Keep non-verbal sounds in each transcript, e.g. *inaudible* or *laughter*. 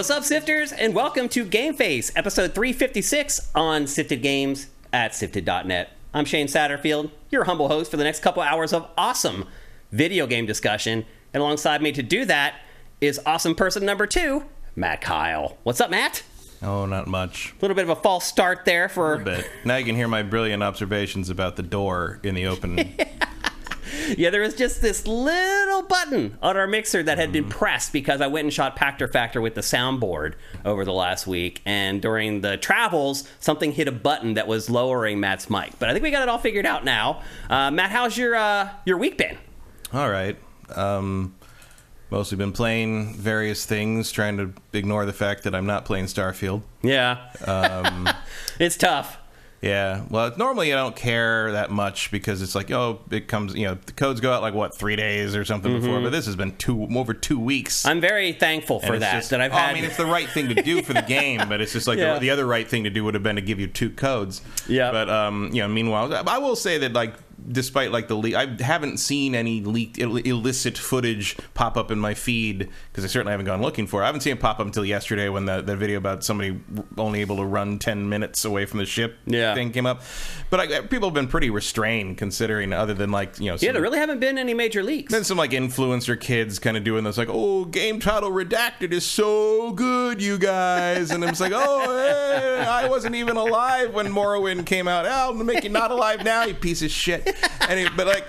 What's up, Sifters, and welcome to Game Face, episode 356 on Sifted Games at Sifted.net. I'm Shane Satterfield, your humble host for the next couple hours of awesome video game discussion. And alongside me to do that is awesome person number two, Matt Kyle. What's up, Matt? Oh, not much. A little bit of a false start there for. A bit. now you can hear my brilliant observations about the door in the open. *laughs* Yeah, there was just this little button on our mixer that had been Mm-hmm. pressed because I went and shot Pachter Factor with the soundboard over the last week. And during the travels, something hit a button that was lowering Matt's mic. But I think we got it all figured out now. Uh, Matt, how's your uh, your week been? All right. Um, mostly been playing various things, trying to ignore the fact that I'm not playing Starfield. Yeah, Um, *laughs* it's tough. Yeah. Well, normally I don't care that much because it's like, oh, it comes, you know, the codes go out like what three days or something before, but this has been two over two weeks. I'm very thankful for that. just- that I've oh, had. I mean, it's the right thing to do for the game, but it's just like Yeah. the, the other right thing to do would have been to give you two codes. Yeah. But um, you know, meanwhile, I will say that like, despite like the leak, I haven't seen any leaked Ill- illicit footage pop up in my feed because I certainly haven't gone looking for. it. I haven't seen it pop up until yesterday when the, the video about somebody only able to run ten minutes away from the ship Yeah. thing came up. But I, people have been pretty restrained considering, other than like you know, yeah, there really haven't been any major leaks. then some like influencer kids kind of doing this, like, "Oh, game title redacted is so good, you guys," and I'm just like, "Oh, hey, *laughs* eh, I wasn't even alive when Morrowind came out. Oh, I'm gonna make you not alive now, you piece of shit." It, but like,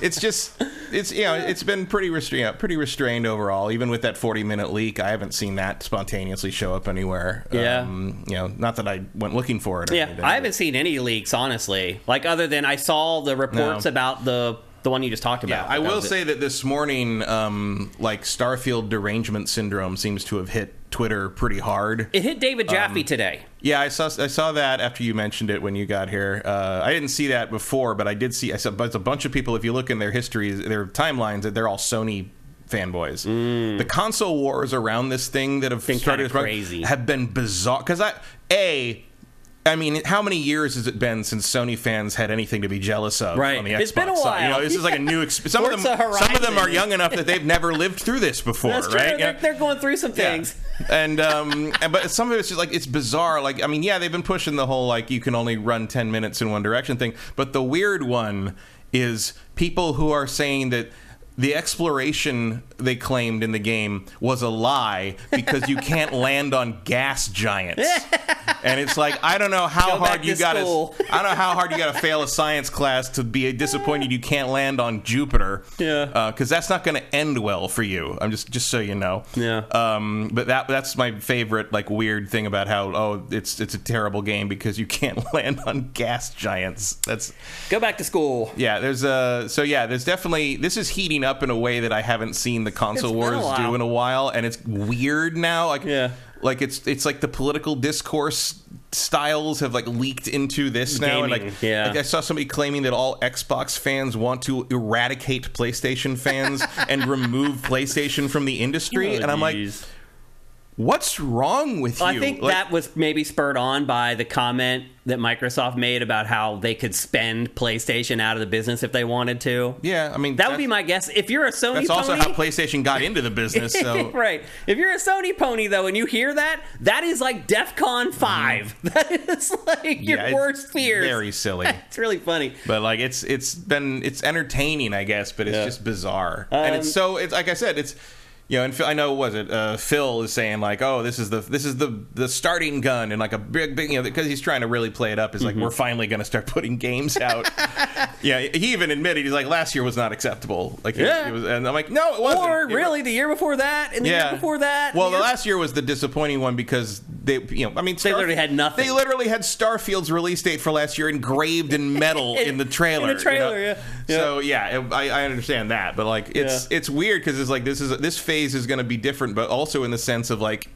it's just, it's you know, it's been pretty restrained, pretty restrained overall. Even with that 40 minute leak, I haven't seen that spontaneously show up anywhere. Yeah. um, you know, not that I went looking for it. Or Yeah, anything, I haven't seen any leaks, honestly. Like other than I saw the reports No. about the the one you just talked Yeah, about. I will say that this morning, um, like Starfield derangement syndrome seems to have hit Twitter pretty hard. it hit David Jaffe Um, today. Yeah, I saw I saw that after you mentioned it when you got here. Uh, I didn't see that before, but I did see. I saw but a bunch of people. If you look in their histories, their timelines, they're all Sony fanboys. The console wars around this thing that have Mm. Been started crazy. have been bizarre. Because I a I mean, how many years has it been since Sony fans had anything to be jealous of Right. on the Xbox It's been a side? You know, while. this is like a new experience. Some of them, some of them are young enough that they've never lived through this before, That's true. right? They're, Yeah. they're going through some Yeah. things. *laughs* And um, and- but some of it's just like it's bizarre. Like I mean, yeah, they've been pushing the whole like you can only run ten minutes in one direction thing. But the weird one is people who are saying that the exploration they claimed in the game was a lie because you can't *laughs* land on gas giants. *laughs* and it's like I don't know how Go hard you got to. I don't know how hard you got to fail a science class to be disappointed you can't land on Jupiter. Yeah. because that's not going to end well for you. I'm just just so you know. Yeah. Um, but that that's my favorite like weird thing about how oh it's it's a terrible game because you can't *laughs* land on gas giants. That's Go back to school. yeah. There's a so yeah. There's definitely this is heating up in a way that I haven't seen the console It's been a wars do in a while, and it's weird now. Like Yeah. like it's it's like the political discourse styles have like leaked into this now and like, yeah. like I saw somebody claiming that all Xbox fans want to eradicate PlayStation fans *laughs* and remove PlayStation from the industry Oh, and I'm like. What's wrong with you I think Like, that was maybe spurred on by the comment that Microsoft made about how they could spend PlayStation out of the business if they wanted to. yeah I mean That would be my guess. If you're a Sony that's also pony, how PlayStation got into the business so *laughs* right. If you're a Sony pony though, and you hear that, that is like DefCon five. *laughs* That is like your. Yeah, it's worst fears. very silly *laughs* it's really funny. But like it's it's been it's entertaining, I guess, but it's Yeah. just bizarre. and it's Um, so it's like I said, it's you know, and Phil, I know was it uh, Phil is saying like, oh, this is the this is the the starting gun, and like a big big you know because he's trying to really play it up is Mm-hmm. like we're finally going to start putting games out. *laughs* yeah, he even admitted he's like last year was not acceptable. Like Yeah. it was, and I'm like, no, it wasn't. Or It- really, the year before that, and the yeah. year before that. Well, the year- last year was the disappointing one because they, you know, I mean, They literally had nothing. They literally had Starfield's release date for last year engraved in metal *laughs* in, In- the trailer. in the trailer, you know? yeah. So yeah, I, I understand that, but like, it's it's weird because it's like this is this phase is going to be different, but also in the sense of like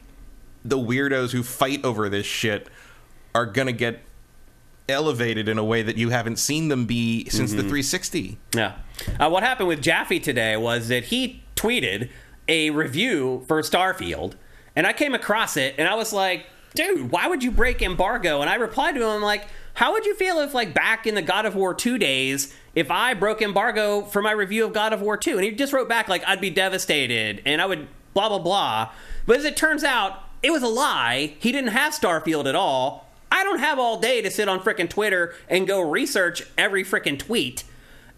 the weirdos who fight over this shit are going to get elevated in a way that you haven't seen them be since Mm-hmm. the 360. Yeah. Uh, what happened with Jaffe today was that he tweeted a review for Starfield, and I came across it, and I was like, dude, why would you break embargo? And I replied to him, like, how would you feel if, like, back in the God of War 2 days, if I broke embargo for my review of God of War 2? And he just wrote back, like, I'd be devastated, and I would blah, blah, blah. But as it turns out, it was a lie. He didn't have Starfield at all. I don't have all day to sit on frickin' Twitter and go research every frickin' tweet.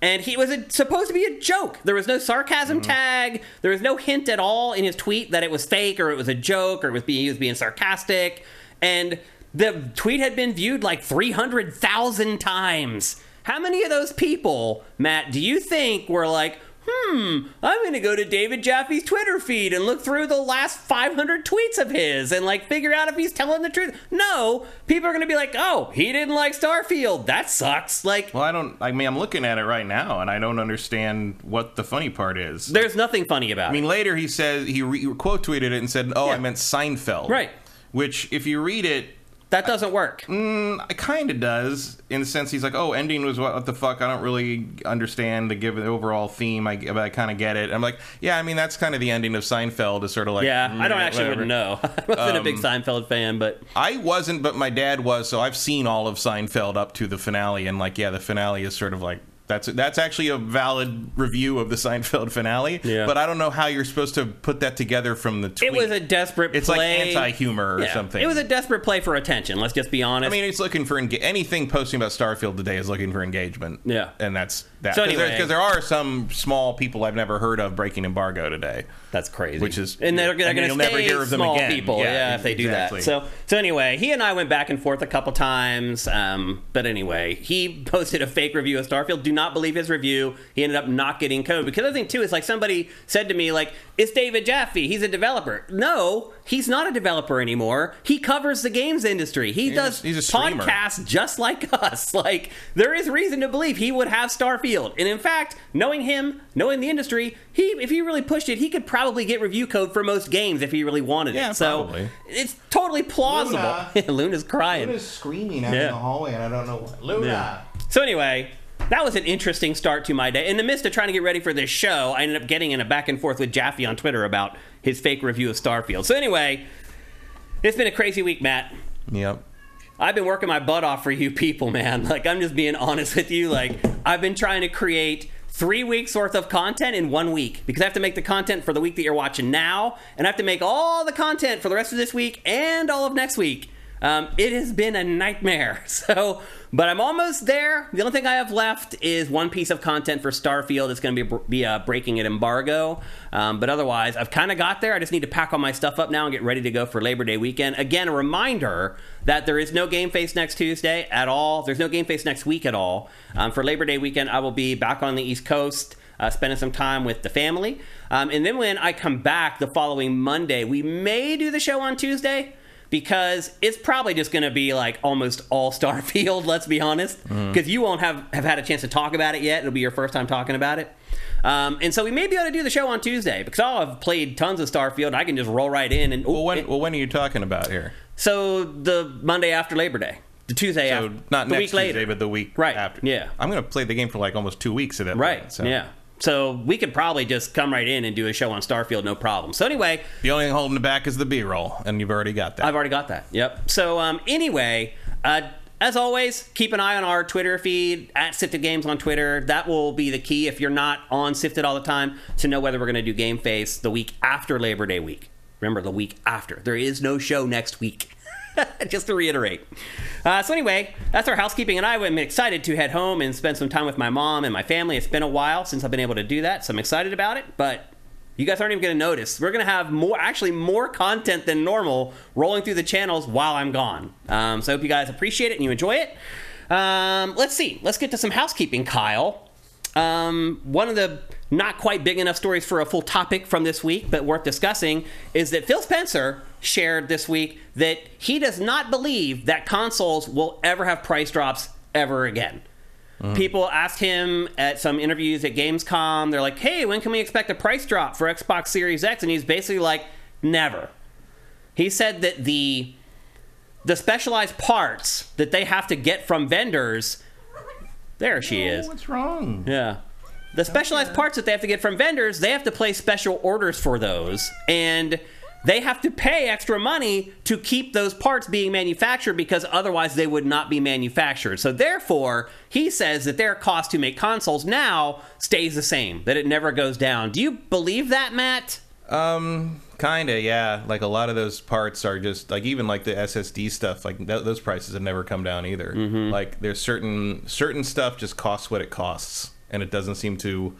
And he was a, supposed to be a joke. There was no sarcasm Mm-hmm. tag. There was no hint at all in his tweet that it was fake or it was a joke or it was being, he was being sarcastic. And the tweet had been viewed like 300,000 times. How many of those people, Matt, do you think were like, hmm, I'm going to go to David Jaffe's Twitter feed and look through the last 500 tweets of his and like figure out if he's telling the truth? No, people are going to be like, oh, he didn't like Starfield. That sucks. Like, Well, I don't. I mean, I'm looking at it right now, and I don't understand what the funny part is. there's nothing funny about it. I mean, it. later he says he re- quote tweeted it and said, "Oh, Yeah. I meant Seinfeld." Right. Which, if you read it, That doesn't work. mm, it kind of does in the sense he's like, "Oh, ending was what, what the fuck? I don't really understand the given overall theme. I, but I kind of get it." I'm like, "Yeah, I mean, that's kind of the ending of Seinfeld. Is sort of like, Yeah, I don't mm, actually whatever." wouldn't know. *laughs* I wasn't a big Um, Seinfeld fan, but I wasn't, but my dad was, so I've seen all of Seinfeld up to the finale, and like, yeah, the finale is sort of like that's that's actually a valid review of the Seinfeld finale. Yeah. But I don't know how you're supposed to put that together from the tweet. it was a desperate it's play. like anti-humor or Yeah, something. It was a desperate play for attention. Let's just be honest. I mean, it's looking for enga- anything posting about Starfield today is looking for engagement. Yeah. and that's that. So Because anyway- there are some small people I've never heard of breaking embargo today. That's crazy. Which is- and they're, they're going to never hear of them small again. people, Yeah, yeah, if they do that. So, so anyway, he and I went back and forth a couple times. Um, but anyway, he *laughs* posted a fake review of Starfield. Do not believe his review. He ended up not getting code because the other thing too is like somebody said to me like, "It's David Jaffe. He's a developer." No, he's not a developer anymore. He covers the games industry. He does a- he's a streamer. podcasts just like *laughs* us. Like there is reason to believe he would have Starfield. And in fact, knowing him, knowing the industry, he if he really pushed it, he could probably get review code for most games if he really wanted Yeah, it. So probably. it's totally plausible. Luna, *laughs* Luna's crying. Luna's screaming out in the hallway, and I don't know what. Luna. Yeah. So anyway, that was an interesting start to my day. In the midst of trying to get ready for this show, I ended up getting in a back and forth with Jaffe on Twitter about his fake review of Starfield. So anyway, it's been a crazy week, Matt. Yep. I've been working my butt off for you people, man. *laughs* Like, I'm just being honest with you. Like, I've been trying to create three weeks worth of content in one week because I have to make the content for the week that you're watching now, and I have to make all the content for the rest of this week and all of next week. Um, it has been a nightmare. *laughs* So, but I'm almost there. The only thing I have left is one piece of content for Starfield. It's going to be be uh, breaking an embargo. Um, but otherwise, I've kind of got there. I just need to pack all my stuff up now and get ready to go for Labor Day weekend. Again, a reminder that there is no Game Face next Tuesday at all. There's no Game Face next week at all. Um, for Labor Day weekend, I will be back on the East Coast. Uh, spending some time with the family. Um, and then when I come back the following Monday, we may do the show on Tuesday because it's probably just going to be like almost all Starfield. *laughs* Let's be honest, because you won't have have had a chance to talk about it yet. It'll be your first time talking about it, um, and so we may be able to do the show on Tuesday because I'll have played tons of Starfield. I can just roll right in and Well, when it- well, when are you talking about here? so the Monday after Labor Day, the Tuesday So after, not the next week later, Tuesday, but the week Right, after. yeah. I'm going to play the game for like almost two weeks at that right? point. So. Yeah. So we could probably just come right in and do a show on Starfield, no problem. So anyway, The only thing holding it back is the B-roll, and you've already got that. I've already got that. Yep. So um, anyway, uh, as always, keep an eye on our Twitter feed at Sifted Games on Twitter. That will be the key if you're not on Sifted all the time to know whether we're going to do Game Face the week after Labor Day week. Remember, the week after. There is no show next week. *laughs* Just to reiterate. Uh, so anyway, that's our housekeeping, and I am excited to head home and spend some time with my mom and my family. It's been a while since I've been able to do that, so I'm excited about it. But you guys aren't even going to notice. We're going to have more, actually, more content than normal rolling through the channels while I'm gone. Um, so I hope you guys appreciate it and you enjoy it. Um, let's see. Let's get to some housekeeping, Kyle. Um, one of the not quite big enough stories for a full topic from this week, but worth discussing, is that Phil Spencer shared this week that he does not believe that consoles will ever have price drops ever again. Mm. People asked him at some interviews at Gamescom, they're like, hey, when can we expect a price drop for Xbox Series X? And he's basically like, never. He said that the the specialized parts that they have to get from vendors there she is. What's wrong? Yeah. The specialized parts that they have to get from vendors, they have to place special orders for those. And they have to pay extra money to keep those parts being manufactured because otherwise they would not be manufactured. So therefore, he says that their cost to make consoles now stays the same, that it never goes down. Do you believe that, Matt? Um, Kinda, yeah. Like a lot of those parts are just like even like the SSD stuff. Like th- those prices have never come down either. Mm-hmm. Like there's certain certain stuff just costs what it costs, and it doesn't seem to.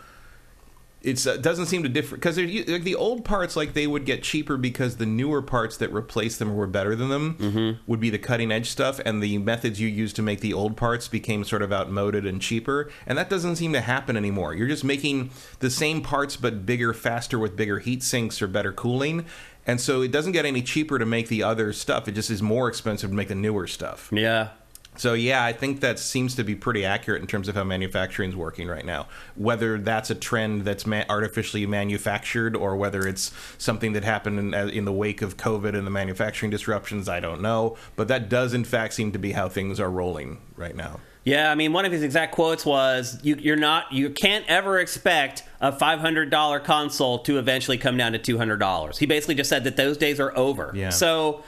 It's uh, doesn't seem to differ because like the old parts like they would get cheaper because the newer parts that replace them or were better than them Mm-hmm. would be the cutting edge stuff, and the methods you used to make the old parts became sort of outmoded and cheaper, and that doesn't seem to happen anymore. You're just making the same parts but bigger, faster with bigger heat sinks or better cooling, and so it doesn't get any cheaper to make the other stuff. It just is more expensive to make the newer stuff. Yeah. So yeah, I think that seems to be pretty accurate in terms of how manufacturing is working right now. Whether that's a trend that's ma- artificially manufactured or whether it's something that happened in, uh, in the wake of COVID and the manufacturing disruptions, I don't know. But that does in fact seem to be how things are rolling right now. Yeah, I mean, one of his exact quotes was, you, "You're not, you can't ever expect a $500 console to eventually come down to $200." He basically just said that those days are over. Yeah. So,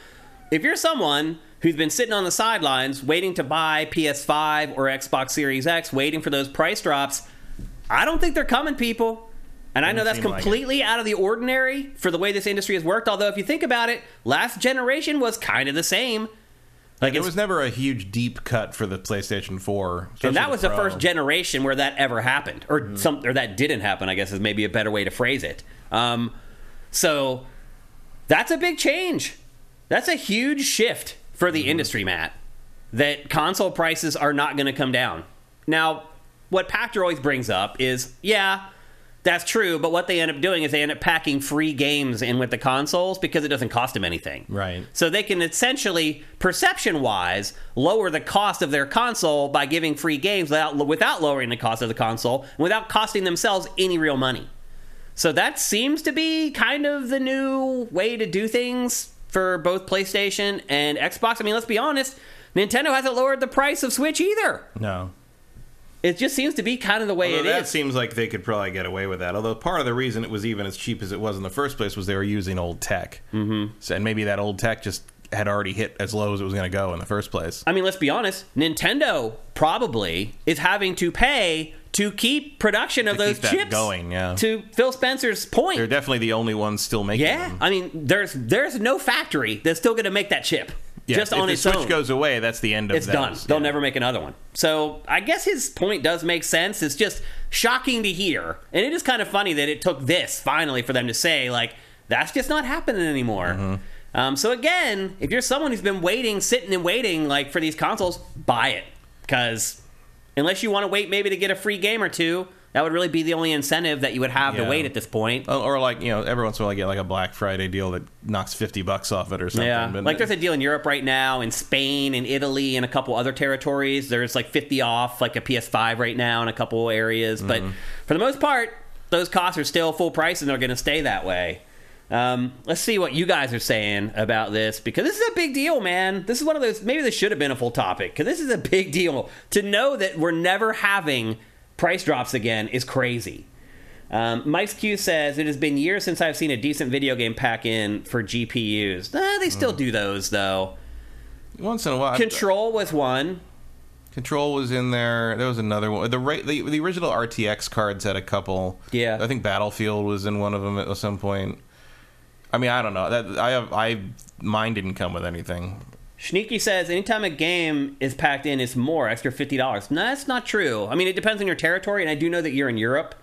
if you're someone who's been sitting on the sidelines waiting to buy PS5 or Xbox Series X, waiting for those price drops, I don't think they're coming, people. And I know that's seem like completely out of the ordinary for the way this industry has worked. Although, if you think about it, last generation was kind of the same. Like it was never a huge deep cut for the PlayStation 4. and that was the. Mm-hmm. first generation where that ever happened, or some, or that didn't happen. I guess is maybe a better way to phrase it. Um, so that's a big change. That's a huge shift for Mm-hmm. the industry, Matt. That console prices are not going to come down. Now, what Pachter always brings up is, yeah, that's true. But what they end up doing is they end up packing free games in with the consoles because it doesn't cost them anything. Right. So they can essentially, perception wise, lower the cost of their console by giving free games without, without lowering the cost of the console, without costing themselves any real money. So that seems to be kind of the new way to do things for both PlayStation and Xbox. I mean, let's be honest, Nintendo hasn't lowered the price of Switch either. No. It just seems to be kind of the way Although it that is. seems like they could probably get away with that. Although part of the reason it was even as cheap as it was in the first place was they were using old tech. Mm-hmm. So, and maybe that old tech just had already hit as low as it was going to go in the first place. I mean, let's be honest. Nintendo probably is having to pay to keep production of those that chips going, yeah. To Phil Spencer's point, They're definitely the only ones still making yeah. them. I mean, there's there's no factory that's still going to make that chip Yeah, just if on the its Switch own. goes away, that's the end of it's done. those. They'll never make another one. So I guess his point does make sense. It's just shocking to hear, and it is kind of funny that it took this finally for them to say like that's just not happening anymore. Mm-hmm. Um, so again, if you're someone who's been waiting, sitting and waiting like for these consoles, buy it because unless you want to wait maybe to get a free game or two, that would really be the only incentive that you would have to wait at this point. Or- like you know, every once in a while I get like a Black Friday deal that knocks fifty bucks off it or something. Yeah, But like there's a deal in Europe right now, in Spain, in Italy, and a couple other territories. There's like 50 off, like a PS5 right now in a couple areas. But Mm-hmm. for the most part, those costs are still full price, and they're going to stay that way. Um, let's see what you guys are saying about this because this is a big deal, man. This is one of those. Maybe this should have been a full topic because this is a big deal. To know that we're never having price drops again is crazy. Um, Mike's Q says it has been years since I've seen a decent video game pack in for GPUs. Nah, they still do those though. once in a while. Control was one. Control was in there. There was another one. The the, the original RTX cards had a couple. Yeah. I think Battlefield was in one of them at some point. I mean, I don't know. That I have I mine didn't come with anything. Sneaky says anytime a game is packed in, it's more extra fifty dollars. No, that's not true. I mean, it depends on your territory, and I do know that you're in Europe.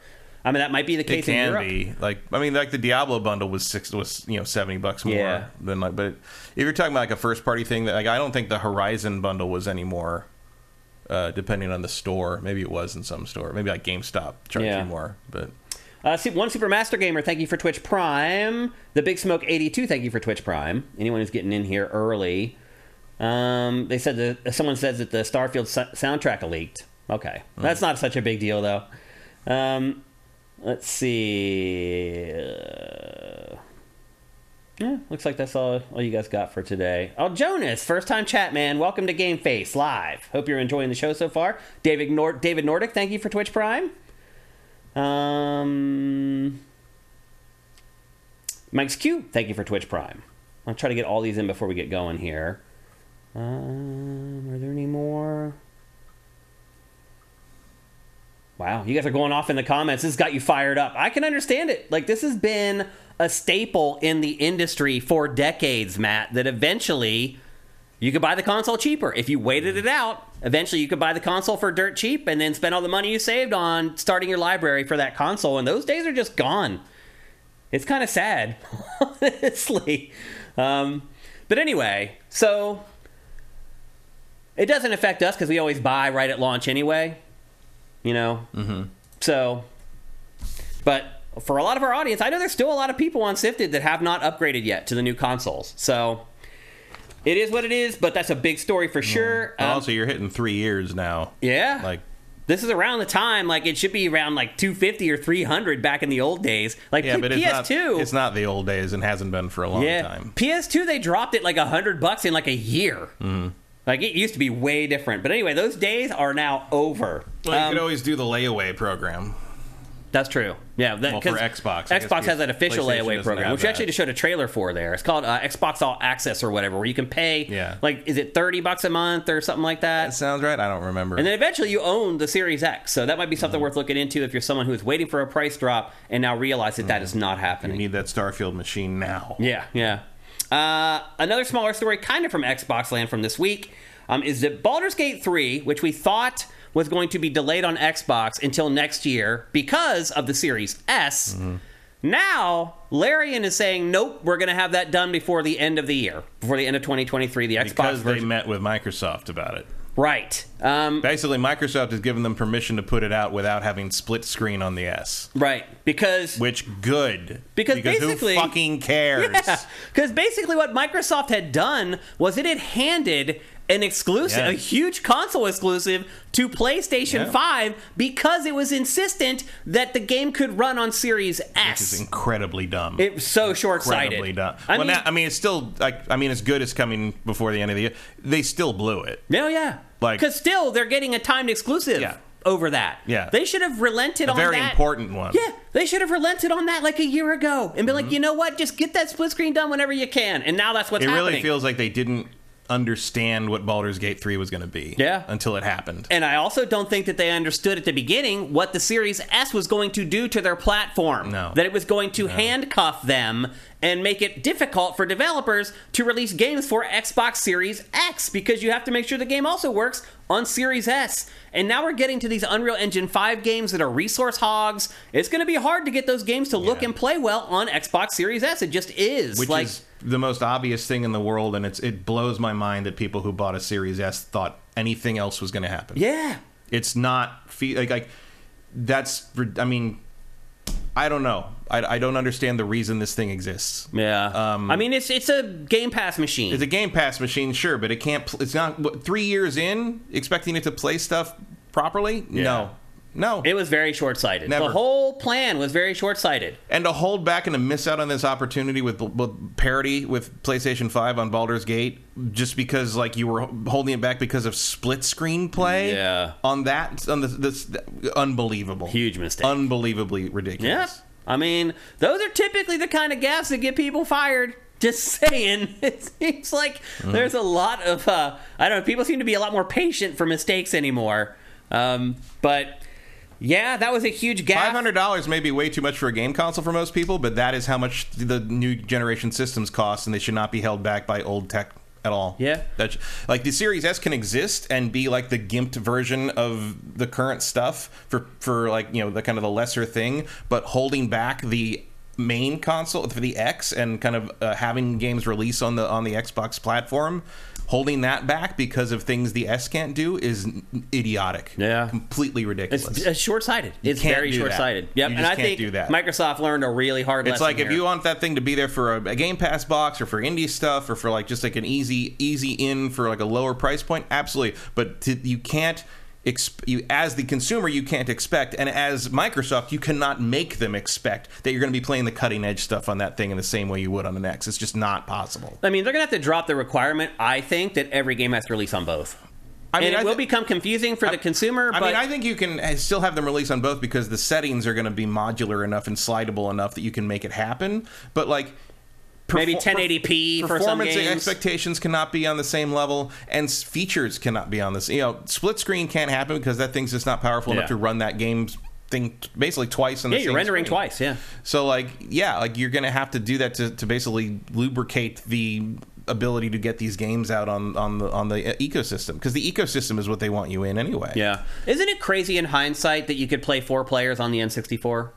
I mean, that might be the It case in can be like I mean, like the Diablo bundle was six was you know seventy bucks more Yeah. than like. But if you're talking about like a first party thing, that like I don't think the Horizon bundle was any more. Uh, depending on the store, maybe it was in some store. Maybe like GameStop charged Yeah. you more, but Uh, one Super Master Gamer, thank you for Twitch Prime. The Big Smoke 82, thank you for Twitch Prime. Anyone who's getting in here early. Um, they said that someone says that the Starfield s- soundtrack leaked. Okay, that's not such a big deal though. Um, let's see. Uh, yeah, looks like that's all, all you guys got for today. Oh, Jonas, first time chat man. Welcome to Game Face Live. Hope you're enjoying the show so far. David Nor- David Nordic, thank you for Twitch Prime. Um, Mike's Q, thank you for Twitch Prime. I'll try to get all these in before we get going here. Um, are there any more? Wow, you guys are going off in the comments. This got you fired up. I can understand it. Like, this has been a staple in the industry for decades, Matt, that eventually you could buy the console cheaper. If you waited it out, eventually you could buy the console for dirt cheap and then spend all the money you saved on starting your library for that console. And those days are just gone. It's kind of sad, *laughs* honestly. Um, but anyway, so it doesn't affect us because we always buy right at launch anyway. You know? Mm-hmm. So, but for a lot of our audience, I know there's still a lot of people on Sifted that have not upgraded yet to the new consoles. So it is what it is, but that's a big story for sure. But Um, also, you're hitting three years now. yeah. Like, this is around the time like it should be around like 250 or 300 back in the old days. Like yeah, P- but it's not, PS2 it's not the old days and hasn't been for a long yeah. time. PS2 they dropped it like a 100 bucks in like a year. Mm-hmm. Like it used to be way different. But anyway, those days are now over. Well, you Um, could always do the layaway program. That's true. Yeah, that, Well, for Xbox, Xbox has that official layaway program, which we that. actually just showed a trailer for there. It's called uh, Xbox All Access or whatever, where you can pay, Yeah. like, is it thirty bucks a month or something like that? That sounds right. I don't remember. and then eventually you own the Series X, so that might be something Mm-hmm. worth looking into if you're someone who is waiting for a price drop and now realize that that is not happening. you need that Starfield machine now. Yeah, yeah. Uh, another smaller story, kind of from Xbox land from this week, um, is that Baldur's Gate 3, which we thought was going to be delayed on Xbox until next year because of the Series S. Now, Larian is saying, nope, we're going to have that done before the end of the year, before the end of 2023, the Xbox Because they version. met with Microsoft about it. right. Um, Basically, Microsoft has given them permission to put it out without having split screen on the S. right. Because. Which good Because basically- who fucking cares? *laughs* Because basically, what Microsoft had done was it had handed an exclusive, Yeah. a huge console exclusive to PlayStation Yeah. 5 because it was insistent that the game could run on Series It's S. incredibly dumb. It was so short sighted. incredibly dumb. I well, mean, now, I mean, it's still like I mean, as good as coming before the end of the year. They still blew it. no, yeah. Like- Because still, they're getting a timed exclusive Yeah. over that. Yeah. They should have relented A on very that. important one. Yeah, they should have relented on that like a year ago and been Mm-hmm. like, you know what? Just get that split screen done whenever you can. And now that's what's It happening. It really feels like they didn't understand what Baldur's Gate 3 was going to be. Yeah. Until it happened. And I also don't think that they understood at the beginning what the Series S was going to do to their platform. No. That it was going to handcuff them and make it difficult for developers to release games for Xbox Series X because you have to make sure the game also works on Series S. And now we're getting to these Unreal Engine 5 games that are resource hogs. It's going to be hard to get those games to look Yeah. and play well on Xbox Series S. It just is. which like, is the most obvious thing in the world, and it's it blows my mind that people who bought a Series S thought anything else was going to happen. yeah. It's not fe- like like that's. I mean, I don't know. I, I don't understand the reason this thing exists. Yeah. Um, I mean, it's it's a Game Pass machine. It's a Game Pass machine, sure, but it can't. pl- It's not what, three years in expecting it to play stuff properly. No, no. It was very short sighted. The whole plan was very short sighted. and to hold back and to miss out on this opportunity with, with parity with PlayStation 5 on Baldur's Gate just because like you were holding it back because of split screen play Yeah. on that on this, this unbelievable Huge mistake. unbelievably ridiculous. Yeah. I mean, those are typically the kind of gaffes that get people fired. Just *laughs* saying. It seems like Mm. there's a lot of, uh, I don't know, people seem to be a lot more patient for mistakes anymore. Um, but yeah, that was a huge gap. $500 may be way too much for a game console for most people but that is how much the new generation systems cost and they should not be held back by old tech at all Yeah. That's like the Series S can exist and be like the gimped version of the current stuff for for like you know the kind of the lesser thing, but holding back the main console for the X and kind of uh, having games release on the on the Xbox platform, holding that back because of things the S can't do is idiotic. Yeah. completely ridiculous. It's, uh, it's short sighted. It's very do that. short sighted. Yep. You and I can't think do that. Microsoft learned a really hard lesson. It's like if you want that thing to be there for a, a Game Pass box or for indie stuff or for like just like an easy easy in for like a lower price point, absolutely. But to, you can't. Exp- you as the consumer you can't expect and as microsoft you cannot make them expect that you're going to be playing the cutting edge stuff on that thing in the same way you would on an x it's just not possible I mean, they're going to have to drop the requirement, I think, that every game has to release on both. i and it I will become confusing for the consumer, I but mean, I think you can uh, still have them release on both because the settings are going to be modular enough and slidable enough that you can make it happen. But like, Maybe 1080p for some performance games. expectations cannot be on the same level, and features cannot be on this. You know, split screen can't happen because that thing's just not powerful Yeah. enough to run that game thing basically twice in the Yeah, you're rendering screen. twice. Yeah. So like yeah, like you're gonna have to do that to, to basically lubricate the ability to get these games out on on the on the uh, ecosystem because the ecosystem is what they want you in anyway. Yeah. Isn't it crazy in hindsight that you could play four players on the N64?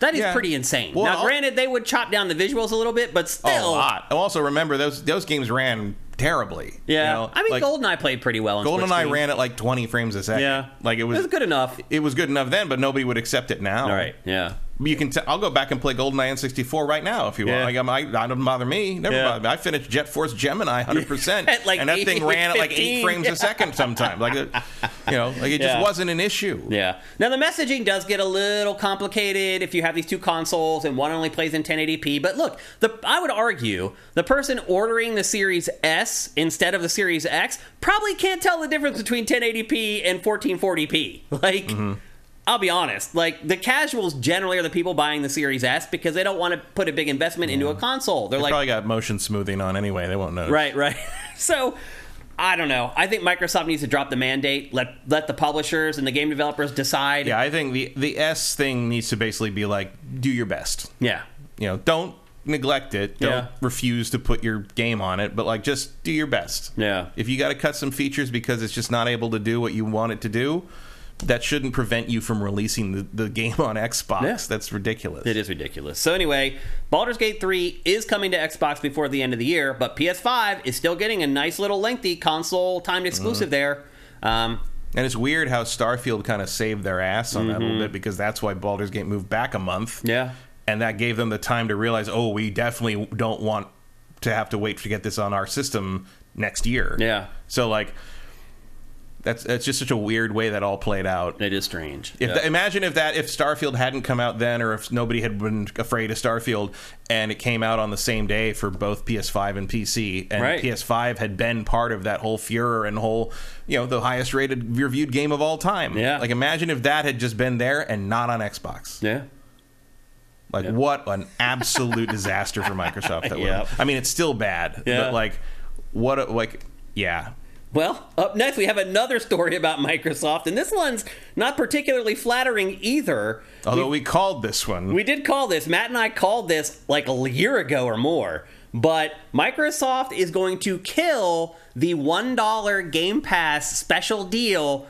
That is Yeah. pretty insane. Well, now, I'll- granted, they would chop down the visuals a little bit, but Oh, still. a lot. Also, remember those those games ran terribly. Yeah. you know? I mean, like, GoldenEye played pretty well. GoldenEye ran at like 20 frames a second. Yeah. like it was, It was good enough. It was good enough then, but nobody would accept it now. All right. Yeah. You can. T- I'll go back and play GoldenEye N64 right now if you Yeah. want. Like, I'm, I, I don't bother me. Never Yeah. bother me. I finished Jet Force Gemini *laughs* 100, percent like, and that thing ran at like eight frames a *laughs* second sometimes. Like, it, you know, like it just Yeah. wasn't an issue. Yeah. Now the messaging does get a little complicated if you have these two consoles and one only plays in 1080p. But look, the I would argue the person ordering the Series S instead of the Series X probably can't tell the difference between 1080p and 1440p. *laughs* Like. Mm-hmm. I'll be honest. Like the casuals generally are the people buying the Series S because they don't want to put a big investment into a mm-hmm. console. They're They like, probably got motion smoothing on anyway. They won't know. Right, right. *laughs* so I don't know. I think Microsoft needs to drop the mandate. Let let the publishers and the game developers decide. Yeah, I think the the S thing needs to basically be like, do your best. Yeah. You know, don't neglect it. Don't Yeah. refuse to put your game on it, but like just do your best. Yeah. If you got to cut some features because it's just not able to do what you want it to do, that shouldn't prevent you from releasing the, the game on Xbox. Yeah. That's ridiculous. It is ridiculous. So anyway, Baldur's Gate 3 is coming to Xbox before the end of the year, but PS5 is still getting a nice little lengthy console timed exclusive there. Um, And it's weird how Starfield kind of saved their ass on that a little bit because that's why Baldur's Gate moved back a month. Mm-hmm. yeah. And that gave them the time to realize, oh, we definitely don't want to have to wait to get this on our system next year. Yeah. So like that's that's just such a weird way that all played out. It is strange. If imagine if that if Starfield hadn't come out then, or if nobody had been afraid of Starfield, and it came out on the same day for both PS5 and PC, and Right. PS5 had been part of that whole furor and whole, you know, the highest rated reviewed game of all time. Yeah. like imagine if that had just been there and not on Xbox. yeah. Like what an absolute disaster for Microsoft that Yep. would. I mean, it's still bad, Yeah. but like what? A, like yeah. Well, up next we have another story about Microsoft, and this one's not particularly flattering either. Although we, called this one. We did call this. Matt and I called this like a year ago or more. But Microsoft is going to kill the $1 Game Pass special deal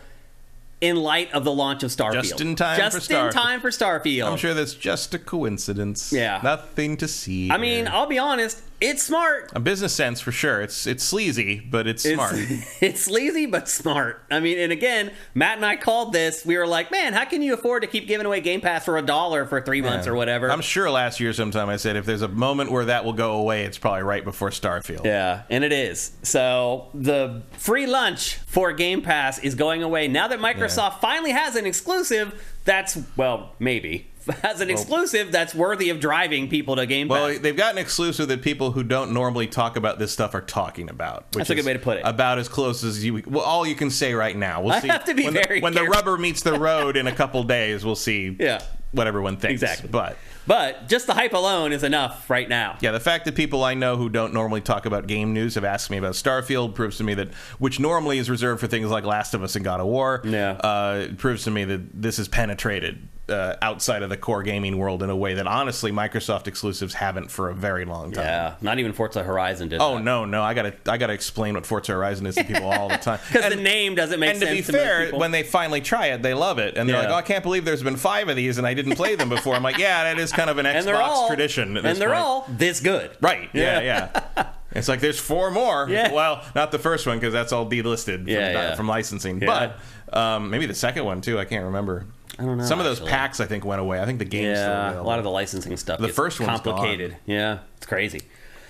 in light of the launch of Starfield. Just in time Just for Star- in time for Starfield. I'm sure that's just a coincidence. Yeah. Nothing to see. I mean, here. I'll be honest, it's smart. a business sense for sure. It's it's sleazy, but it's, It's, smart. *laughs* it's sleazy but smart. I mean, and again, Matt and I called this. We were like, "Man, how can you afford to keep giving away Game Pass for a dollar for three months or whatever?" I'm sure last year sometime I said if there's a moment where that will go away, it's probably right before Starfield. Yeah, and it is. So the free lunch for Game Pass is going away now that Microsoft finally has an exclusive. That's well, maybe *laughs* has an exclusive that's worthy of driving people to Game Pass. Well, they've got an exclusive that people who don't normally talk about this stuff are talking about. Which That's a good way to put it. About as close as you. Well, all you can say right now. We'll I see. have to be when very the, when the rubber meets the road in a couple days. We'll see. *laughs* Yeah. What everyone thinks. Exactly. But but just the hype alone is enough right now. Yeah, the fact that people I know who don't normally talk about game news have asked me about Starfield proves to me that, which normally is reserved for things like Last of Us and God of War, Yeah. uh, proves to me that this has penetrated uh, outside of the core gaming world in a way that honestly Microsoft exclusives haven't for a very long time. Yeah, not even Forza Horizon did. Oh that. no, no! I gotta, I gotta explain what Forza Horizon is to people all the time. *laughs* because the name doesn't make and to sense. be to fair, when they finally try it, they love it, and they're Yeah. like, "Oh, I can't believe there's been five of these, and I didn't play them before." I'm like, "Yeah, that is kind of an *laughs* Xbox all tradition." And they're point. all this good. Right. Yeah, yeah. *laughs* It's like there's four more. Yeah. Well, not the first one because that's all delisted from, Yeah, yeah. from licensing. Yeah. But um, maybe the second one too. I can't remember. I don't know, Some of those actually. packs I think went away. I think the game's still Yeah, a lot of the licensing stuff. The first one's complicated. Yeah, it's crazy.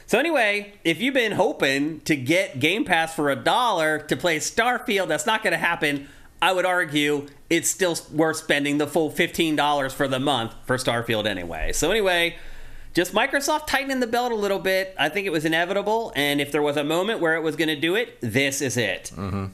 So anyway, if you've been hoping to get Game Pass for a dollar to play Starfield, that's not going to happen. I would argue it's still worth spending the full fifteen dollars for the month for Starfield anyway. So anyway, just Microsoft tightening the belt a little bit. I think it was inevitable, and if there was a moment where it was going to do it, this is it.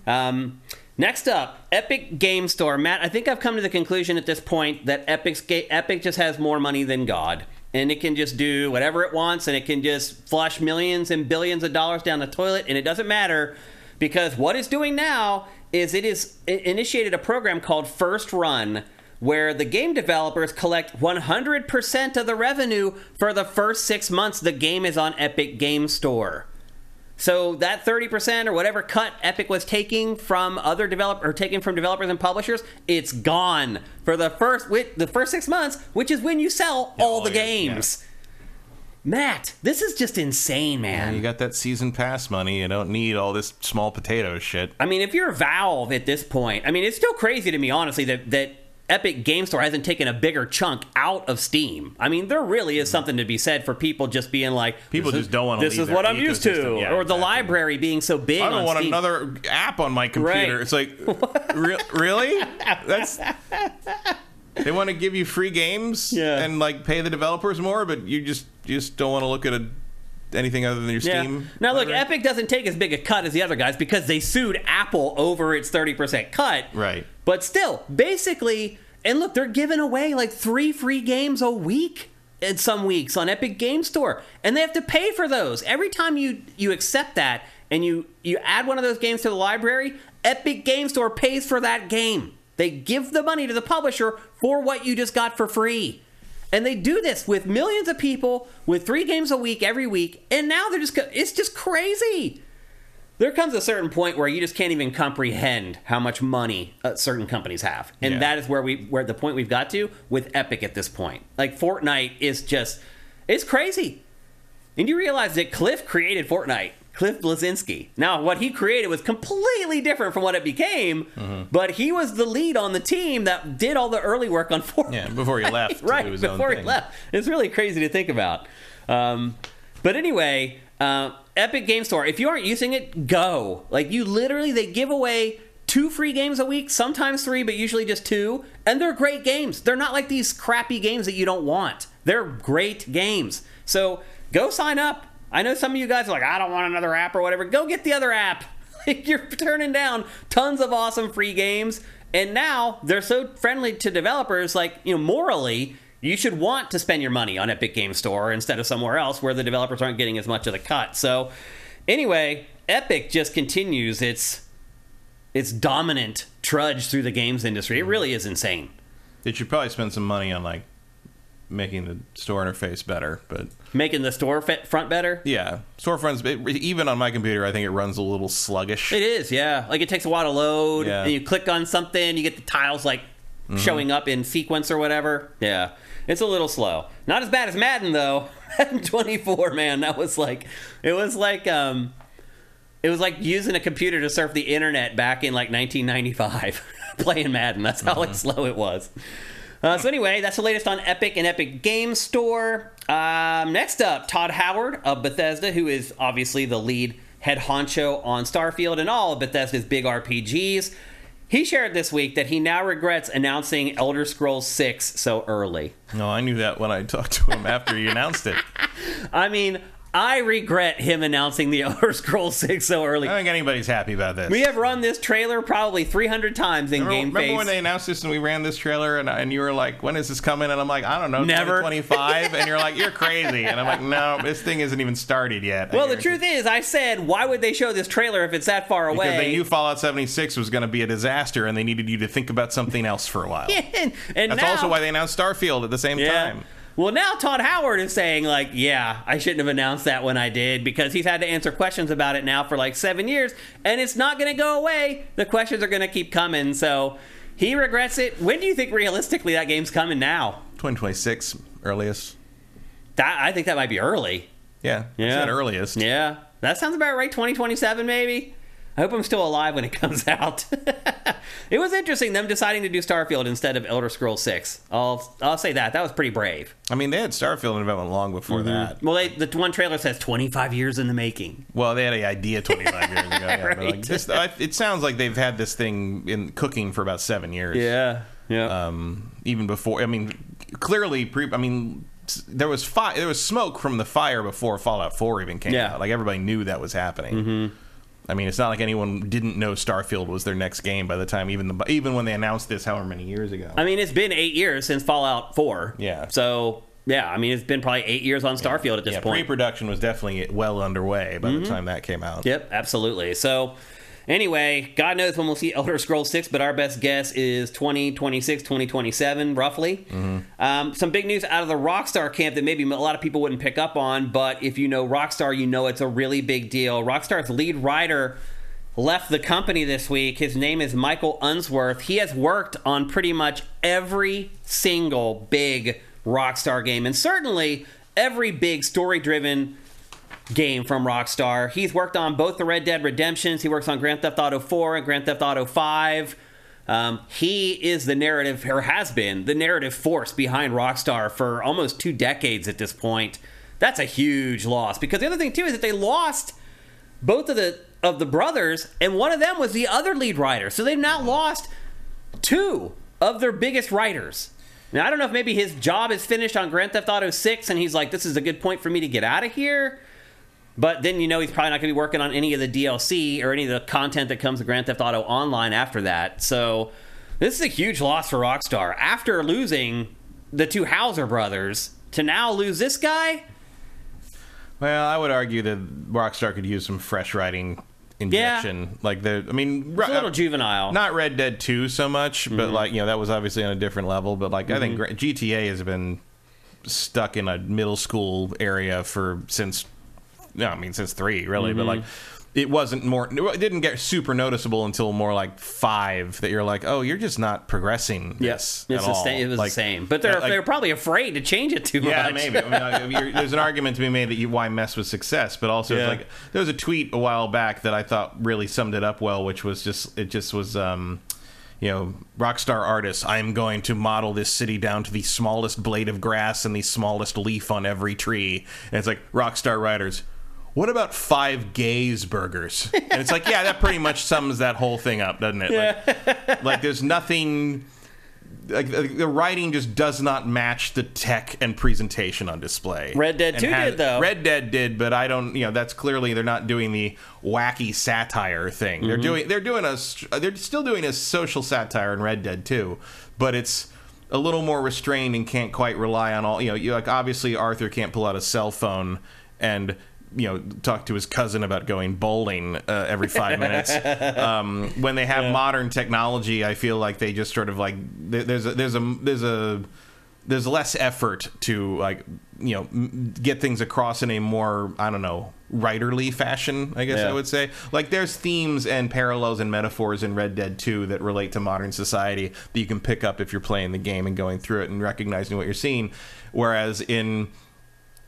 Um, next up, Epic Game Store. Matt, I think I've come to the conclusion at this point that Epic's ga- Epic just has more money than God. And it can just do whatever it wants, and it can just flush millions and billions of dollars down the toilet, and it doesn't matter because what it's doing now is it is it initiated a program called First Run, where the game developers collect 100% of the revenue for the first six months the game is on Epic Game Store. So that 30% or whatever cut Epic was taking from other develop or taking from developers and publishers, it's gone for the first the first 6 months, which is when you sell all the oh, yeah, yeah. games. Matt, this is just insane, man. You got that season pass money. You don't need all this small potato shit. I mean, if you're Valve at this point, I mean, it's still crazy to me, honestly, that that Epic Game Store hasn't taken a bigger chunk out of Steam. I mean, there really is mm. something to be said for people just being like, People just don't wanna This leave is what I'm used to. Yeah, or the exactly. library being so big. I don't on want Steam. another app on my computer. Right. It's like, *laughs* re- really? That's *laughs* they want to give you free games Yeah. and like pay the developers more, but you just you just don't want to look at a, anything other than your Yeah. Steam. Now, look? Epic doesn't take as big a cut as the other guys because they sued Apple over its 30% cut. Right. But still, basically, and look, they're giving away like three free games a week in some weeks on Epic Game Store, and they have to pay for those. Every time you you accept that and you you add one of those games to the library, Epic Game Store pays for that game. They give the money to the publisher for what you just got for free. And they do this with millions of people with three games a week every week, and now they're just it's just crazy. There comes a certain point where you just can't even comprehend how much money uh, certain companies have. And Yeah. that is where we where the point we've got to with epic at this point. Like fortnite is just it's crazy. And you realize that cliff created fortnite cliff bleszinski now what he created was completely different from what it became Mm-hmm. but he was the lead on the team that did all the early work on fortnite yeah, before he *laughs* left, right do his own before he left. It's really crazy to think about. Um, but anyway, uh, Epic Game Store. If you aren't using it, go. Like you literally, they give away two free games a week, sometimes three, but usually just two, and they're great games. They're not like these crappy games that you don't want. They're great games. So go sign up. I know some of you guys are like, I don't want another app or whatever. Go get the other app. *laughs* You're turning down tons of awesome free games. And now they're so friendly to developers, like, you know, morally, you should want to spend your money on Epic Game Store instead of somewhere else where the developers aren't getting as much of the cut. So, anyway, Epic just continues its its dominant trudge through the games industry. It really is insane. They should probably spend some money on like making the store interface better, but Making the store front better. yeah, storefronts. Even on my computer, I think it runs a little sluggish. It is, yeah. Like it takes a while to load. Yeah. And you click on something, you get the tiles like showing up in sequence or whatever. Yeah. It's a little slow. Not as bad as Madden though. *laughs* Madden 24, man, that was like it was like um it was like using a computer to surf the internet back in like 1995 *laughs* playing Madden. That's how like *laughs* slow it was. Uh, so anyway, that's the latest on Epic and Epic Game Store. Um, next up, Todd Howard of Bethesda, who is obviously the lead head honcho on Starfield and all of Bethesda's big RPGs. He shared this week that he now regrets announcing Elder Scrolls 6 so early. No, I knew that when I talked to him after he announced it. *laughs* I mean, I regret him announcing the Elder Scrolls 6 so early. I don't think anybody's happy about this. We have run this trailer probably 300 times in Remember, game remember face. when they announced this and we ran this trailer and, and you were like, when is this coming? And I'm like, I don't know, Never. 2025. *laughs* and you're like, you're crazy. And I'm like, no, this thing isn't even started yet. Well, the truth is, I said, why would they show this trailer if it's that far away? Because they knew Fallout 76 was going to be a disaster and they needed you to think about something else for a while. and, *laughs* and That's now, also why they announced Starfield at the same yeah. time. Well, now Todd Howard is saying like, yeah, I shouldn't have announced that when I did because he's had to answer questions about it now for like seven years, and it's not going to go away. The questions are going to keep coming, so he regrets it. When do you think realistically that game's coming now? 2026 earliest. That I think that might be early. Yeah, Yeah, earliest. Yeah, that sounds about right. 2027 maybe. I hope I'm still alive when it *laughs* comes out. it was interesting them deciding to do Starfield instead of Elder Scrolls 6. I'll I'll say that. That was pretty brave. I mean, they had Starfield in development long before Mm-hmm. that. Well, they, the one trailer says 25 years in the making. Well, they had an idea 25 years ago. *laughs* Yeah, but like Right. this, I, it sounds like they've had this thing in cooking for about seven years. Yeah, yeah. Um, even before, I mean, clearly, pre. I mean, there was fi- there was smoke from the fire before Fallout 4 even came Yeah. out. Like everybody knew that was happening. Mm-hmm. I mean, it's not like anyone didn't know Starfield was their next game by the time even the even when they announced this, however many years ago. I mean, it's been eight years since Fallout 4. Yeah. So yeah, I mean, it's been probably eight years on Starfield at this yeah, point. Mm-hmm. pre-production was definitely well underway by the time that came out. Yep, absolutely. So, Anyway, God knows when we'll see Elder Scrolls 6, but our best guess is 2026, 2027, roughly. Um, some big news out of the Rockstar camp that maybe a lot of people wouldn't pick up on, but if you know Rockstar, you know it's a really big deal. Rockstar's lead writer left the company this week. His name is Michael Unsworth. He has worked on pretty much every single big Rockstar game, and certainly every big story driven game from Rockstar. He's worked on both the Red Dead Redemptions. He works on Grand Theft Auto 4 and Grand Theft Auto 5. Um, he is the narrative, or has been the narrative force behind Rockstar for almost two decades at this point. That's a huge loss because the other thing too is that they lost both of the of the brothers, and one of them was the other lead writer. So they've now lost two of their biggest writers. Now I don't know if maybe his job is finished on Grand Theft Auto 6 and he's like, this is a good point for me to get out of here. But then you know he's probably not going to be working on any of the DLC or any of the content that comes to Grand Theft Auto Online after that. So this is a huge loss for Rockstar. After losing the two Hauser brothers, to now lose this guy, Well, I would argue that Rockstar could use some fresh writing injection. Like the, I mean, it's a little juvenile. not Red Dead Two so much, but Mm-hmm. like you know that was obviously on a different level. But like I think GTA has been stuck in a middle school area for since no, I mean since three really, but like Mm-hmm. it wasn't more. It didn't get super noticeable until more like five. That you're like, oh, you're just not progressing. Yes, it's at the all. same. It was Like, the same, but they're like- they're probably afraid to change it too yeah, much. maybe. I mean, like, there's an argument to be made that you, why mess with success, but also Yeah. it's like there was a tweet a while back that I thought really summed it up well, which was just it just was. um you know, rockstar artists, I am going to model this city down to the smallest blade of grass and the smallest leaf on every tree. And it's like, rockstar writers, what about five gays burgers? And it's like, yeah, that pretty much sums that whole thing up, doesn't it? Like, like there's nothing like the writing just does not match the tech and presentation on display. Red Dead And 2 did, though. Red Dead did, but I don't. You know, that's clearly they're not doing the wacky satire thing. They're Mm-hmm. doing they're doing a they're still doing a social satire in Red Dead 2, but it's a little more restrained and can't quite rely on all. You know, you, like obviously Arthur can't pull out a cell phone and. You know, talk to his cousin about going bowling uh, every five minutes. *laughs* um, when they have modern technology, I feel like they just sort of like there's a, there's a there's a there's less effort to like you know get things across in a more I don't know writerly fashion. I guess Yeah. I would say like there's themes and parallels and metaphors in Red Dead 2 that relate to modern society that you can pick up if you're playing the game and going through it and recognizing what you're seeing. Whereas in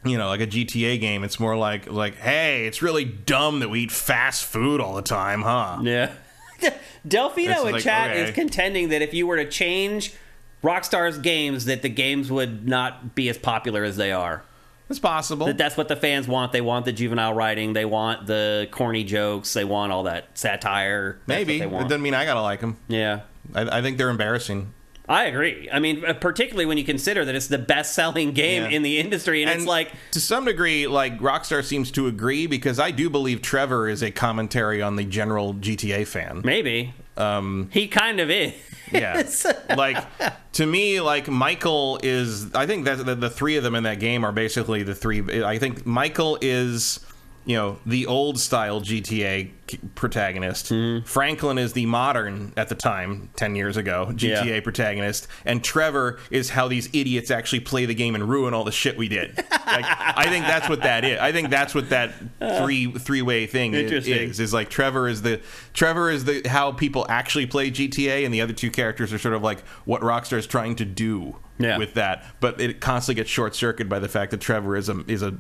you know, like a GTA game, it's more like like, hey, it's really dumb that we eat fast food all the time, huh? Yeah. *laughs* Delfino It's in like, chat okay. is contending that if you were to change Rockstar's games, that the games would not be as popular as they are. It's possible. That that's what the fans want. They want the juvenile writing. They want the corny jokes. They want all that satire. Maybe it doesn't mean I gotta like them. yeah. I, I think they're embarrassing. I agree. I mean, uh, particularly when you consider that it's the best-selling game Yeah. in the industry, and, it's like, to some degree, like Rockstar seems to agree because I do believe Trevor is a commentary on the general GTA fan. maybe um, he kind of is. Yeah, *laughs* like to me, like Michael is. I think that the, the three of them in that game are basically the three. I think Michael is. You know the old style GTA protagonist. Mm-hmm. Franklin is the modern at the time, ten years ago GTA Yeah. protagonist, and Trevor is how these idiots actually play the game and ruin all the shit we did. Like, I think that's what that is. I think that's what that three three way thing is. Is like Trevor is the Trevor is the how people actually play GTA, and the other two characters are sort of like what Rockstar is trying to do Yeah. with that. But it constantly gets short circuited by the fact that Trevor is a is a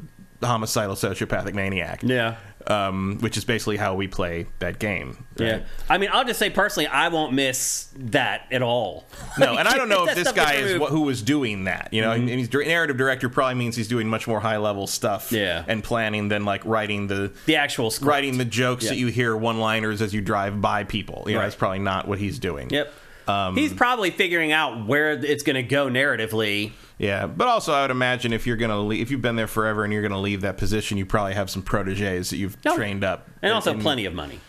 homicidal sociopathic maniac. Yeah. Um, which is basically how we play that game. right? Yeah. I mean, I'll just say personally, I won't miss that at all. No, and I *laughs* don't know if this guy is what, who was doing that. You know, and he's narrative director probably means he's doing much more high level stuff. Yeah. and planning than like writing the the actual script. writing the jokes Yeah. that you hear one liners as you drive by people. You know, that's probably not what he's doing. Yep. Um, He's probably figuring out where it's going to go narratively. Yeah, but also I would imagine if you're gonna leave, if you've been there forever and you're gonna leave that position, you probably have some proteges that you've trained up, And also in- plenty of money.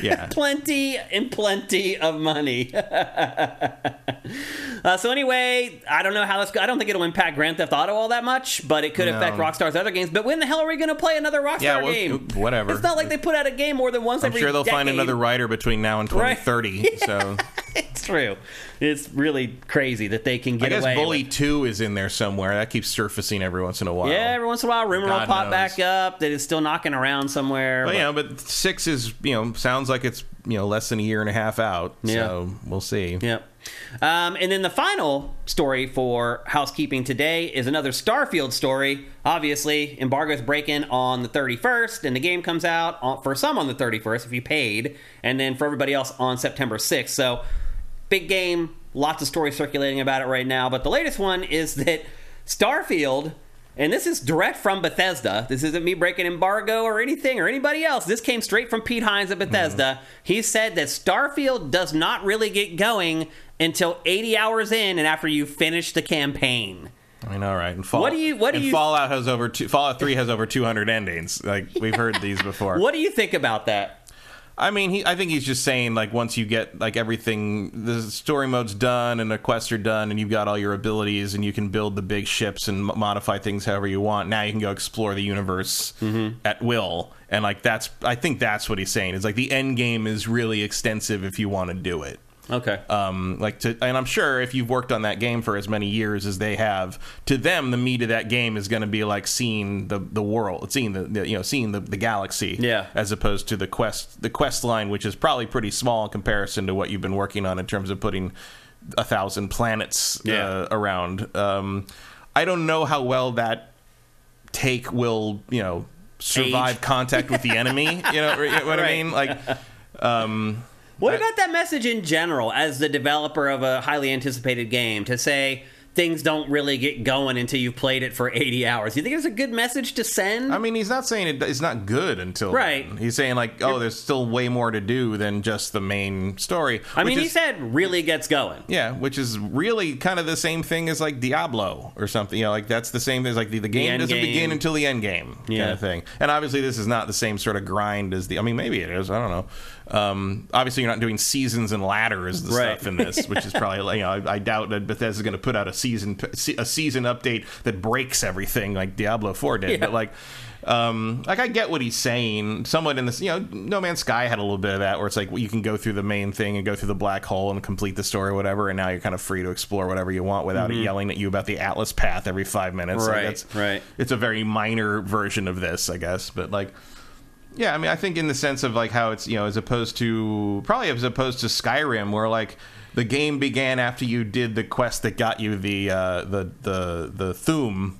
Yeah. *laughs* plenty and plenty of money. *laughs* uh, so anyway, I don't know how this. I don't think it'll impact Grand Theft Auto all that much, but it could No. affect Rockstar's other games. But when the hell are we going to play another Rockstar Yeah, well, game? whatever. It's not like they put out a game more than once I'm every. sure they'll find another writer between now and Right. 2030. *laughs* So It's true. It's really crazy that they can get I guess away. Bully with- 2 is in there somewhere. That keeps surfacing every once in a while. Yeah, every once in a while, rumor will pop knows. back up that it's still knocking around somewhere. But, but- you know, but 6 is, you know, sounds like it's, you know, less than a year and a half out. Yeah. So we'll see. Yep. Um, and then the final story for housekeeping today is another Starfield story. Obviously, embargo's breaking on the 31st, and the game comes out on, for some on the 31st if you paid, and then for everybody else on September 6th. So, big game, lots of stories circulating about it right now. But the latest one is that Starfield. And this is direct from Bethesda. This isn't me breaking embargo or anything or anybody else. This came straight from Pete Hines at Bethesda. Mm-hmm. He said that Starfield does not really get going until 80 hours in and after you finish the campaign. I all right. And Fall, What do you- what do you- Fallout has over two, Fallout 3 has over 200 endings. Like we've heard these *laughs* before. What do you think about that? I mean, he. I think he's just saying like once you get like everything, the story mode's done and the quests are done, and you've got all your abilities, and you can build the big ships and mo- modify things however you want. Now you can go explore the universe mm-hmm. at will, and like that's. I think that's what he's saying. Is like the end game is really extensive if you want to do it. Okay. Um, like to, and I'm sure if you've worked on that game for as many years as they have, to them the meat of that game is going to be like seeing the the world, seeing the, the you know seeing the, the galaxy, Yeah. as opposed to the quest the quest line, which is probably pretty small in comparison to what you've been working on in terms of putting a thousand planets Yeah. uh, around. Um, I don't know how well that take will you know survive Age. contact with the enemy. You know, *laughs* what I mean? Like. Um, What I- about that message in general as the developer of a highly anticipated game to say things don't really get going until you've played it for 80 hours? Do you think it's a good message to send? I mean, he's not saying it, it's not good until Right. then. He's saying like, oh, there's still way more to do than just the main story. I mean, which he said really gets going. yeah, which is really kind of the same thing as like Diablo or something. You know, like that's the same thing as like the, the game end doesn't game. begin until the end game Yeah. kind of thing. And obviously, this is not the same sort of grind as the. I mean, maybe it is. I don't know. Um, obviously, you're not doing seasons and ladders the Right. stuff in this, which is probably you know I, I doubt that Bethesda's going to put out a season a season update that breaks everything like Diablo Four did. Yeah. But like. Um, like I get what he's saying. Somewhat in this, you know, No Man's Sky had a little bit of that, where it's like well, you can go through the main thing and go through the black hole and complete the story, or whatever, and now you're kind of free to explore whatever you want without it yelling at you about the Atlas path every five minutes. Like, Mm-hmm. Right, that's- right. It's a very minor version of this, I guess, but like. Yeah, I mean, I think in the sense of like how it's you know as opposed to probably as opposed to Skyrim, where like the game began after you did the quest that got you the uh, the the the Thu'um,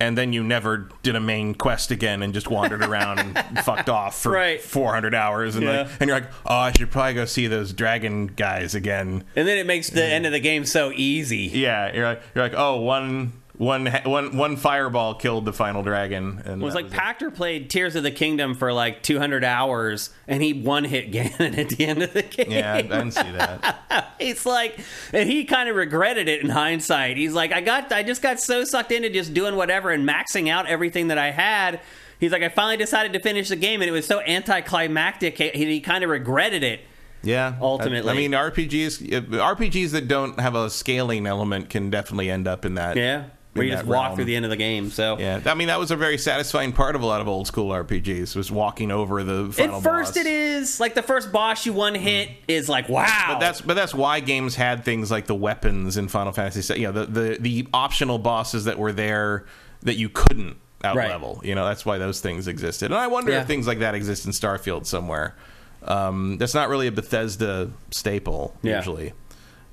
and then you never did a main quest again and just wandered *laughs* around and fucked off for Right. 400 hours, and Yeah. like and you're like, oh, I should probably go see those dragon guys again. And then it makes the end of the game so easy. Yeah, you're like you're like, oh, one one one one fireball killed the final dragon, and It was like Pachter played Tears of the Kingdom for like 200 hours, and he one hit Ganon at the end of the game. Yeah, I didn't see that. *laughs* He's like, and he kind of regretted it in hindsight. He's like, I got, I just got so sucked into just doing whatever and maxing out everything that I had. He's like, I finally decided to finish the game, and it was so anticlimactic. He, he kind of regretted it. Yeah, Ultimately. I, I mean, RPGs RPGs that don't have a scaling element can definitely end up in that. Yeah, where you just walk realm. through the end of the game. So Yeah, I mean that was a very satisfying part of a lot of old school RPGs was walking over the final At first, boss. it is like the first boss you one hit is like wow. But that's but that's why games had things like the weapons in Final Fantasy. You know, the the, the optional bosses that were there that you couldn't out Right. level. You know, that's why those things existed. And I wonder Yeah. if things like that exist in Starfield somewhere. Um, that's not really a Bethesda staple Yeah. usually.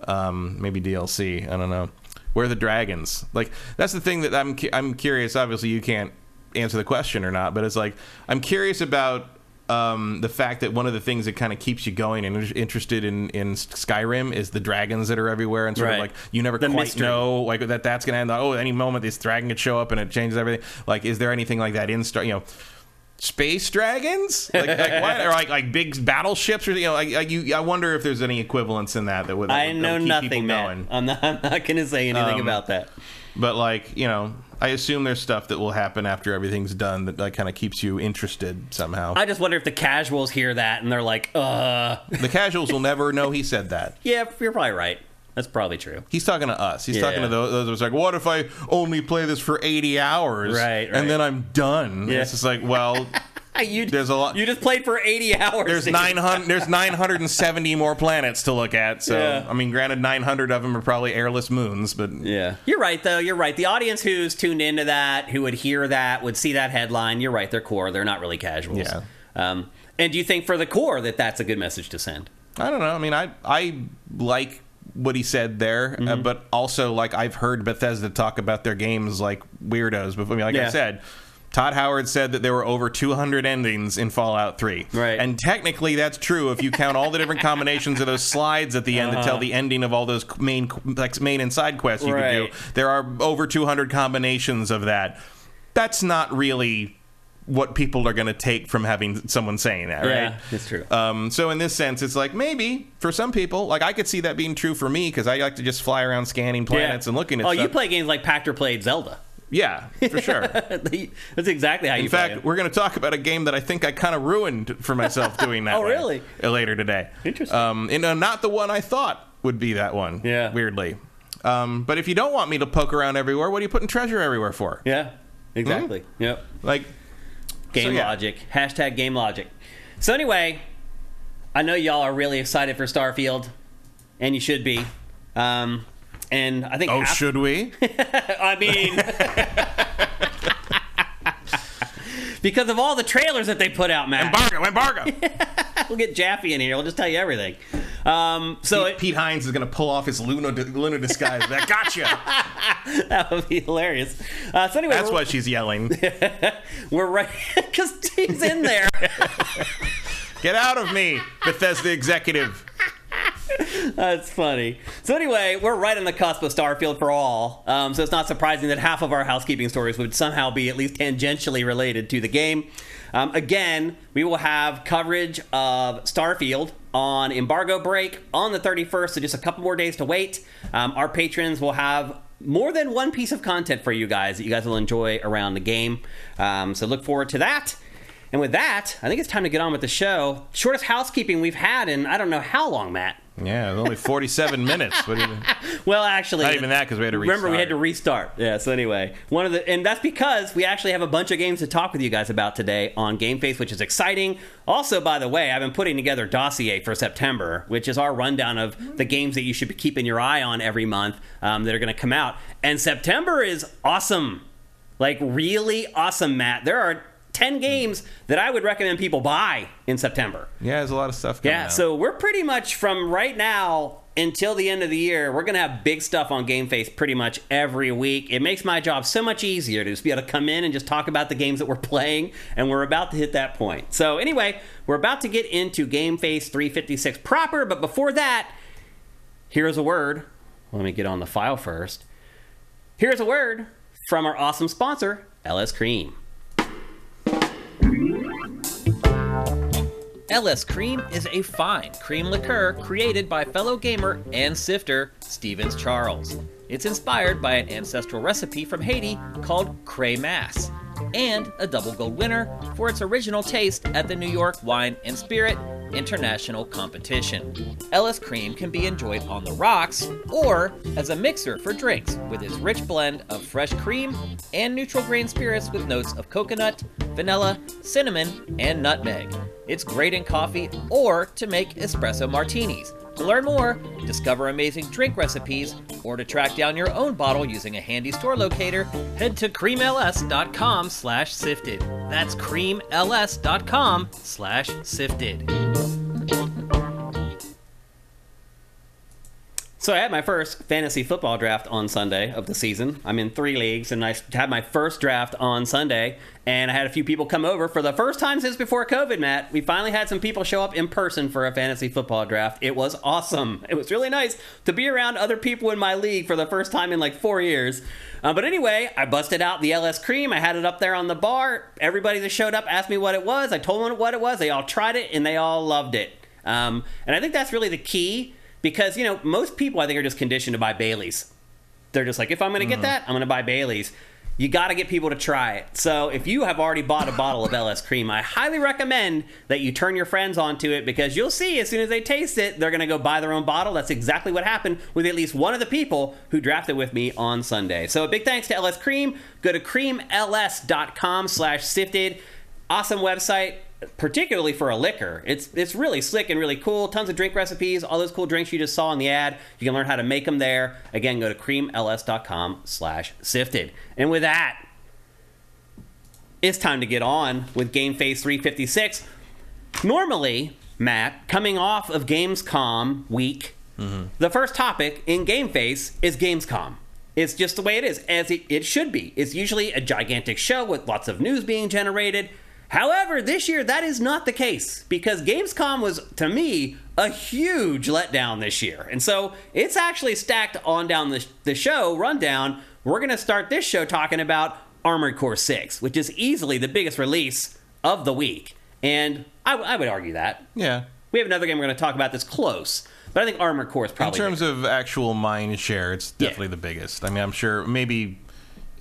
Um, maybe DLC. I don't know. Where are the dragons? Like that's the thing that I'm cu- I'm curious. Obviously, you can't answer the question or not, but it's like I'm curious about um, the fact that one of the things that kind of keeps you going and interested in in Skyrim is the dragons that are everywhere and sort Right. of like you never The quite mystery. know like that that's gonna end. Oh, any moment this dragon could show up and it changes everything. Like, is there anything like that in Star? You know. Space dragons, like, like what, or like like big battleships, or you know, like, like you. I wonder if there's any equivalence in that that would. That I would- know keep nothing, people man. going. I'm not, I'm not going to say anything Um, about that. But like you know, I assume there's stuff that will happen after everything's done that like kind of keeps you interested somehow. I just wonder if the casuals hear that and they're like, uh. the casuals will never know he said that. *laughs* Yeah, you're probably right. That's probably true. He's talking to us. He's Yeah. talking to those, those who's like, what if I only play this for 80 hours? Right, right. And then I'm done. Yeah. It's just like, well, *laughs* You, There's a lot- You just played for 80 hours. there's *laughs* 900 there's 970 more planets to look at. So, Yeah. I mean, granted 900 of them are probably airless moons, but Yeah. You're right, though. You're right. The audience who's tuned into that, who would hear that, would see that headline. You're right. They're core. They're not really casuals. Yeah. Um, and do you think for the core that that's a good message to send? I don't know. I mean, I I like what he said there, uh, Mm-hmm. but also like I've heard Bethesda talk about their games like weirdos. But I mean, like Yeah. I said, Todd Howard said that there were over 200 endings in Fallout 3. Right. And technically, that's true if you count all the different combinations of those slides at the end that tell the ending of all those main like main and side quests you Uh-huh. Right. could do. There are over 200 combinations of that. That's not really what people are going to take from having someone saying that, right? Yeah, it's true. Um, so in this sense, it's like maybe for some people, like I could see that being true for me because I like to just fly around scanning planets and looking at Oh, stuff. you play games like Pachter played Zelda. yeah, for *laughs* sure. That's exactly how you In play fact, it. we're going to talk about a game that I think I kind of ruined for myself doing *laughs* that. Oh, really? Later today. Interesting. Um, and uh, not the one I thought would be that one. Yeah. Weirdly. Um, but if you don't want me to poke around everywhere, what are you putting treasure everywhere for? Yeah, exactly. Yep. Like, Game So, yeah. logic. Hashtag game logic. So anyway, I know y'all are really excited for Starfield, and you should be. Um, and I think oh, half- should we? *laughs* I mean, *laughs* because of all the trailers that they put out, Matt. embargo, embargo. *laughs* we'll get Jaffe in here. We'll just tell you everything. Um, so Pete, it, Pete Hines is going to pull off his Luna, Luna disguise. That gotcha. *laughs* that would be hilarious. Uh, so anyway, That's why she's yelling. *laughs* we're right because he's in there. Get out of me, Bethesda executive. *laughs* That's funny. So anyway, we're right on the cusp of Starfield for all. Um, so it's not surprising that half of our housekeeping stories would somehow be at least tangentially related to the game. Um, again, we will have coverage of Starfield on embargo break on the 31st, so just a couple more days to wait. Um, our patrons will have more than one piece of content for you guys that you guys will enjoy around the game. Um, so look forward to that. And with that, I think it's time to get on with the show. Shortest housekeeping we've had in I don't know how long, Matt. Yeah, it was only 47 minutes. What do you, Well, actually, Not even that, 'cause we had to Remember, we had to restart. restart. Yeah. So anyway, one of the and that's because we actually have a bunch of games to talk with you guys about today on Game Face, which is exciting. Also, by the way, I've been putting together dossier for September, which is our rundown of the games that you should be keeping your eye on every month um, that are going to come out. And September is awesome, like really awesome, Matt. There are. 10 games that I would recommend people buy in September. yeah, there's a lot of stuff coming Yeah, out. so we're pretty much from right now until the end of the year, we're going to have big stuff on Game Face pretty much every week. It makes my job so much easier to just be able to come in and just talk about the games that we're playing, and we're about to hit that point. So, anyway, we're about to get into Game Face 356 proper, but before that, here's a word. Let me get on the file first. Here's a word from our awesome sponsor, LS Cream. LS Cream is a fine cream liqueur created by fellow gamer and sifter Stevens Charles. It's inspired by an ancestral recipe from Haiti called Kremas, and a double gold winner for its original taste at the New York Wine and Spirit International Competition. LS Cream can be enjoyed on the rocks or as a mixer for drinks with its rich blend of fresh cream and neutral grain spirits with notes of coconut, vanilla, cinnamon, and nutmeg. It's great in coffee or to make espresso martinis. To learn more, discover amazing drink recipes, or to track down your own bottle using a handy store locator, head to creamls.com slash sifted. That's creamls.com slash sifted. So I had my first fantasy football draft on Sunday of the season. I'm in three leagues, and I had my first draft on Sunday. And I had a few people come over for the first time since before COVID. Matt, we finally had some people show up in person for a fantasy football draft. It was awesome. It was really nice to be around other people in my league for the first time in like four years. Uh, but anyway, I busted out the LS Cream. I had it up there on the bar. Everybody that showed up asked me what it was. I told them what it was. They all tried it and they all loved it. Um, and I think that's really the key because you know most people I think are just conditioned to buy Bailey's. They're just like, if I'm going to get mm. that, I'm going to buy Bailey's. you got to get people to try it. So if you have already bought a bottle of LS Cream, I highly recommend that you turn your friends onto it because you'll see as soon as they taste it, they're going to go buy their own bottle. That's exactly what happened with at least one of the people who drafted with me on Sunday. So a big thanks to LS Cream. Go to creamls.com slash sifted. Awesome website particularly for a liquor. It's it's really slick and really cool. Tons of drink recipes, all those cool drinks you just saw in the ad. You can learn how to make them there. Again, go to creamls.com slash sifted. And with that, it's time to get on with Game Face 356. Normally, Matt, coming off of Gamescom week, mm-hmm. the first topic in Game Face is Gamescom. It's just the way it is, as it, it should be. It's usually a gigantic show with lots of news being generated. However, this year that is not the case because Gamescom was, to me, a huge letdown this year. And so it's actually stacked on down the, the show rundown. We're going to start this show talking about Armored Core 6, which is easily the biggest release of the week. And I, I would argue that. Yeah. We have another game we're going to talk about that's close, but I think Armored Core is probably. In terms of actual mind share, it's Yeah. definitely the biggest. I mean, I'm sure maybe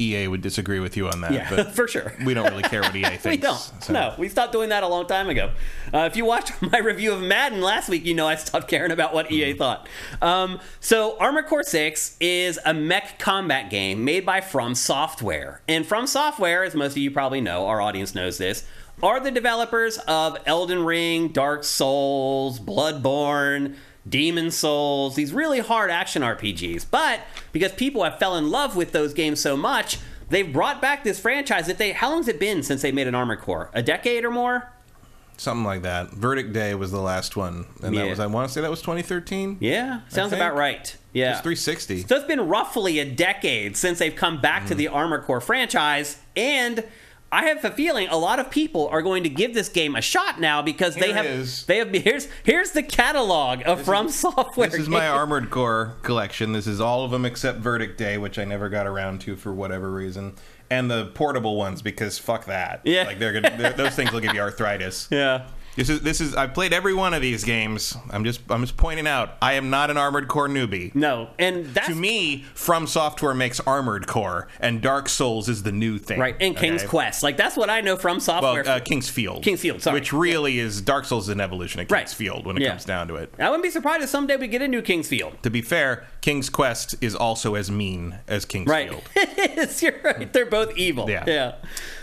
EA would disagree with you on that, yeah, but *laughs* for sure. we don't really care what EA *laughs* thinks. We don't. so. No, we stopped doing that a long time ago. Uh, if you watched *laughs* my review of Madden last week, you know I stopped caring about what Mm-hmm. EA thought. Um, so, Armored Core 6 is a mech combat game made by From Software. And From Software, as most of you probably know, our audience knows this, are the developers of Elden Ring, Dark Souls, Bloodborne, Demon Souls, these really hard action RPGs. But because people have fell in love with those games so much, they've brought back this franchise that they how long's it been since they made an Armored Core? A decade or more? Something like that. Verdict Day was the last one, and Yeah. that was I want to say that was 2013. Yeah, sounds about right. Yeah. It's 360. So it's been roughly a decade since they've come back to mm-hmm. the Armored Core franchise, and I have a feeling a lot of people are going to give this game a shot now because they have is. they have here's here's the catalog of From Software. This is my. Armored Core collection. This is all of them except Verdict Day, which I never got around to for whatever reason, and the portable ones because fuck that. Yeah. like they're gonna they're, those things will give you *laughs* arthritis. Yeah. This is this is I've played every one of these games. I'm just I'm just pointing out I am not an Armored Core newbie. No, and that's To me, From Software makes Armored Core, and Dark Souls is the new thing. right. And King's Okay? Quest, like that's what I know from Well, Software. uh, King's Field. King's Field, sorry. Which really is Dark Souls is an evolution of Right. King's Field when it Yeah. comes down to it. I wouldn't be surprised if someday we get into King's Field. To be fair, King's Quest is also as mean as King's Right. Field. *laughs* Yes, You're right. They're both evil. Yeah. Yeah.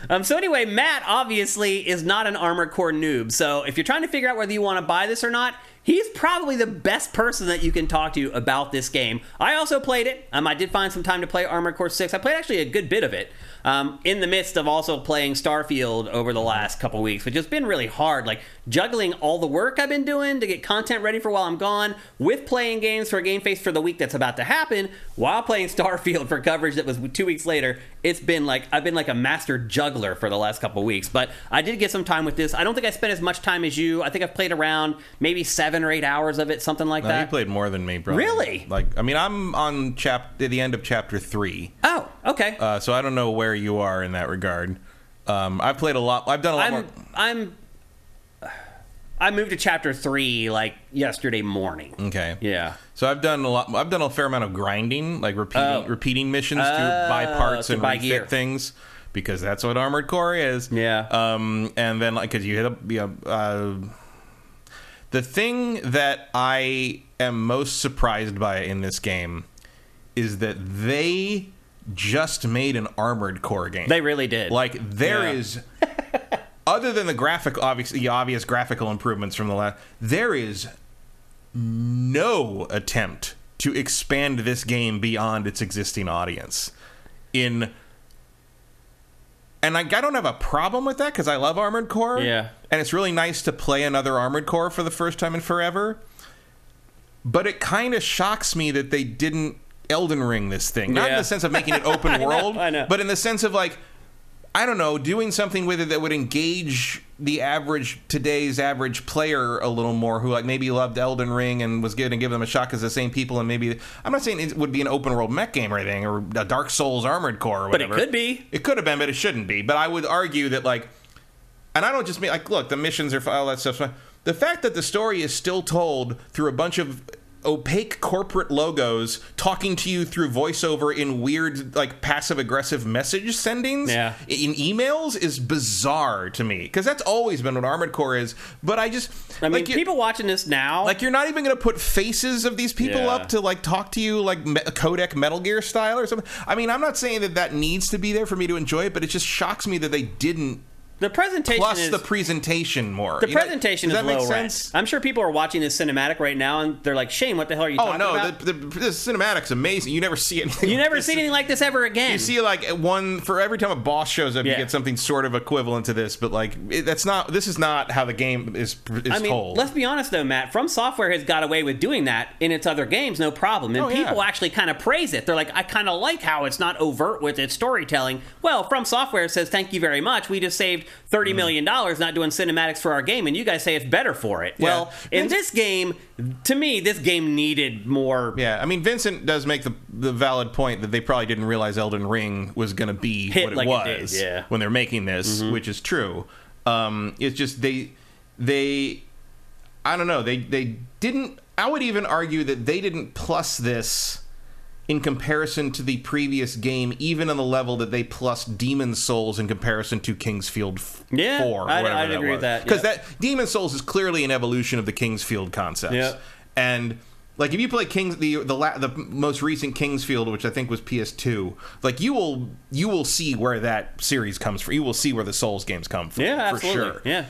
Um, so anyway, Matt obviously is not an Armored Core noob. So if you're trying to figure out whether you want to buy this or not, he's probably the best person that you can talk to about this game. I also played it. Um, I did find some time to play Armored Core 6. I played actually a good bit of it. Um, in the midst of also playing Starfield over the last couple weeks, which has been really hard. Like juggling all the work I've been doing to get content ready for while I'm gone, with playing games for a Game Face for the week that's about to happen, while playing *laughs* Starfield for coverage that was two weeks later. It's been like I've been like a master juggler for the last couple weeks. But I did get some time with this. I don't think I spent as much time as you. I think I've played around maybe seven or eight hours of it, something like No, that. you played more than me, bro. Really? Like, I mean, I'm on chap the end of chapter three. Oh, okay. uh, so I don't know where you are in that regard. Um, I've played a lot. I've done a lot more. I'm I'm I moved to chapter three like yesterday morning. Okay. Yeah. So I've done a lot. I've done a fair amount of grinding, like repeating Oh. repeating missions to buy Oh, parts to and buy refit gear. things, because that's what Armored Core is. Yeah. Um, and then like because you hit up, yeah. Uh, the thing that I am most surprised by in this game is that they just made an Armored Core game. They really did. Like there Yeah. is, *laughs* other than the graphic, obviously the obvious graphical improvements from the last, there is no attempt to expand this game beyond its existing audience. In and like I don't have a problem with that because I love Armored Core. Yeah. and it's really nice to play another Armored Core for the first time in forever. But it kind of shocks me that they didn't Elden Ring this thing. Not in the sense of making it *laughs* open I know, world, I know. but in the sense of like I don't know, doing something with it that would engage the average today's average player a little more, who like maybe loved Elden Ring and was going to give them a shot because the same people, and maybe I'm not saying it would be an open world mech game or anything, or a Dark Souls Armored Core, or whatever. But it could be. It could have been, but it shouldn't be. But I would argue that like, and I don't just mean like, look, the missions are all that stuff. The fact that the story is still told through a bunch of opaque corporate logos talking to you through voiceover in weird like passive aggressive message sendings Yeah. in emails is bizarre to me because that's always been what armored core is but i just I like you- people watching this now, like you're not even going to put faces of these people Yeah. up to like talk to you like me- codec Metal Gear style or something. I mean, I'm not saying that that needs to be there for me to enjoy it, but it just shocks me that they didn't. The presentation Plus is the presentation more. the You know, presentation does is that make low sense? rent. I'm sure people are watching this cinematic right now, and they're like, "Shane, what the hell are you Oh talking no, about?" the, the, the cinematic's amazing. You never see anything. you like never this. see anything like this ever again. You see, like one for every time a boss shows up, you get something sort of equivalent to this. But like, it, that's not. This is not how the game is is I mean, told. let's be honest though, Matt. From Software has got away with doing that in its other games, no problem. And Oh, yeah. people actually kind of praise it. They're like, I kind of like how it's not overt with its storytelling. Well, From Software says, thank you very much. We just saved thirty Mm-hmm. million dollars not doing cinematics for our game, and you guys say it's better for it. Well, in this game, to me, this game needed more. Yeah, I mean, Vincent does make the the valid point that they probably didn't realize Elden Ring was going to be what it like it was did, yeah. when they're making this, which is true. Um, it's just they they I don't know they they didn't. I would even argue that they didn't plus this in comparison to the previous game, even on the level that they plus Demon Souls in comparison to King's Field f- Yeah, 4. or I'd- I'd that agree with that, Because yeah. that Demon Souls is clearly an evolution of the King's Field concepts. Yep. And like if you play Kings the the la- the most recent King's Field, which I think was PS2, like you will you will see where that series comes from. You will see where the Souls games come from. Yeah, for sure. Yeah.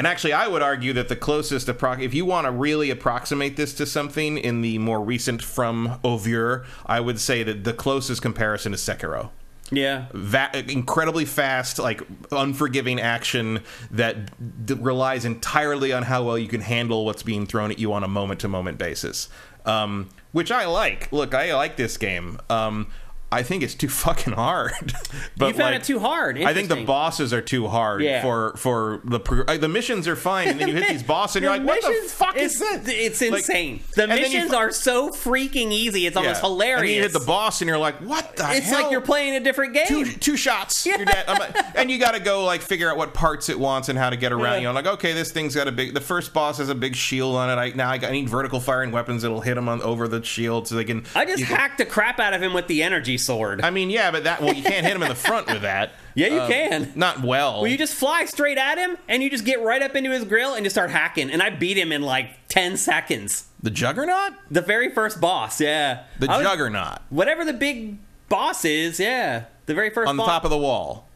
And actually, I would argue that the closest appro- if you want to really approximate this to something in the more recent from Ovure, I would say that the closest comparison is Sekiro. Yeah. Va- incredibly fast, like unforgiving action that d- relies entirely on how well you can handle what's being thrown at you on a moment to moment basis. Um, which I like. Look, I like this game. Um, I think it's too *laughs* fucking hard. *laughs* but You found like, it too hard. I think the bosses are too hard Yeah. for for the pro- uh, the missions are fine, and then you hit these *laughs* bosses, and you're like, what the fuck is this? It's Like, insane. the then you missions fu- are so freaking easy. It's almost Yeah. hilarious. And you hit the boss, and you're like, what the hell? It's hell? like you're playing a different game. two, two shots. You're dead. Like- and you got to go like figure out what parts it wants and how to get around. Yeah. You know, like okay, this thing's got a big. The first boss has a big shield on it. I now I, got, I need vertical firing weapons that'll hit them on over the shield so they can. I just hacked the crap out of him with the energy sword. I mean, yeah, but that well, you can't hit him in the front with that. *laughs* yeah, you Um, can. Not well. Well, you just fly straight at him, and you just get right up into his grill and just start hacking. And I beat him in like ten seconds. the Juggernaut. The very first boss, yeah. The was- Juggernaut Whatever the big boss is, yeah. The very first on the top of the wall.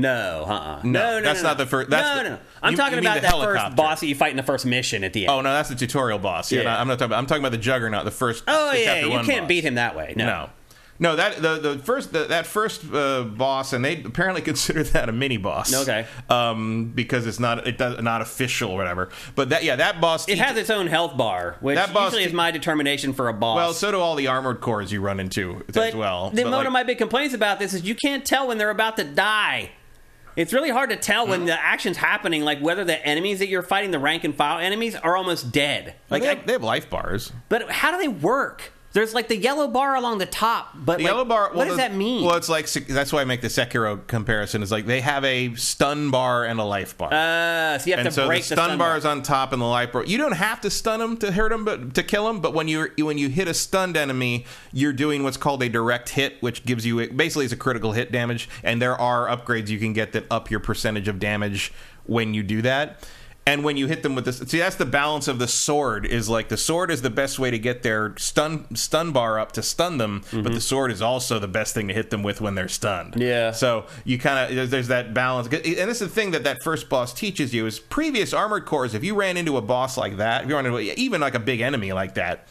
No, uh-uh. No, no, no, that's no, not no. the first. that's no, the- no. I'm you- talking you about the that helicopter. first boss that you fight in the first mission at the end. Oh no, that's the tutorial boss. Yeah, Yeah. no, I'm not talking about. I'm talking about the Juggernaut, the first. Oh, the yeah, you can't boss. beat him that way. No. No. That the the first the, that first uh, boss, and they apparently *laughs* consider that a mini boss. Okay. Um, because it's not it does not official or whatever. But that yeah, that boss. It teach- has its own health bar, which That boss usually te- is my determination for a boss. well, so do all the armored cores you run into but as well. The, But, one like- of my big complaints about this is you can't tell when they're about to die. It's really hard to tell Hmm. when the action's happening, like whether the enemies that you're fighting, the rank and file enemies, are almost dead. Like, they, I, they have life bars. but how do they work? There's like the yellow bar along the top, but The like, yellow bar. What does the- that mean? Well, it's like that's why I make the Sekiro comparison. Is like they have a stun bar and a life bar. uh, so you have and to so break the stun, bar. bar is on top and the life bar. You don't have to stun them to hurt them, but to kill them. But when you when you hit a stunned enemy, you're doing what's called a direct hit, which gives you basically is a critical hit damage. And there are upgrades you can get that up your percentage of damage when you do that. And when you hit them with this, see that's the balance of the sword. Is like the sword is the best way to get their stun stun bar up to stun them, but the mm-hmm. sword is also the best thing to hit them with when they're stunned. Yeah. So you kind of there's, there's that balance, and this is the thing that that first boss teaches you is previous armored cores. If you ran into a boss like that, if you ran into even like a big enemy like that,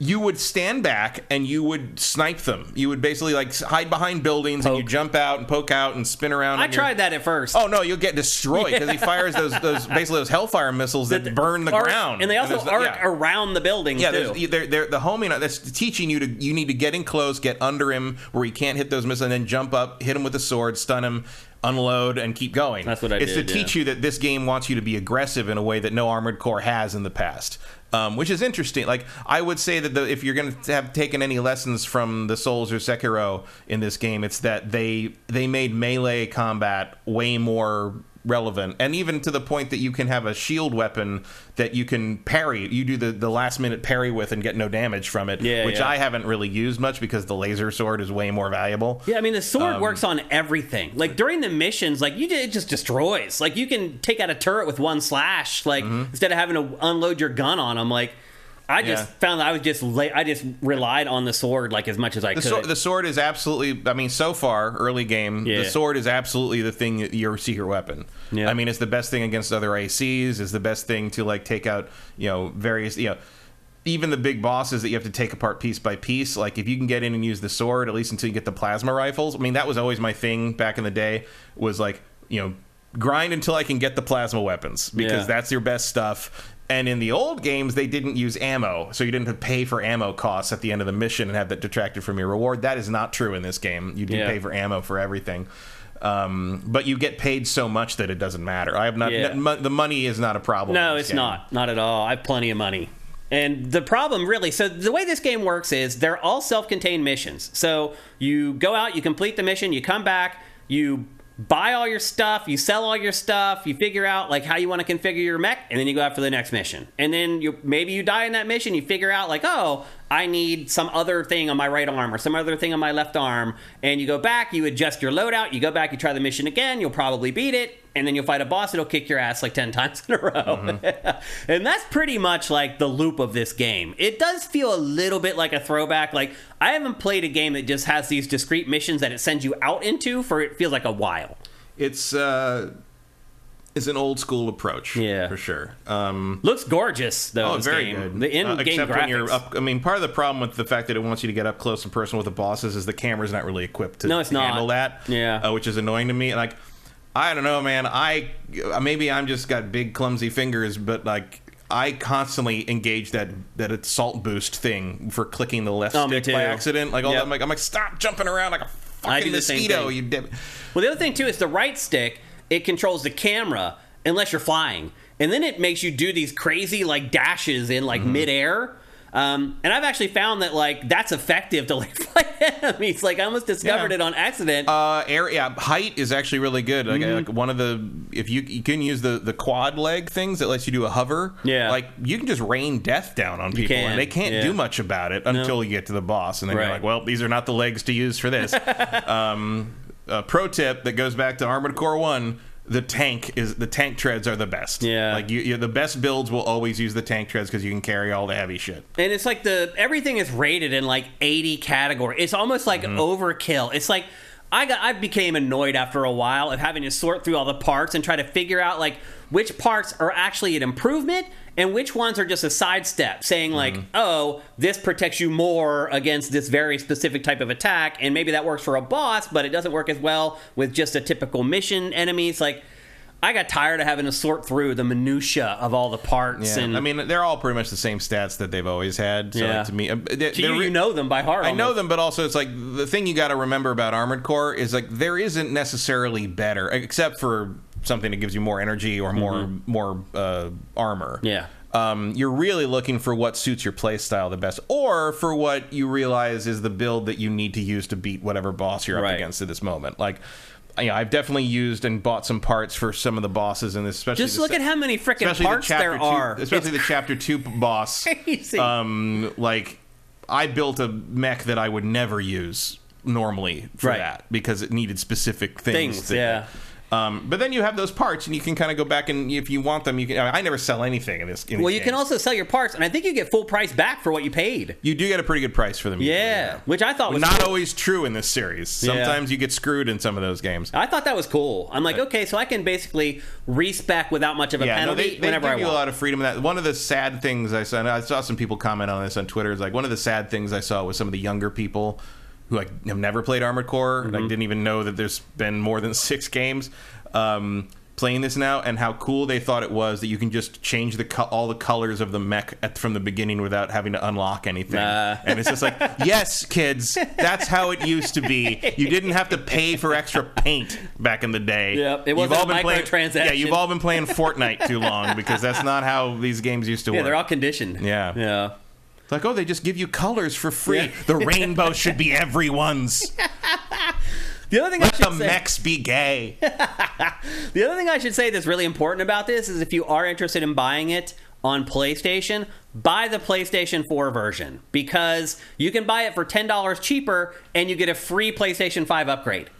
you would stand back and you would snipe them. You would basically like hide behind buildings and you jump out and poke out and spin around. I tried that at first. Oh no, you'll get destroyed because he *laughs* fires those those basically those hellfire missiles that, burn the Arc- ground, and they also there's- arc yeah. around the building Yeah, too. they're, they're, the homing that's teaching you to you need to get in close, get under him where he can't hit those missiles, and then jump up, hit him with a sword, stun him, unload, and keep going. That's what I it's did, to teach you that this game wants you to be aggressive in a way that no armored core has in the past. Um, which is interesting. Like I would say that the, if you're going to have taken any lessons from the Souls or Sekiro in this game, it's that they they made melee combat way more relevant, and even to the point that you can have a shield weapon that you can parry. You do the, the last minute parry with and get no damage from it, Yeah, which yeah. I haven't really used much because the laser sword is way more valuable. Yeah, I mean the Um, sword works on everything. Like during the missions, like you it just destroys. Like you can take out a turret with one slash. Like Mm-hmm. instead of having to unload your gun on them. Like I just Yeah. found that I was just la- I just relied on the sword like as much as I The, could. sword, the sword is absolutely. I mean, so far, early game, Yeah. the sword is absolutely the thing. Your secret weapon. Yeah. I mean, it's the best thing against other ACs. It's the best thing to like take out. You know, various. You know. Even the big bosses that you have to take apart piece by piece, like if you can get in and use the sword, at least until you get the plasma rifles. I mean, that was always my thing back in the day. Was like, you know, grind until I can get the plasma weapons because Yeah. that's your best stuff. And in the old games, they didn't use ammo, so you didn't have to pay for ammo costs at the end of the mission and have that detracted from your reward. That is not true in this game. You do Yeah. pay for ammo for everything, um, but you get paid so much that it doesn't matter. I have not. Yeah. the money is not a problem. No, it's game. not. Not at all. I have plenty of money. And the problem really, so the way this game works is they're all self-contained missions. So you go out, you complete the mission, you come back, you buy all your stuff, you sell all your stuff, you figure out like how you want to configure your mech, and then you go out for the next mission. And then you maybe you die in that mission, you figure out like, oh, I need some other thing on my right arm or some other thing on my left arm, and you go back, you adjust your loadout, you go back, you try the mission again, you'll probably beat it, and then you'll fight a boss that'll kick your ass like 10 times in a row. *laughs* and that's pretty much like the loop of this game. It does feel a little bit like a throwback. Like, I haven't played a game that just has these discrete missions that it sends you out into for it feels like a while. It's uh, it's an old school approach. Yeah. for sure. Um, Looks gorgeous, though. Oh, very game. good. The in Uh, game graphics. when you're up. I mean, part of the problem with the fact that it wants you to get up close and personal with the bosses is the camera's not really equipped to No, it's not. handle that. Yeah. uh, which is annoying to me. Like, I don't know, man. I maybe I'm just got big clumsy fingers, but like. I constantly engage that that assault boost thing for clicking the left Oh, stick by accident. Like all Yep. that, I'm like, I'm like, stop jumping around like a fucking mosquito. You dip. Well, the other thing too is the right stick. It controls the camera unless you're flying, and then it makes you do these crazy like dashes in Mm-hmm. like midair. Um, and I've actually found that like that's effective to *laughs* like fight enemies. Like I almost discovered Yeah. it on accident. Uh, air, yeah, height is actually really good. Like, Mm-hmm. like one of the if you you can use the the quad leg things that lets you do a hover. Yeah. like you can just rain death down on people, and they can't yeah. do much about it until you get to the boss, and then Right. you're like, well, these are not the legs to use for this. *laughs* um, uh, pro tip that goes back to Armored Core One. The tank is the tank treads are the best. Yeah. like you, you the best builds will always use the tank treads because you can carry all the heavy shit. and it's like the everything is rated in like 80 category. It's almost like Mm-hmm. overkill. It's like I got I became annoyed after a while of having to sort through all the parts and try to figure out like which parts are actually an improvement and which ones are just a sidestep saying like Mm-hmm. oh this protects you more against this very specific type of attack and maybe that works for a boss but it doesn't work as well with just a typical mission enemies like I got tired of having to sort through the minutia of all the parts Yeah, and I mean they're all pretty much the same stats that they've always had. So Yeah. to me, uh, they, to you, you know them by heart I know them, but also it's like the thing you got to remember about Armored Core is like there isn't necessarily better, except for something that gives you more energy or more more uh, armor. Mm-hmm. Yeah. Um, you're really looking for what suits your play style the best, or for what you realize is the build that you need to use to beat whatever boss you're up against at this moment. Like, you know, I've definitely used and bought some parts for some of the bosses in this. Especially Just look se- at how many freaking parts the there two, are. especially It's the chapter two *laughs* boss. crazy. Um, like I built a mech that I would never use normally for Right. that because it needed specific things. Things, that- yeah. Um, but then you have those parts, and you can kind of go back and if you want them, you can. I never sell anything in this. In well, you can also sell your parts, and I think you get full price back for what you paid. You do get a pretty good price for them. usually, Yeah, which I thought was Not cool. always true in this series. Yeah. Sometimes you get screwed in some of those games. I thought that was cool. I'm like, okay, so I can basically respec without much of a Yeah, no, penalty they, they whenever give I you want. a lot of freedom. In that one of the sad things I saw, and I saw some people comment on this on Twitter. Is like one of the sad things I saw was some of the younger people who like have never played Armored Core, Mm-hmm. like didn't even know that there's been more than *laughs* six games. Um, playing this now and how cool they thought it was that you can just change the co- all the colors of the mech at, from the beginning without having to unlock anything Nah. and it's just like *laughs* yes kids that's how it used to be you didn't have to pay for extra paint back in the day Yep, it You've wasn't all a been playing- microtransaction. yeah you've all been playing Fortnite too long because that's not how these games used to yeah, work. Yeah, they're all conditioned. Yeah. yeah. Like, oh, they just give you colors for free. Yeah. The rainbow should be everyone's. *laughs* The other thing I Let should the say, mechs be gay. *laughs* the other thing I should say that's really important about this is if you are interested in buying it on PlayStation, buy the PlayStation 4 version because you can buy it for ten dollars cheaper and you get a free PlayStation 5 upgrade.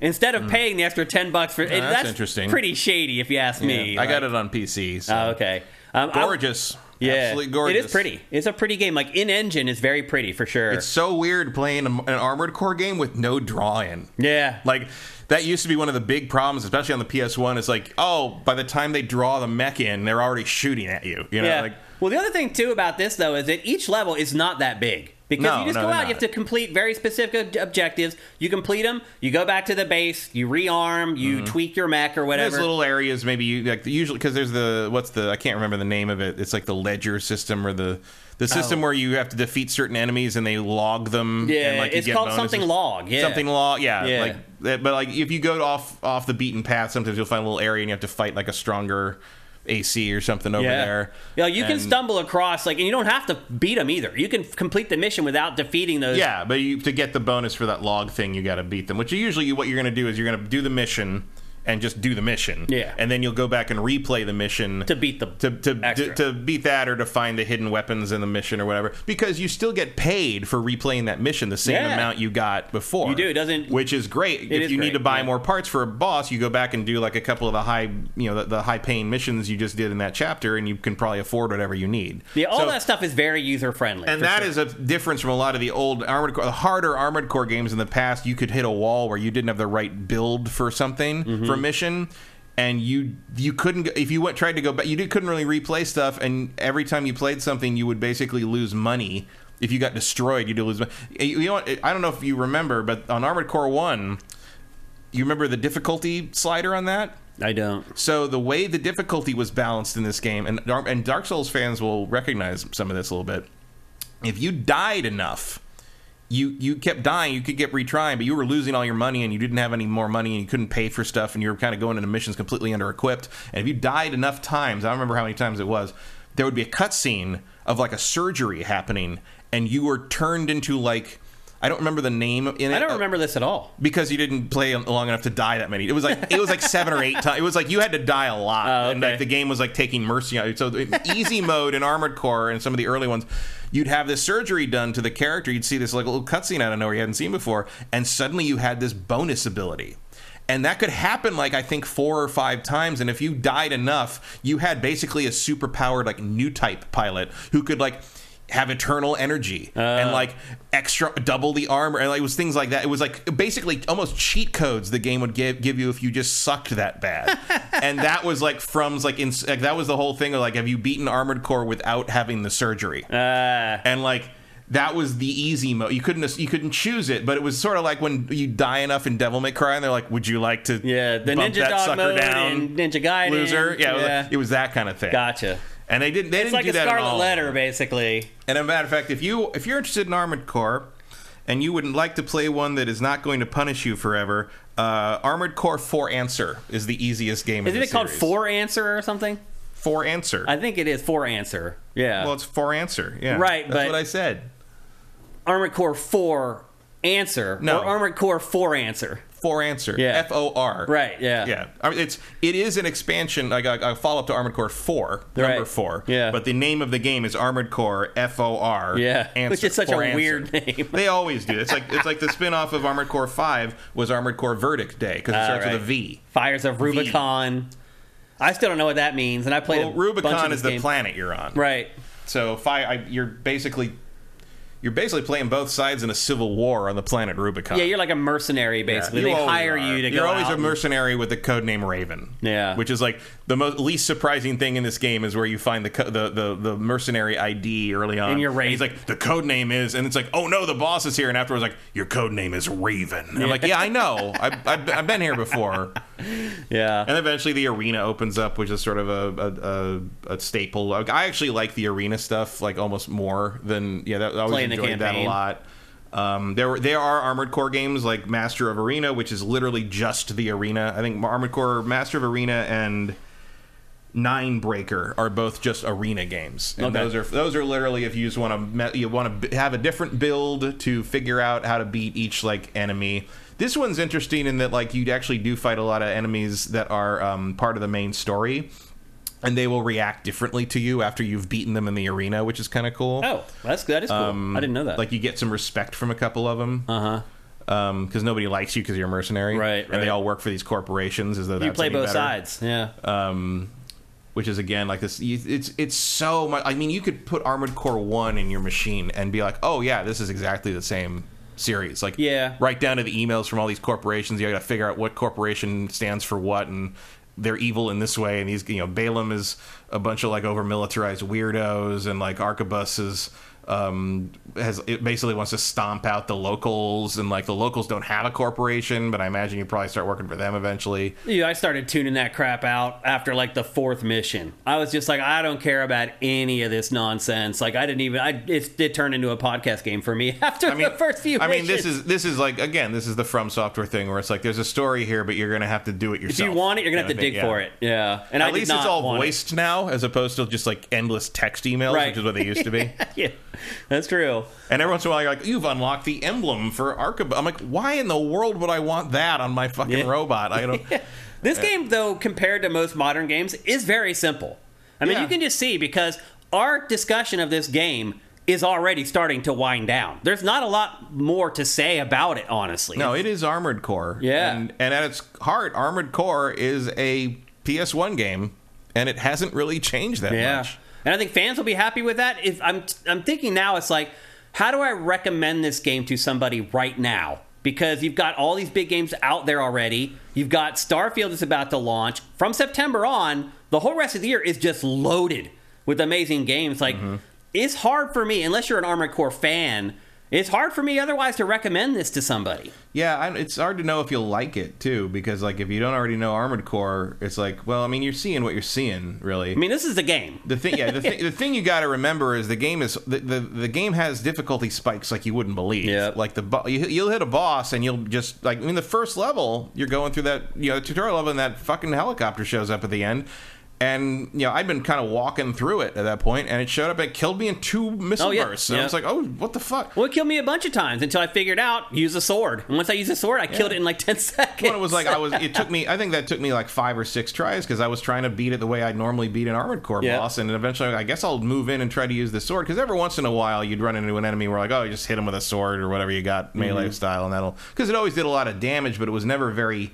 Instead of paying the extra ten bucks for it, that's that's interesting. Pretty shady, if you ask me. I got it on PC. So. Oh, okay. Um, I- Gorgeous. Yeah, Absolutely gorgeous. It is pretty. It's a pretty game. Like in engine, is very pretty for sure. It's so weird playing an Armored Core game with no drawing. yeah, Like that used to be one of the big problems, especially on the PS1. Is like, oh, by the time they draw the mech in, they're already shooting at you. You know, yeah. like well, the other thing too about this though is that each level is not that big. Because No, you just no, go out, you have to complete very specific objectives. You complete them, you go back to the base, you rearm, you tweak your mech or Mm-hmm. there's little areas maybe you like usually because there's the what's the I can't remember the name of it. It's like the ledger system or the the system Oh. where you have to defeat certain enemies and they log them. Yeah, and like you it's called bonuses. something log, yeah. something log. Yeah, Yeah. like. But like if you go off off the beaten path, sometimes you'll find a little area and you have to fight like a stronger AC or something over yeah. there. Yeah, you can And- stumble across like, and you don't have to beat them either. You can complete the mission without defeating those. Yeah, but you, to get the bonus for that log thing, you got to beat them. Which usually what you're going to do is you're going to do the mission and just do the mission. Yeah. and then you'll go back and replay the mission to beat the to to, extra. to beat that or to find the hidden weapons in the mission or whatever because you still get paid for replaying that mission the same Yeah. amount you got before You do, it doesn't- which is great if is you need to buy yeah. more parts for a boss you go back and do like a couple of the high you know the, the high paying missions you just did in that chapter and you can probably afford whatever you need yeah, all So- that stuff is very user friendly. and that is a difference from a lot of the old armored core, the harder armored core games in the past. You could hit a wall where you didn't have the right build for something Mm-hmm. for mission, and you you couldn't go- if you went tried to go back. You did, couldn't really replay stuff, and every time you played something, you would basically lose money. If you got destroyed, you'd lose money. Eh, you know what? Eh, I don't know if you remember, but on Armored Core One, you remember the difficulty slider on that. I don't. So the way the difficulty was balanced in this game, and and Dark Souls fans will recognize some of this a little bit. If you died enough, you you kept dying. You could get retrying, but you were losing all your money, and you didn't have any more money, and you couldn't pay for stuff, and you were kind of going into missions completely under equipped. And if you died enough times, I don't remember how many times it was, there would be a cutscene of like a surgery happening, and you were turned into like. I don't remember the name in it. I don't remember this at all. because you didn't play long enough to die that many. It was like it was like seven or eight times. It was like you had to die a lot, Oh, and like the game was like taking mercy on you. So easy mode in Armored Core and some of the early ones, you'd have this surgery done to the character. You'd see this like little cutscene out of nowhere you hadn't seen before, and suddenly you had this bonus ability. And that could happen like I think four or five times. And if you died enough, you had basically a super powered like new type pilot who could like have eternal energy and like extra double the armor and like, it was things like that. It was like basically almost cheat codes the game would give give you if you just sucked that bad. *laughs* and that was like from like, in, like that was the whole thing of like have you beaten Armored Core without having the surgery? Uh, and like that was the easy mode. You couldn't you couldn't choose it, but it was sort of like when you die enough in Devil May Cry, and they're like, "Would you like to yeah, the bump Ninja that Dog sucker mode down, and Ninja Gaiden. loser?" Yeah, it was, like- it was that kind of thing. gotcha. And they didn't they It's didn't like do a that Scarlet. Letter, basically. And a matter of fact, if you if you're interested in Armored Core, and you wouldn't like to play one that is not going to punish you forever, uh, Armored Core Four Answer is the easiest game. in Isn't it called. Four Answer or something? Four Answer? I think it is Four Answer. Yeah. well, it's Four Answer. Yeah, Right, That's what I said. Armored Core 4 Answer. No. Or Armored Core 4 Answer. Four Answer. Yeah. F O R. Right, yeah. Yeah, I mean, it's it is an expansion, like a, a follow up to Armored Core Four, number Right. four. Yeah. but the name of the game is Armored Core F O R. Yeah, which is such a weird name. *laughs* They always do. It's like it's like the spin off of Armored Core Five was Armored Core Verdict Day because it Ah, starts right. with a V. Fires of Rubicon. I still don't know what that means, and I played Well, Rubicon is the game. planet you're on. Right. So fi- I, you're basically you're basically playing both sides in a civil war on the planet Rubicon. Yeah, you're like a mercenary, basically. you they hire are. you to You're always a and- mercenary with the code name Raven. Yeah. which is like the most least surprising thing in this game is where you find the co- the, the the mercenary ID early on. And you're Raven. He's like the code name is, and it's like, oh no, the boss is here, and afterwards like your code name is Raven. And I'm like, yeah, I know, *laughs* I've, I've, I've been here before. *laughs* Yeah. And eventually the arena opens up, which is sort of a a, a, a staple. I actually like the arena stuff like almost more than yeah. That, I always Playing enjoyed that a lot. Um, there were there are Armored Core games like Master of Arena, which is literally just the arena. I think Armored Core, Master of Arena, and Nine Breaker are both just arena games, and Okay. those are those are literally if you just want to you want to have a different build to figure out how to beat each like enemy. This one's interesting in that like you actually do fight a lot of enemies that are um, part of the main story, and they will react differently to you after you've beaten them in the arena, which is kind of cool. Oh, that's that is cool. Um, I didn't know that. Like you get some respect from a couple of them. uh huh. because nobody likes you because you're a mercenary, Right, And they right. all work for these corporations as though. You play both better. sides. Yeah. Um, which is again like this. It's it's so much. I mean, you could put Armored Core One in your machine and be like, oh yeah, this is exactly the same series. Like, Yeah. right down to the emails from all these corporations. You got to figure out what corporation stands for what and. They're evil in this way, and these, you know, Balam is a bunch of like over militarized weirdos, and like Arquebus is um, has it basically wants to stomp out the locals, and like the locals don't have a corporation, but I imagine you probably start working for them eventually. Yeah, I started tuning that crap out after like the fourth mission. I was just like, I don't care about any of this nonsense. Like, I didn't even. I it did turn into a podcast game for me *laughs* after I mean, the first few. I mean, this is this is like again, this is the From Software thing where it's like there's a story here, but you're gonna have to do it yourself. If you want it, you're gonna have to dig thing, for it. Yeah, and At did least it's all want it. voiced now, as opposed to just like endless text emails, Right. which is what they used to be. *laughs* yeah, *laughs* that's true. and every once in a while, you're like, "You've unlocked the emblem for Archib." I'm like, "Why in the world would I want that on my fucking Yeah. robot?" I don't. *laughs* This uh, game, though, compared to most modern games, is very simple. I mean, Yeah. you can just see because our discussion of this game is already starting to wind down. There's not a lot more to say about it, honestly. No, it is Armored Core. Yeah. and, and at its heart, Armored Core is a PS1 game, and it hasn't really changed that Yeah, much. And I think fans will be happy with that. If I'm, I'm thinking now, it's like, how do I recommend this game to somebody right now? Because you've got all these big games out there already. You've got Starfield is about to launch from September on. The whole rest of the year is just loaded with amazing games. Like, Mm-hmm. it's hard for me unless you're an Armored Core fan. It's hard for me otherwise to recommend this to somebody. Yeah, I, it's hard to know if you'll like it too, because like if you don't already know Armored Core, it's like, well, I mean, you're seeing what you're seeing, really. I mean, this is the game. the thing, yeah, the, thing *laughs* the thing you got to remember is the game is the, the the game has difficulty spikes like you wouldn't believe. Yep. Like the bo- you, you'll hit a boss and you'll just like I mean the first level you're going through that you know tutorial level and that fucking helicopter shows up at the end. And you know I'd been kind of walking through it at that point, and it showed up. It killed me in two missile Oh, yeah, bursts. And I was like, "Oh, what the fuck?" Well, it killed me a bunch of times until I figured out use a sword. And once I used a sword, I killed it in like *laughs* ten seconds. When it was like I was, it took me. I think that took me like five or six tries because I was trying to beat it the way I'd normally beat an armored core Yeah. boss, and eventually I guess I'll move in and try to use the sword because every once in a while you'd run into an enemy where like oh you just hit him with a sword or whatever you got melee Mm-hmm. style, and that'll because it always did a lot of damage, but it was never very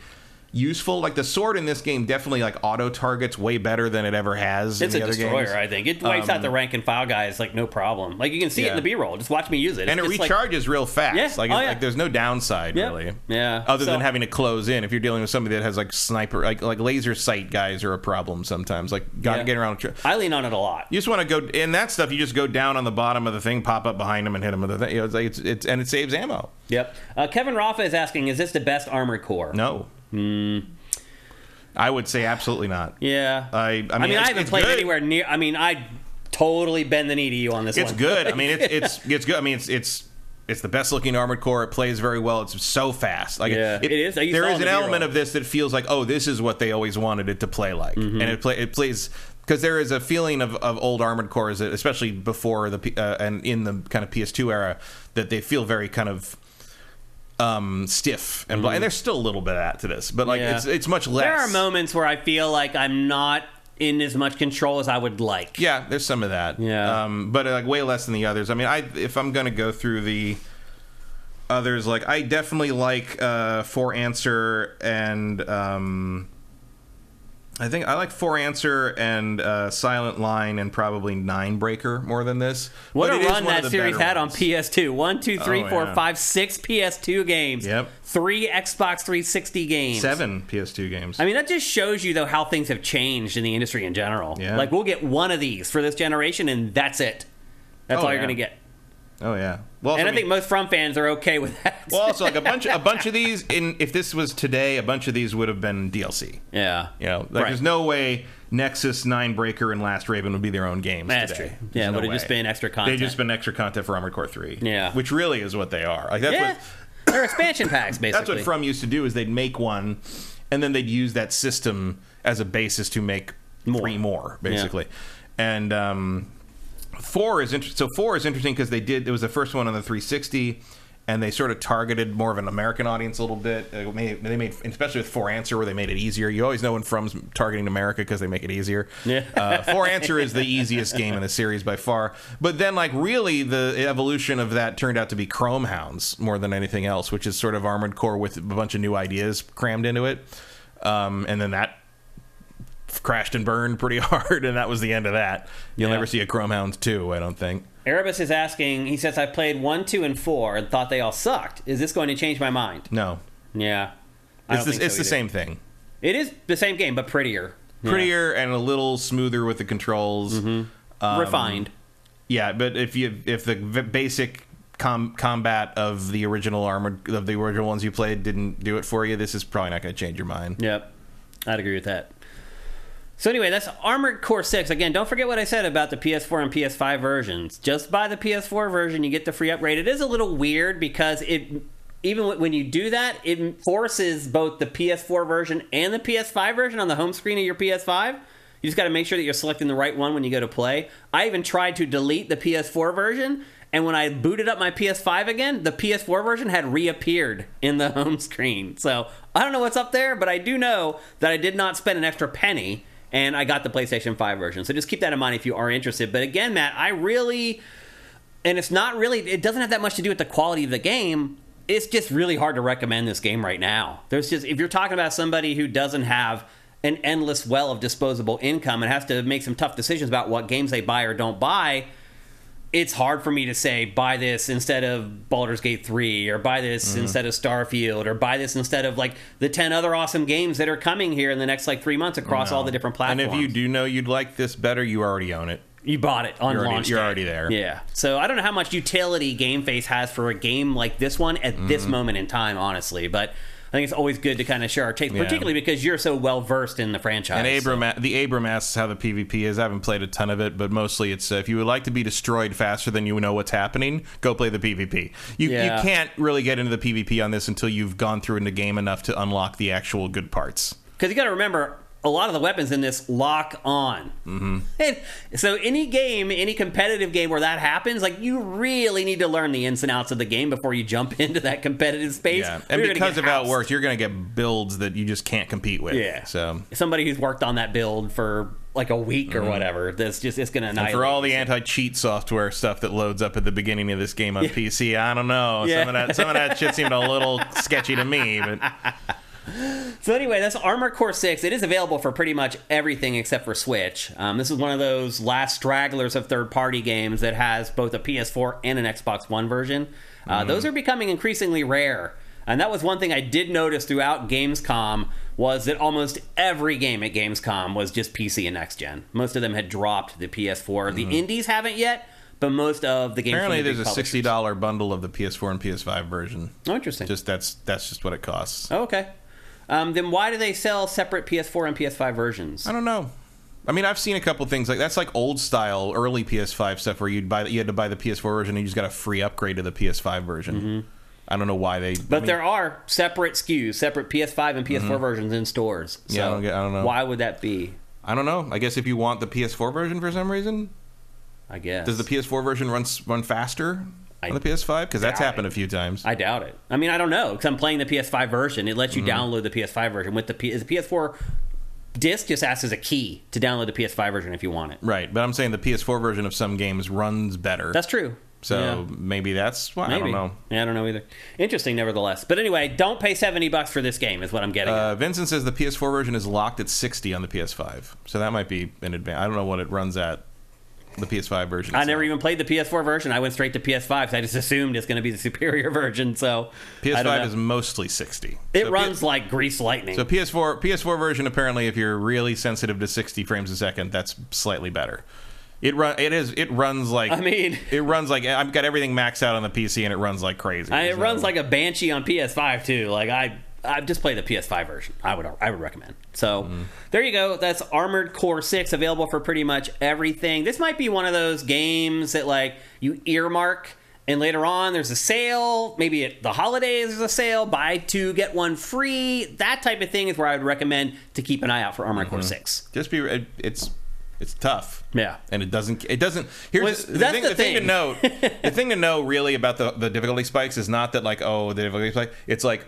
useful. Like the sword in this game definitely like auto targets way better than it ever has. It's in a other destroyer, games. I think. It wipes out the rank and file guys like no problem. Like you can see it in the B roll. Just watch me use it. and it It's just like- recharges real fast. Yeah. Like, Oh, yeah. like there's no downside Yeah. really. Yeah. Other So- than having to close in, if you're dealing with somebody that has like sniper, like like laser sight guys are a problem sometimes. Like got Yeah. getting around. I lean on it a lot. You just want to go in that stuff. You just go down on the bottom of the thing, pop up behind them, and hit them with the thing. You know, it's, like it's, it's and it saves ammo. Yep. Uh, Kevin Rafa is asking, is this the best armor core? No, I would say absolutely not. Yeah. I- I I mean, mean, I haven't played good. anywhere near. I mean, I totally bend the knee to you on this It's one. good. I mean, it's *laughs* it's it's good. I mean, it's it's. It's the best looking armored core. It plays very well. It's so fast. Like Yeah, it is. You There the an element of this that feels like, oh, this is what they always wanted it to play like, Mm-hmm. and it play it plays because there is a feeling of, of old armored cores, especially before the uh, and in the kind of PS2 era, that they feel very kind of um stiff and blah. and there's still a little bit of that to this, but like. Yeah. it's it's much less. There are moments where I feel like I'm not in as much control as I would like. Yeah, there's some of that. Yeah. um, but uh, like way less than the others. I mean, I if I'm gonna go through the others, like I definitely like uh, For Answer and um, I think I like four Answer and uh, Silent Line and probably Nine Breaker more than this. What But a run that series had on. PS2. One, two, three, Oh, four, yeah. five, six PS2 games. Yep. Three Xbox 360 games. Seven PS2 games. I mean, that just shows you, though, how things have changed in the industry in general. Yeah. Like, we'll get one of these for this generation, and that's it. That's Oh, all you're going to get. Oh yeah. Well, And I, mean- think most From fans are okay with that. well, also like a *laughs* bunch a bunch of these. In if this was today, a bunch of these would have been DLC. yeah. You know, like Right. there's no way Nexus, Nine Breaker, and Last Raven would be their own games. That's today. true. There's Yeah, no would have just been extra content. They've just been extra content for Armored Core Three. Yeah. which really is what they are. Like that's Yeah. what They're expansion packs, basically. *laughs* that's what From used to do is they'd make one, and then they'd use that system as a basis to make More. three more, basically. And um, four is interesting. So four is interesting because they did. It was the first one on the 360. and they sort of targeted more of an American audience a little bit. Uh, made- They made, especially with Four Answer, where they made it easier. You always know when From's targeting America because they make it easier. Yeah. uh, For Answer is the easiest game in the series by far. But then, like, really, the evolution of that turned out to be Chrome Hounds more than anything else, which is sort of Armored Core with a bunch of new ideas crammed into it. Um, and then that crashed and burned pretty *laughs* hard, and that was the end of that. You'll Yeah. never see a Chrome Hounds 2, I don't think. Erebus is asking. He says, "I played one, two, and four, and thought they all sucked. Is this going to change my mind?" No. Yeah, I It's, think it's the same thing. It is the same game, but prettier, Yeah. Prettier and a little smoother with the controls. Um, refined. Yeah, but if you if the v- basic com- combat of the original armored of the original ones you played didn't do it for you, this is probably not going to change your mind. Yep, I'd agree with that. So anyway, that's Armored Core 6. Again, don't forget what I said about the PS4 and PS5 versions. Just buy the PS4 version, you get the free upgrade. It is a little weird because it even when you do that, it forces both the PS4 version and the PS5 version on the home screen of your PS5. You just got to make sure that you're selecting the right one when you go to play. I even tried to delete the PS4 version, and when I booted up my PS5 again, the PS4 version had reappeared in the *laughs* home screen. So I don't know what's up there, but I do know that I did not spend an extra penny, and I got the PlayStation 5 version. So just keep that in mind if you are interested. But again, Matt, I really and it's not really it doesn't have that much to do with the quality of the game it's just really hard to recommend this game right now there's just if you're talking about somebody who doesn't have an endless well of disposable income and has to make some tough decisions about what games they buy or don't buy it's hard for me to say buy this instead of Baldur's Gate 3 or buy this Mm-hmm. instead of Starfield or buy this instead of like the 10 other awesome games that are coming here in the next like 3 months across all the different platforms. And if you do know you'd like this better, you already own it. You bought it on You're already- you're already there. Yeah. So I don't know how much utility Game Face has for a game like this one at Mm-hmm. this moment in time, honestly. But think it's always good to kind of share our takes, Yeah. particularly because you're so well versed in the franchise. And so- Abram, the Abram asks how the PvP is. I haven't played a ton of it, but mostly it's uh, if you would like to be destroyed faster than you know what's happening, go play the PvP. You Yeah. you can't really get into the PvP on this until you've gone through in the game enough to unlock the actual good parts. Because you got to remember, a lot of the weapons in this lock on. Mm-hmm. And so any game, any competitive game where that happens, like you really need to learn the ins and outs of the game before you jump *laughs* into that competitive space. Yeah, and because of how it works, you're going to get builds that you just can't compete with. Yeah. So somebody who's worked on that build for like a week or whatever, that's just it's going to Mm-hmm. And for all the anti-cheat software stuff that loads up at the beginning of this game on PC, I don't know. Yeah. Some of that some of that shit seemed a little *laughs* sketchy to me, but So anyway, that's Armor Core 6. It is available for pretty much everything except for Switch. Um, this is one of those last stragglers of third-party games that has both a PS4 and an Xbox One version. Uh, Those are becoming increasingly rare. And that was one thing I did notice throughout Gamescom was that almost every game at Gamescom was just PC and next gen. Most of them had dropped the PS4. The indies haven't yet, but most of the games. apparently the there's a sixty dollar bundle of the PS4 and PS5 version. Oh, interesting. Just that's that's just what it costs. oh, okay. Um, then why do they sell separate PS4 and PS5 versions? I don't know. I mean, I've seen a couple things like that's like old style early PS5 stuff where you'd buy you had to buy the PS4 version and you just got a free upgrade to the PS5 version. I don't know why they. Mm-hmm. But there are separate SKUs, separate PS5 and PS4 versions in stores. So Mm-hmm. Yeah, I don't get- I don't know. Why would that be? I don't know. I guess if you want the PS4 version for some reason, I guess. does the PS4 version run run faster I on the PS5? Because that's happened it. a few times. I doubt it. I mean, I don't know because I'm playing the PS5 version. It lets you Mm-hmm. download the PS5 version with the P- is the PS4 disc just acts as a key to download the PS5 version if you want it. right, but I'm saying the PS4 version of some games runs better. That's true. so Yeah. maybe that's why. I don't know. Yeah, I don't know either. Interesting, nevertheless. But anyway, don't pay seventy bucks for this game. Is what I'm getting. Uh, Vincent says the PS4 version is locked at 60 on the PS5, so that might be an advance. I don't know what it runs at. The PS5 version. I itself. never even played the PS4 version. I went straight to PS5 because I just *laughs* assumed it's going to be the superior *laughs* version. So PS5 is mostly 60. It So P- runs like grease lightning. So PS4 PS4 version apparently, if you're really sensitive to 60 frames a second, that's slightly better. It run it is it runs like I mean- *laughs* it runs like I've got everything maxed out on the PC and it runs like crazy. I, it So- runs like a banshee on PS5 too. Like I, I just play the PS5 version. I would, I would recommend. So Mm-hmm. there you go. That's Armored Core Six available for pretty much everything. This might be one of those games that like you earmark. And later on, there's a sale. Maybe at the holidays, there's a sale. Buy two, get one free. That type of thing is where I would recommend to keep an eye out for Armored Mm-hmm. Core 6. just be it, it's It's tough. Yeah. and it doesn't. It doesn't. Here's Was- the, thing, the the thing to note. *laughs* the thing to know really about the the difficulty spikes is not that like oh the difficulty spike. It's like.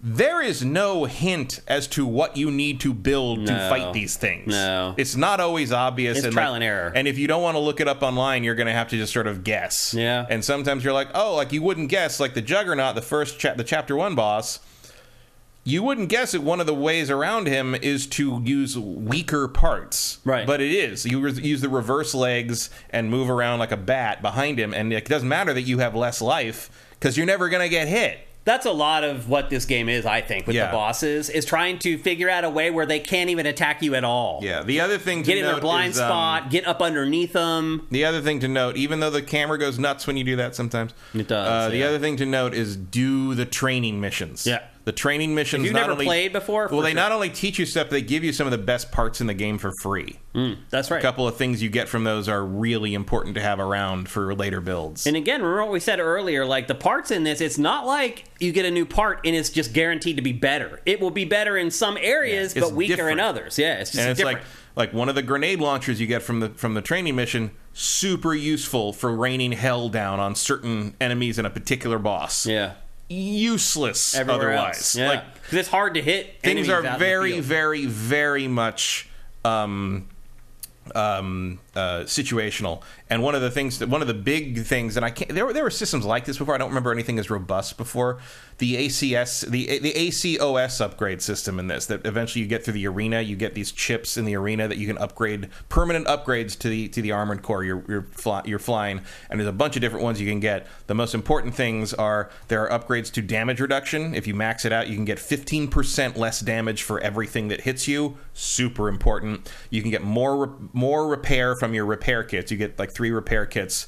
There is no hint as to what you need to build to fight these things. No. it's not always obvious. It's and trial like- and error. And if you don't want to look it up online, you're going to have to just sort of guess. Yeah. And sometimes you're like, oh, like you wouldn't guess, like the Juggernaut, the first cha- the chapter one boss you wouldn't guess that one of the ways around him is to use weaker parts. Right. But it is. You re- use the reverse legs and move around like a bat behind him, and it doesn't matter that you have less life because you're never going to get hit. That's a lot of what this game is, I think, with Yeah. the bosses, is trying to figure out a way where they can't even attack you at all. Yeah. The other thing to Get in note their blind is, um, spot, get up underneath them. The other thing to note, even though the camera goes nuts when you do that sometimes, It does, Uh, the other thing to note is do the training missions. Yeah. The training missions. If you've not never only- played before, well, they sure. not only teach you stuff, they give you some of the best parts in the game for free. Mm, that's right. A couple of things you get from those are really important to have around for later builds. And again, remember what we said earlier, like the parts in this, it's not like you get a new part and it's just guaranteed to be better. It will be better in some areas, Yeah, but weaker different. in others. Yeah, it's just and it's different. like like one of the grenade launchers you get from the from the training mission super useful for raining hell down on certain enemies and a particular boss yeah. Useless Everywhere otherwise. Yeah. like Because it's hard to hit. things are out in the very very very much um um, uh, situational. And one of the things that one of the big things, and I can't. There were there were systems like this before. I don't remember anything as robust before. The ACS, the the ACOS upgrade system in this that eventually you get through the arena. You get these chips in the arena that you can upgrade permanent upgrades to the to the armored core you're you're, fly, you're flying. And there's a bunch of different ones you can get. The most important things are there are upgrades to damage reduction. If you max it out, you can get 15% less damage for everything that hits you. Super important. You can get more more repair from your repair kits. You get like three repair kits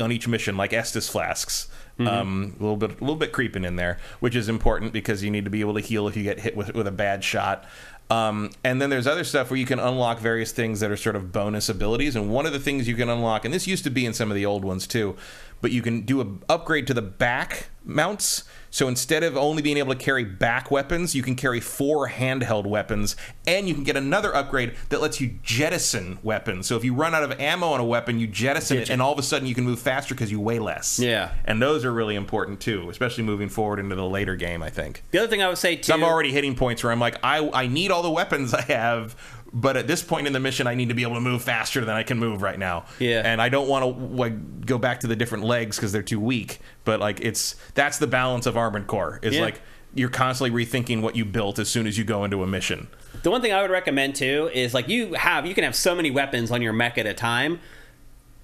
on each mission, like Estus flasks. Um, a little bit, a little bit creeping in there, which is important because you need to be able to heal if you get hit with, with a bad shot. Um, and then there's other stuff where you can unlock various things that are sort of bonus abilities. And one of the things you can unlock, and this used to be in some of the old ones too, but you can do an upgrade to the back mounts. So instead of only being able to carry back weapons, you can carry four handheld weapons, and you can get another upgrade that lets you jettison weapons. So if you run out of ammo on a weapon, you jettison it, and all of a sudden you can move faster because you weigh less. Yeah. and those are really important too, especially moving forward into the later game. I think. The other thing I would say too. I'm already hitting points where I'm like, I, I need all the weapons I have, but at this point in the mission, I need to be able to move faster than I can move right now. Yeah. And I don't want to like go back to the different legs because they're too weak. But like, it's that's the balance of Armored Core. Is Yeah. like you're constantly rethinking what you built as soon as you go into a mission. The one thing I would recommend too is like you have you can have so many weapons on your mech at a time.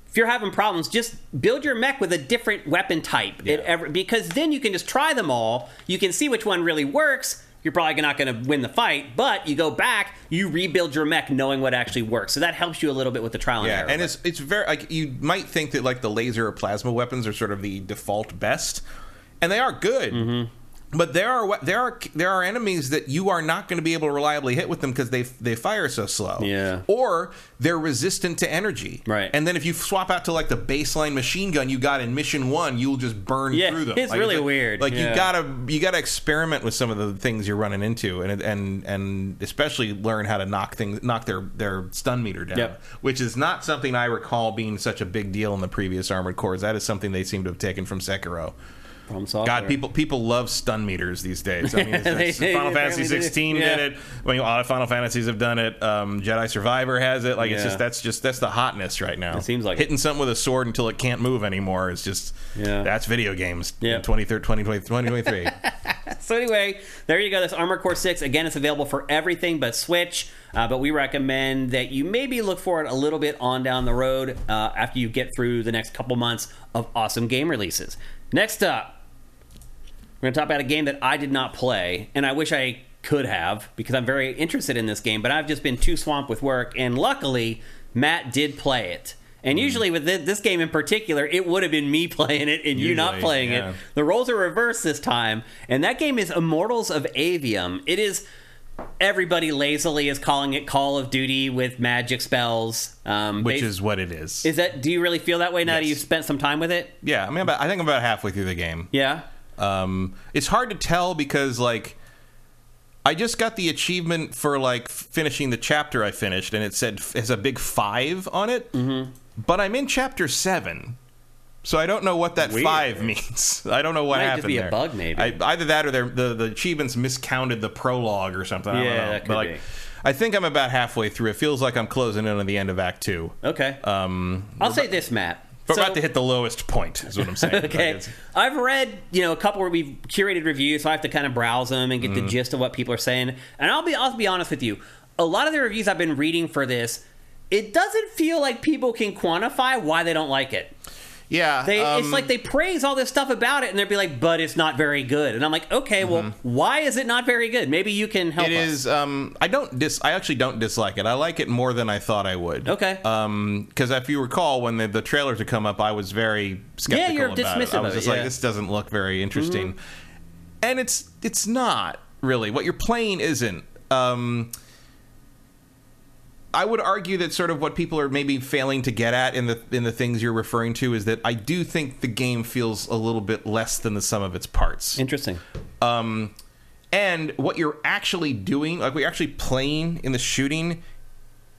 If you're having problems, just build your mech with a different weapon type. It ever, because then you can just try them all. You can see which one really works. You're probably not going to win the fight, but you go back, you rebuild your mech knowing what actually works. So that helps you a little bit with the trial and Yeah, error. and it's it's very like you might think that like the laser or plasma weapons are sort of the default best, and they are good. Mm-hmm. But there are there are there are enemies that you are not going to be able to reliably hit with them because they they fire so slow. Yeah. or they're resistant to energy. Right. and then if you swap out to like the baseline machine gun you got in mission one, you'll just burn Yeah, through them. it's Like, really like- weird. Like Yeah. you gotta you gotta experiment with some of the things you're running into, and and and especially learn how to knock things knock their their stun meter down Yep. which is not something I recall being such a big deal in the previous Armored Cores. That is something they seem to have taken from Sekiro. Problem software. God, people people love stun meters these days. I mean, *laughs* They- Final Fantasy apparently 16 Yeah. did it. Well, you know, a lot of Final Fantasies have done it. Um, Jedi Survivor has it. Like it's just that's just that's the hotness right now. It seems like it. hitting something with a sword until it can't move anymore is just Yeah. that's video games. Yeah. in 2023 2023. *laughs* So anyway, there you go. This Armor Core 6 again. It's available for everything but Switch. Uh, but we recommend that you maybe look for it a little bit on down the road uh, after you get through the next couple months of awesome game releases. Next up, we're going to talk about a game that I did not play, and I wish I could have because I'm very interested in this game, but I've just been too swamped with work. And luckily, Matt did play it. And Hmm. usually, with this game in particular, it would have been me *laughs* playing it and you not playing yeah. it. The roles are reversed this time, and that game is Immortals of Aveum. It is everybody lazily is calling it Call of Duty with magic spells, um, which is what it is. is that? Do you really feel that way now that you've spent some time with it? yeah, I mean, about, I think I'm about halfway through the game. Yeah, Um, it's hard to tell because like I just got the achievement for like finishing the chapter I finished, and it said has a big five on it. Mm-hmm. But I'm in chapter seven, so I don't know what that Weird. five *laughs* means. I don't know what Might just happened be a bug, maybe. I, either that or the the achievements miscounted the prologue or something. I don't Yeah, know. that could but like, be. I think I'm about halfway through. It feels like I'm closing in on the end of Act Two. Okay. Um, I'll say this, Matt. We're So- about to hit the lowest point. Is what I'm saying. *laughs* Okay, I've read you know a couple where we've curated reviews, so I have to kind of browse them and get Mm-hmm. the gist of what people are saying. And I'll be I'll be honest with you, a lot of the reviews I've been reading for this, it doesn't feel like people can quantify why they don't like it. Yeah, They it's um, like they praise all this stuff about it, and they'll be like, "But it's not very good." And I'm like, "Okay, well, why is it not very good? Maybe you can help Mm-hmm. It us." is. Um, I don't dis. I actually don't dislike it. I like it more than I thought I would. Okay. Um, because if you recall, when the, the trailers had come up, I was very skeptical Yeah, you're about it. dismissive I of was it, just like, yeah. this doesn't look very interesting, and it's it's not really what you're playing isn't. Um, I would argue that sort of what people are maybe failing to get at in the in the things you're referring to is that I do think the game feels a little bit less than the sum of its parts. Interesting. Um, and what you're actually doing, like what you're actually playing in the shooting,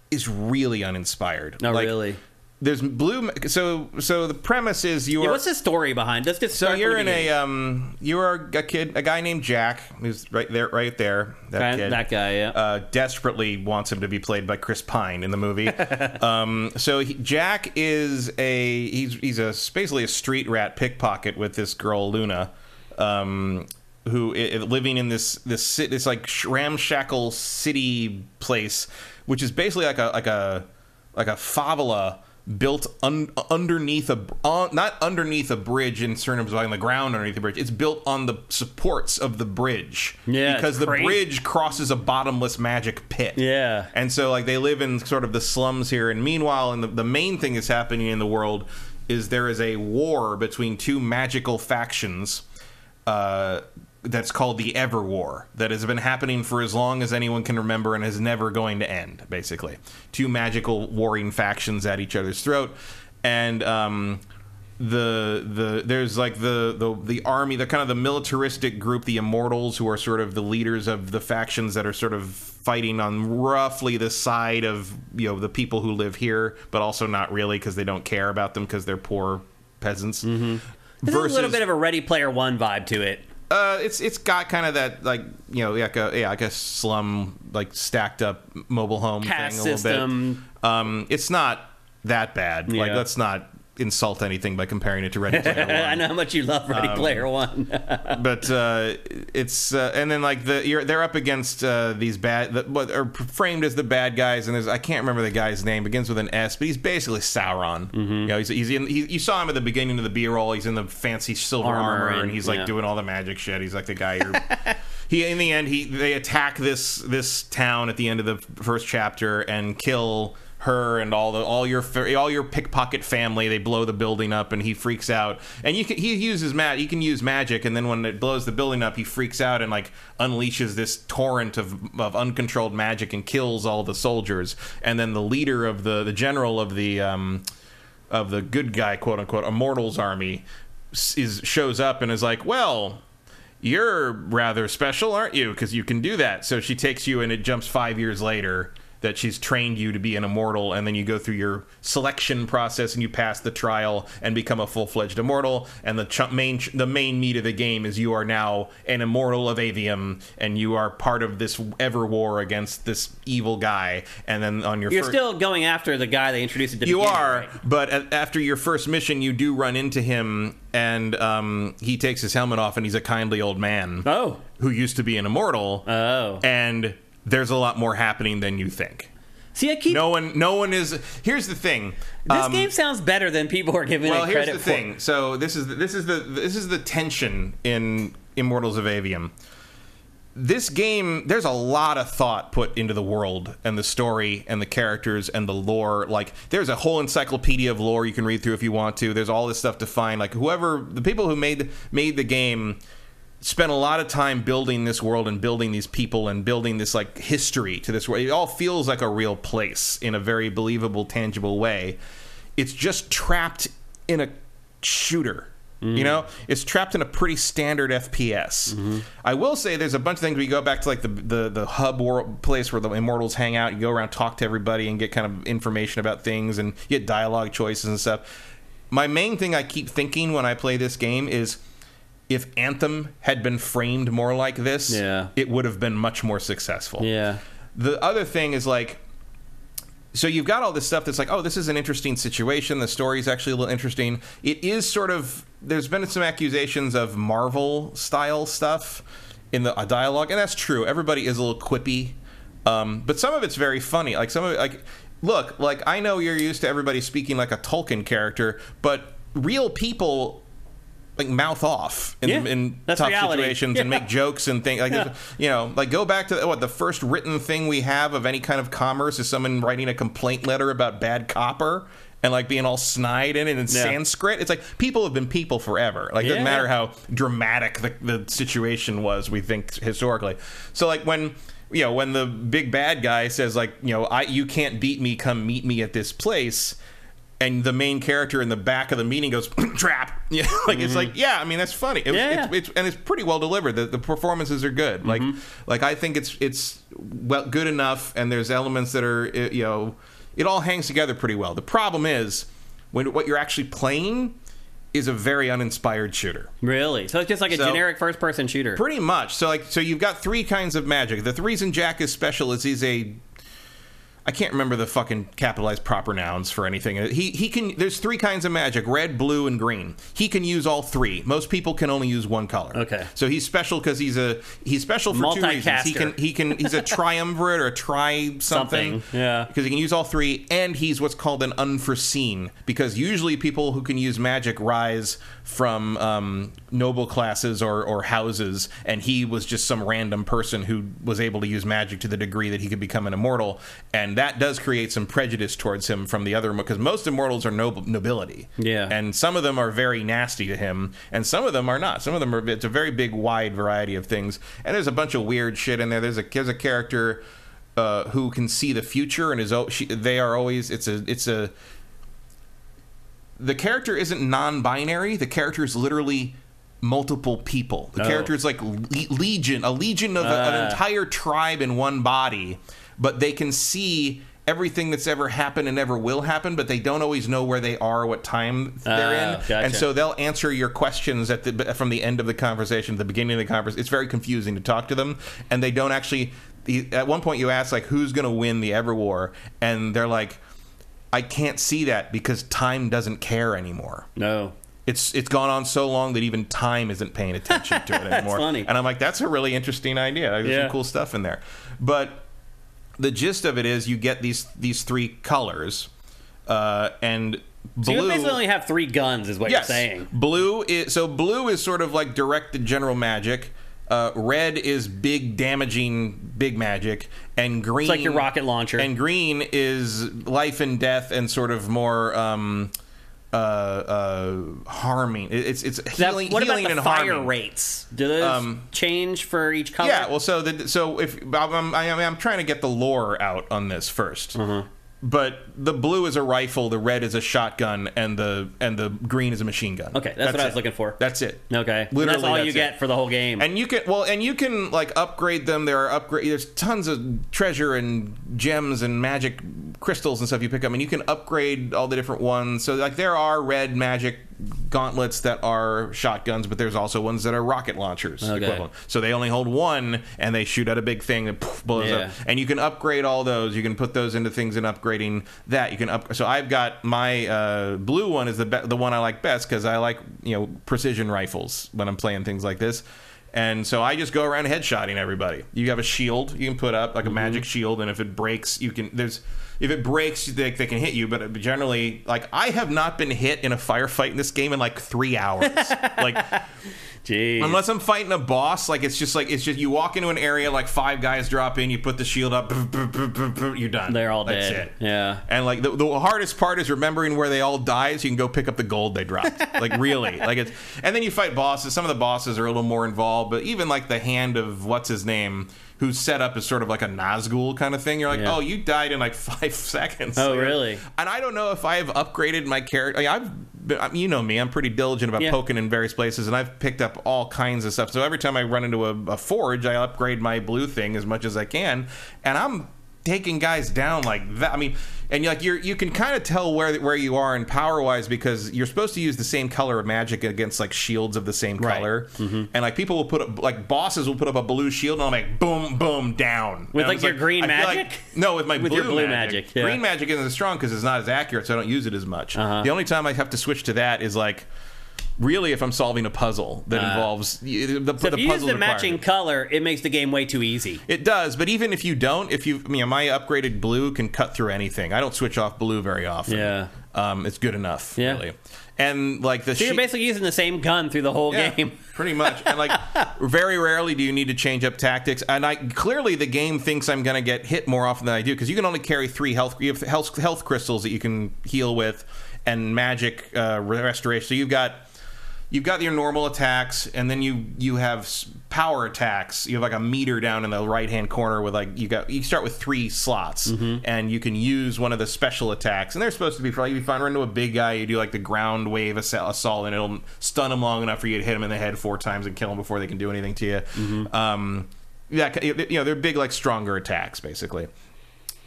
is really uninspired. No, Like, really. There's blue. So, so the premise is you Yeah, are. what's the story behind? Let's just so you're in a um. You are a kid, a guy named Jack, who's right there, right there. That That- kid. that guy, yeah. Uh, desperately wants him to be played by Chris Pine in the movie. *laughs* um, so he, Jack is a he's he's a basically a street rat pickpocket with this girl Luna, um, who i- i- living in this this this like sh- ramshackle city place, which is basically like a like a like a favela built un- underneath a on, not underneath a bridge in of on the ground underneath the bridge. It's built on the supports of the bridge. Yeah, because the crazy. bridge crosses a bottomless magic pit. Yeah. And so like they live in sort of the slums here and meanwhile and the, the main thing that's happening in the world is there is a war between two magical factions uh, that's called the Ever War that has been happening for as long as anyone can remember and is never going to end basically. Two magical warring factions at each other's throat and um the the there's like the the the army the kind of the militaristic group the immortals who are sort of the leaders of the factions that are sort of fighting on roughly the side of you know the people who live here but also not really because they don't care about them because they're poor peasants Mm-hmm. There's a little bit of a Ready Player One vibe to it. Uh, it's it's got kind of that like you know like a yeah like a slum like stacked up mobile home Caste thing a little system. bit. Um, it's not that bad. Like Yeah. let's not insult anything by comparing it to Ready Player *laughs* One. I know how much you love Ready Um, Player One. *laughs* but uh, it's uh, and then like the you're they're up against uh, these bad the, what are framed as the bad guys and there's I can't remember the guy's name begins with an S but he's basically Sauron. Mm-hmm. You know, he's, he's in he, you saw him at the beginning of the B-roll. He's in the fancy silver Armor armor, and, he's like yeah. doing all the magic shit. He's like the guy you're. *laughs* he in the end he they attack this this town at the end of the first chapter and kill her and all the all your all your pickpocket family they blow the building up and he freaks out. And you can he uses mat he can use magic and then when it blows the building up he freaks out and like unleashes this torrent of of uncontrolled magic and kills all the soldiers. And then the leader of the the general of the um of the good guy quote unquote immortals army is shows up and is like well you're rather special aren't you? Because you can do that. So she takes you and it jumps five years later that she's trained you to be an immortal and then you go through your selection process and you pass the trial and become a full-fledged immortal and the ch- main the main meat of the game is you are now an immortal of Aveum and you are part of this ever war against this evil guy and then on your You're still going after the guy they introduced at the you beginning, are, right? but a- after your first mission, you do run into him, and um, he takes his helmet off, and he's a kindly old man Oh. who used to be an immortal. Oh. and there's a lot more happening than you think. See, I keep. No one, no one is. Here's the thing. this um, game sounds better than people are giving well, it here's credit the for. thing. So this is this is the this is the tension in Immortals of Aveum. This game, there's a lot of thought put into the world and the story and the characters and the lore. Like, there's a whole encyclopedia of lore you can read through if you want to. There's all this stuff to find. Like, whoever the people who made made the game spent a lot of time building this world and building these people and building this like history to this world. It all feels like a real place in a very believable, tangible way. It's just trapped in a shooter. You mm. know, it's trapped in a pretty standard FPS. Mm-hmm. I will say there's a bunch of things. We go back to like the the, the hub world place where the immortals hang out. You go around, talk to everybody, and get kind of information about things, and get dialogue choices and stuff. My main thing I keep thinking when I play this game is. If Anthem had been framed more like this, Yeah. it would have been much more successful. Yeah. The other thing is like, so you've got all this stuff that's like, oh, this is an interesting situation. The story's actually a little interesting. It is sort of. There's been some accusations of Marvel style stuff in the dialogue, and that's true. Everybody is a little quippy, um, but some of it's very funny. Like some of it, like, look, like I know you're used to everybody speaking like a Tolkien character, but real people. Like mouth off in, Yeah, in tough reality. situations and make jokes and things like Yeah. you know like go back to what the first written thing we have of any kind of commerce is someone writing a complaint letter about bad copper and like being all snide in it in Yeah. sanskrit it's like people have been people forever like it doesn't matter how dramatic the, the situation was we think historically so like when you know when the big bad guy says like you know i you can't beat me come meet me at this place and the main character in the back of the meeting goes *clears throat* trap. *laughs* Yeah like it's mm-hmm. like yeah i mean that's funny. It was, Yeah, it's, it's and it's pretty well delivered. The, the performances are good. Like mm-hmm. like i think it's it's well good enough and there's elements that are you know it all hangs together pretty well. The problem is when what you're actually playing is a very uninspired shooter. Really? So it's just like a So- generic first person shooter. Pretty much. So like so you've got three kinds of magic. The th- reason Jack is special. Is he's a I can't remember the fucking capitalized proper nouns for anything. Uh, he he can there's three kinds of magic, red, blue and green. He can use all three. Most people can only use one color. Okay. So he's special cuz he's a he's special for two reasons. He can he can he's a *laughs* triumvirate or a tri something. Something, yeah. Because he can use all three and he's what's called an unforeseen because usually people who can use magic rise from um, noble classes or, or houses and he was just some random person who was able to use magic to the degree that he could become an immortal and that does create some prejudice towards him from the other because most immortals are noble, nobility. Yeah. and some of them are very nasty to him and some of them are not. Some of them are it's a very big wide variety of things and there's a bunch of weird shit in there. There's a there's a character uh, who can see the future and is she, they are always it's a it's a the character isn't non-binary. The character is literally multiple people. The Oh. character is like le- legion a legion of a, an entire tribe in one body but they can see everything that's ever happened and ever will happen but they don't always know where they are what time they're in. Ah, gotcha. and so they'll answer your questions at the from the end of the conversation the beginning of the conversation it's very confusing to talk to them and they don't actually at one point you ask like who's going to win the everwar? And they're like I can't see that because time doesn't care anymore. No. It's it's gone on so long that even time isn't paying attention to it *laughs* anymore. funny. And I'm like, that's a really interesting idea. There's Yeah. some cool stuff in there. But the gist of it is, you get these these three colors, uh, and So blue. you basically only have three guns, is what yes, you're saying. blue is so blue is sort of like directed general magic. Uh, red is big damaging big magic, and green like your rocket launcher. And green is life and death, and sort of more um, uh, uh, harming. It- It's it's healing, what healing about the and fire harming. rates? Do those Um, change for each color? Yeah, well, so the, so if I'm, I'm, I'm trying to get the lore out on this 1st Mm-hmm. But the blue is a rifle, the red is a shotgun, and the and the green is a machine gun. Okay, that's, what I was it. looking for. That's it. okay, And Literally, that's all you that's get for the whole game. And you can well, and you can like upgrade them. There are upgrade. There's tons of treasure and gems and magic crystals and stuff you pick up, and you can upgrade all the different ones. So like there are red magic gauntlets that are shotguns, but there's also ones that are rocket launchers Okay. equivalent. So they only hold one, and they shoot out a big thing that poof, blows Yeah. up. And you can upgrade all those. You can put those into things and upgrading that. You can up. So I've got my uh, blue one is the be- the one I like best because I like you know precision rifles when I'm playing things like this. And so I just go around headshotting everybody. You have a shield you can put up like a magic shield, and if it breaks, you can there's if it breaks, they, they can hit you. Uh, but generally, like I have not been hit in a firefight in this game in like three hours. *laughs* like Jeez. Unless I'm fighting a boss, like it's just like it's just you walk into an area, like five guys drop in, you put the shield up, you're done. They're all That's dead. it. Yeah. And like the, the hardest part is remembering where they all die, so you can go pick up the gold they dropped. *laughs* like really, like it's. And then you fight bosses. Some of the bosses are a little more involved, but even like the hand of what's his name, who's set up as sort of like a Nazgul kind of thing. You're like, Yeah. oh, you died in like *laughs* five *laughs* seconds. Oh, You're- really? And I don't know if I've upgraded my character. I mean, I've, been, I mean, you know me, I'm pretty diligent about Yeah. poking in various places, and I've picked up all kinds of stuff. So every time I run into a, a forge, I upgrade my blue thing as much as I can, and I'm taking guys down like that. I mean, and like you're you can kind of tell where where you are in power wise because you're supposed to use the same color of magic against like shields of the same Right. color, and like people will put up like bosses will put up a blue shield, and I'm like boom boom down With, like, your green I feel like- magic? no, with my With blue your blue magic. magic, yeah. Green magic isn't as strong because it's not as accurate, so I don't use it as much. Uh-huh. The only time I have to switch to that is like really if I'm solving a puzzle that Uh, involves the, the, So the if you use the matching color, it makes the game way too easy. It does, but even if you don't, if you, you know, my upgraded blue can cut through anything. I don't switch off blue very often. Yeah. um, it's good enough. Yeah. really. And like the So you're she- basically using the same gun through the whole yeah, game. pretty much. And like, *laughs* very rarely do you need to change up tactics. And I clearly the game thinks I'm going to get hit more often than I do because you can only carry three health. You have health health crystals that you can heal with, and magic uh, restoration. So you've got. You've got your normal attacks, and then you you have power attacks. You have like a meter down in the right hand corner with like you got you start with three slots, and you can use one of the special attacks. And they're supposed to be for like if you find run into a big guy, you do like the ground wave assa- assault, and it'll stun him long enough for you to hit him in the head four times and kill him before they can do anything to you. Um, yeah, you know they're big like stronger attacks basically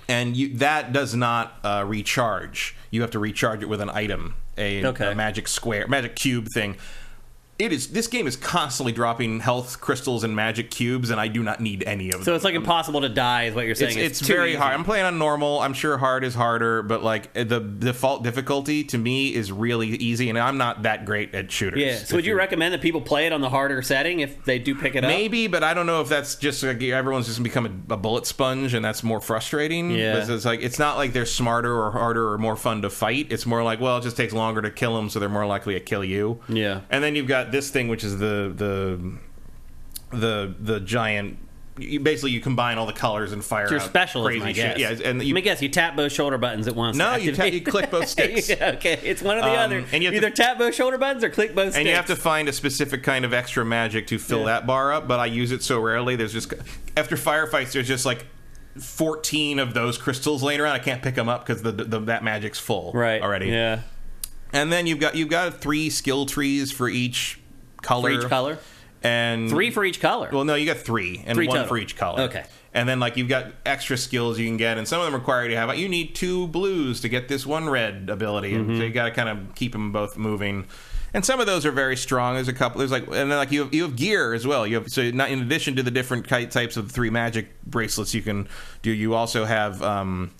and you, that does not uh, recharge. You have to recharge it with an item, a, Okay. a magic square, magic cube thing. It is. This game is constantly dropping health crystals and magic cubes, and I do not need any of them. So it's like impossible to die, is what you're saying. It's, it's too very easy. hard. I'm playing on normal. I'm sure hard is harder, but like the default difficulty to me is really easy, and I'm not that great at shooters. Yeah. So would you recommend that people play it on the harder setting if they do pick it up? Maybe, but I don't know if that's just like everyone's just become a, a bullet sponge, and that's more frustrating. Yeah. Because it's like it's not like they're smarter or harder or more fun to fight. It's more like well, it just takes longer to kill them, so they're more likely to kill you. Yeah. And then you've got this thing, which is the the the the giant. You, basically, you combine all the colors and fire Your out specialism, crazy I guess. shit. Yeah, and Let you me guess. You tap both shoulder buttons at once. No, you tap- activate- you click both *laughs* sticks. Yeah, okay, it's one or the Um, other. and you have Either to- tap both shoulder buttons or click both sticks. and you have to find a specific kind of extra magic to fill that bar up. But I use it so rarely. There's just after firefights, there's just like 14 of those crystals laying around. I can't pick them up because the, the that magic's full right already. Yeah. And then you've got you've got three skill trees for each color. For each color. And Three for each color. Well, no, you got three and Three one total. for each color. Okay. And then like you've got extra skills you can get, and some of them require you to have. You need two blues to get this one red ability, and Mm-hmm. so you got to kind of keep them both moving. And some of those are very strong. There's a couple. There's like, and then like you have, you have gear as well. You have so not in addition to the different types of three magic bracelets you can do. You also have. Um,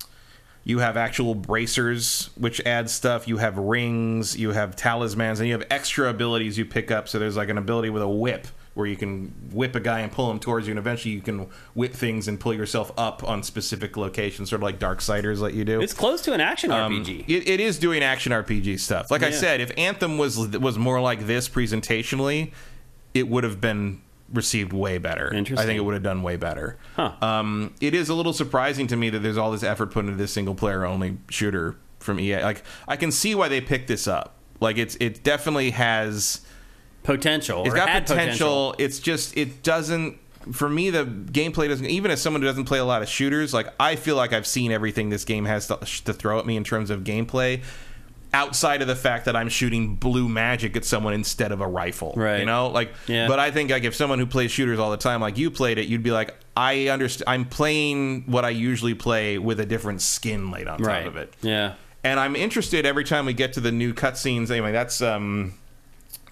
you have actual bracers, which add stuff. You have rings, you have talismans, and you have extra abilities you pick up. So there's like an ability with a whip where you can whip a guy and pull him towards you, and eventually you can whip things and pull yourself up on specific locations, sort of like Dark Darksiders let you do. it's close to an action Um, RPG. It, it is doing action RPG stuff. Like I said, if Anthem was was more like this presentationally, it would have been received way better. Interesting. I think it would have done way better. Huh. Um, it is a little surprising to me that there's all this effort put into this single player only shooter from EA. Like I can see why they picked this up. Like it's it definitely has potential. It's got had potential. It's just it doesn't. For me, the gameplay doesn't. Even as someone who doesn't play a lot of shooters, like I feel like I've seen everything this game has to, to throw at me in terms of gameplay. Outside of the fact that I'm shooting blue magic at someone instead of a rifle, Right. You know, like. Yeah. But I think like if someone who plays shooters all the time, like you played it, you'd be like, I understand. I'm playing what I usually play with a different skin laid on top Right. of it Yeah. and I'm interested every time we get to the new cutscenes. Anyway, that's um,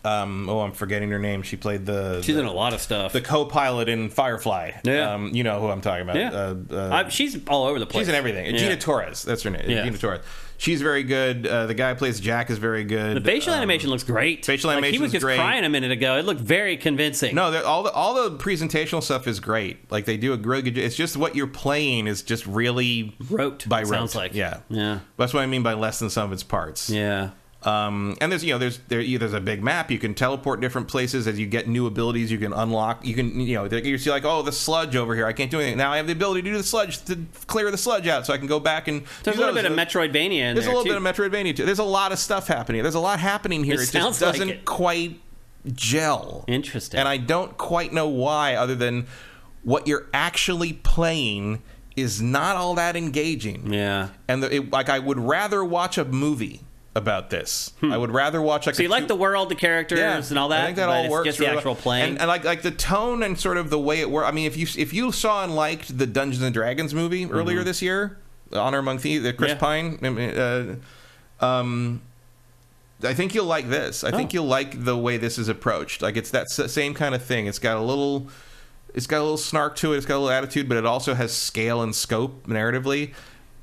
um, oh, I'm forgetting her name. She played the She's the, in a lot of stuff. the co-pilot in Firefly. Yeah. um, you know who I'm talking about. yeah. Uh, uh, I- she's all over the place. she's in everything. Yeah. Gina Torres, that's her name. Yeah. Gina Torres. She's very good. Uh, the guy who plays Jack is very good. The facial Um, animation looks great. facial like, He was just great. crying a minute ago. It looked very convincing. No, all the all the presentational stuff is great. Like they do a really good. It's just what you're playing is just really rote. by rote. sounds like. yeah, Yeah. That's what I mean by less than some of its parts. Yeah. Um, and there's you know there's there there's a big map. You can teleport different places as you get new abilities. You can unlock. You can you know you see like oh the sludge over here. I can't do anything now. I have the ability to do the sludge to clear the sludge out, so I can go back and There's a little bit of Metroidvania in There's a little too. bit of Metroidvania too. There's a lot of stuff happening. There's a lot happening here. It It, just doesn't it. quite gel. Interesting. And I don't quite know why, other than what you're actually playing is not all that engaging. Yeah. And the, it, like I would rather watch a movie about this. I would rather watch like Hmm. So you like two- the world, the characters, and all that. I think that all works. Just the really actual playing. and, and like like the tone and sort of the way it works. I mean, if you if you saw and liked the Dungeons and Dragons movie earlier this year, Honor Among Thieves, the Chris Mm-hmm. Yeah. Pine, I uh, um, I think you'll like this. I think Oh. you'll like the way this is approached. Like it's that s- same kind of thing. It's got a little. It's got a little snark to it. It's got a little attitude, but it also has scale and scope narratively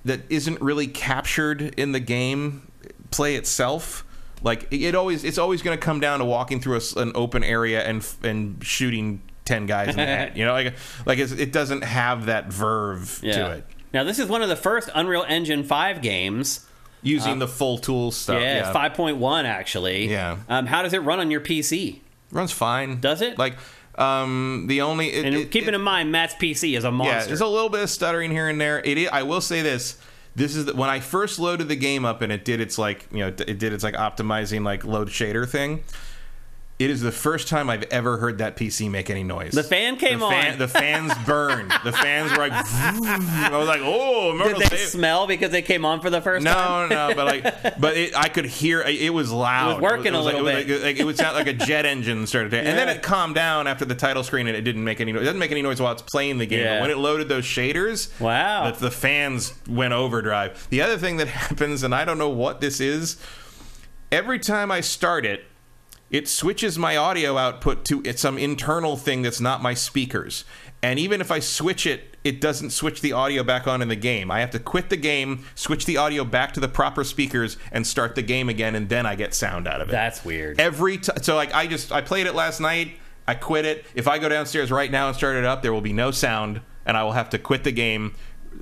that isn't really captured in the game play itself. Like it always, it's always going to come down to walking through a an open area and and shooting ten guys in the head. *laughs* You know, like like it's, it doesn't have that verve yeah. to it. Now this is one of the first Unreal Engine five games. Using the full tool stuff. yeah, point one actually. Yeah. Um, how does it run on your PC? runs fine. Does it? Like um, the only it, And it- keeping in mind, Matt's PC is a monster. Yeah, there's a little bit of stuttering here and there. It is, I will say this. This is the, when I first loaded the game up and it did its like you know it did its like optimizing like load shader thing. It is the first time I've ever heard that PC make any noise. The fan came the fan- on. The fans *laughs* burned. The fans were like. I was like, oh, Did they smell because they came on for the first time? no, no, but like, *laughs* but it, I could hear it was loud. It was working a like- little it was bit. Like, like, it would sound like a jet *laughs* engine started, to, and then it calmed down after the title screen, and it didn't make any. noise. It doesn't make any noise while it's playing the game. Yeah. But when it loaded those shaders, Wow. the, the fans went overdrive. The other thing that happens, and I don't know what this is, every time I start it. It switches my audio output to it's some internal thing that's not my speakers. And even if I switch it, it doesn't switch the audio back on in the game. I have to quit the game, switch the audio back to the proper speakers, and start the game again, and then I get sound out of it. That's weird. Every time. So, like, I just, I played it last night, I quit it. If I go downstairs right now and start it up, there will be no sound, and I will have to quit the game,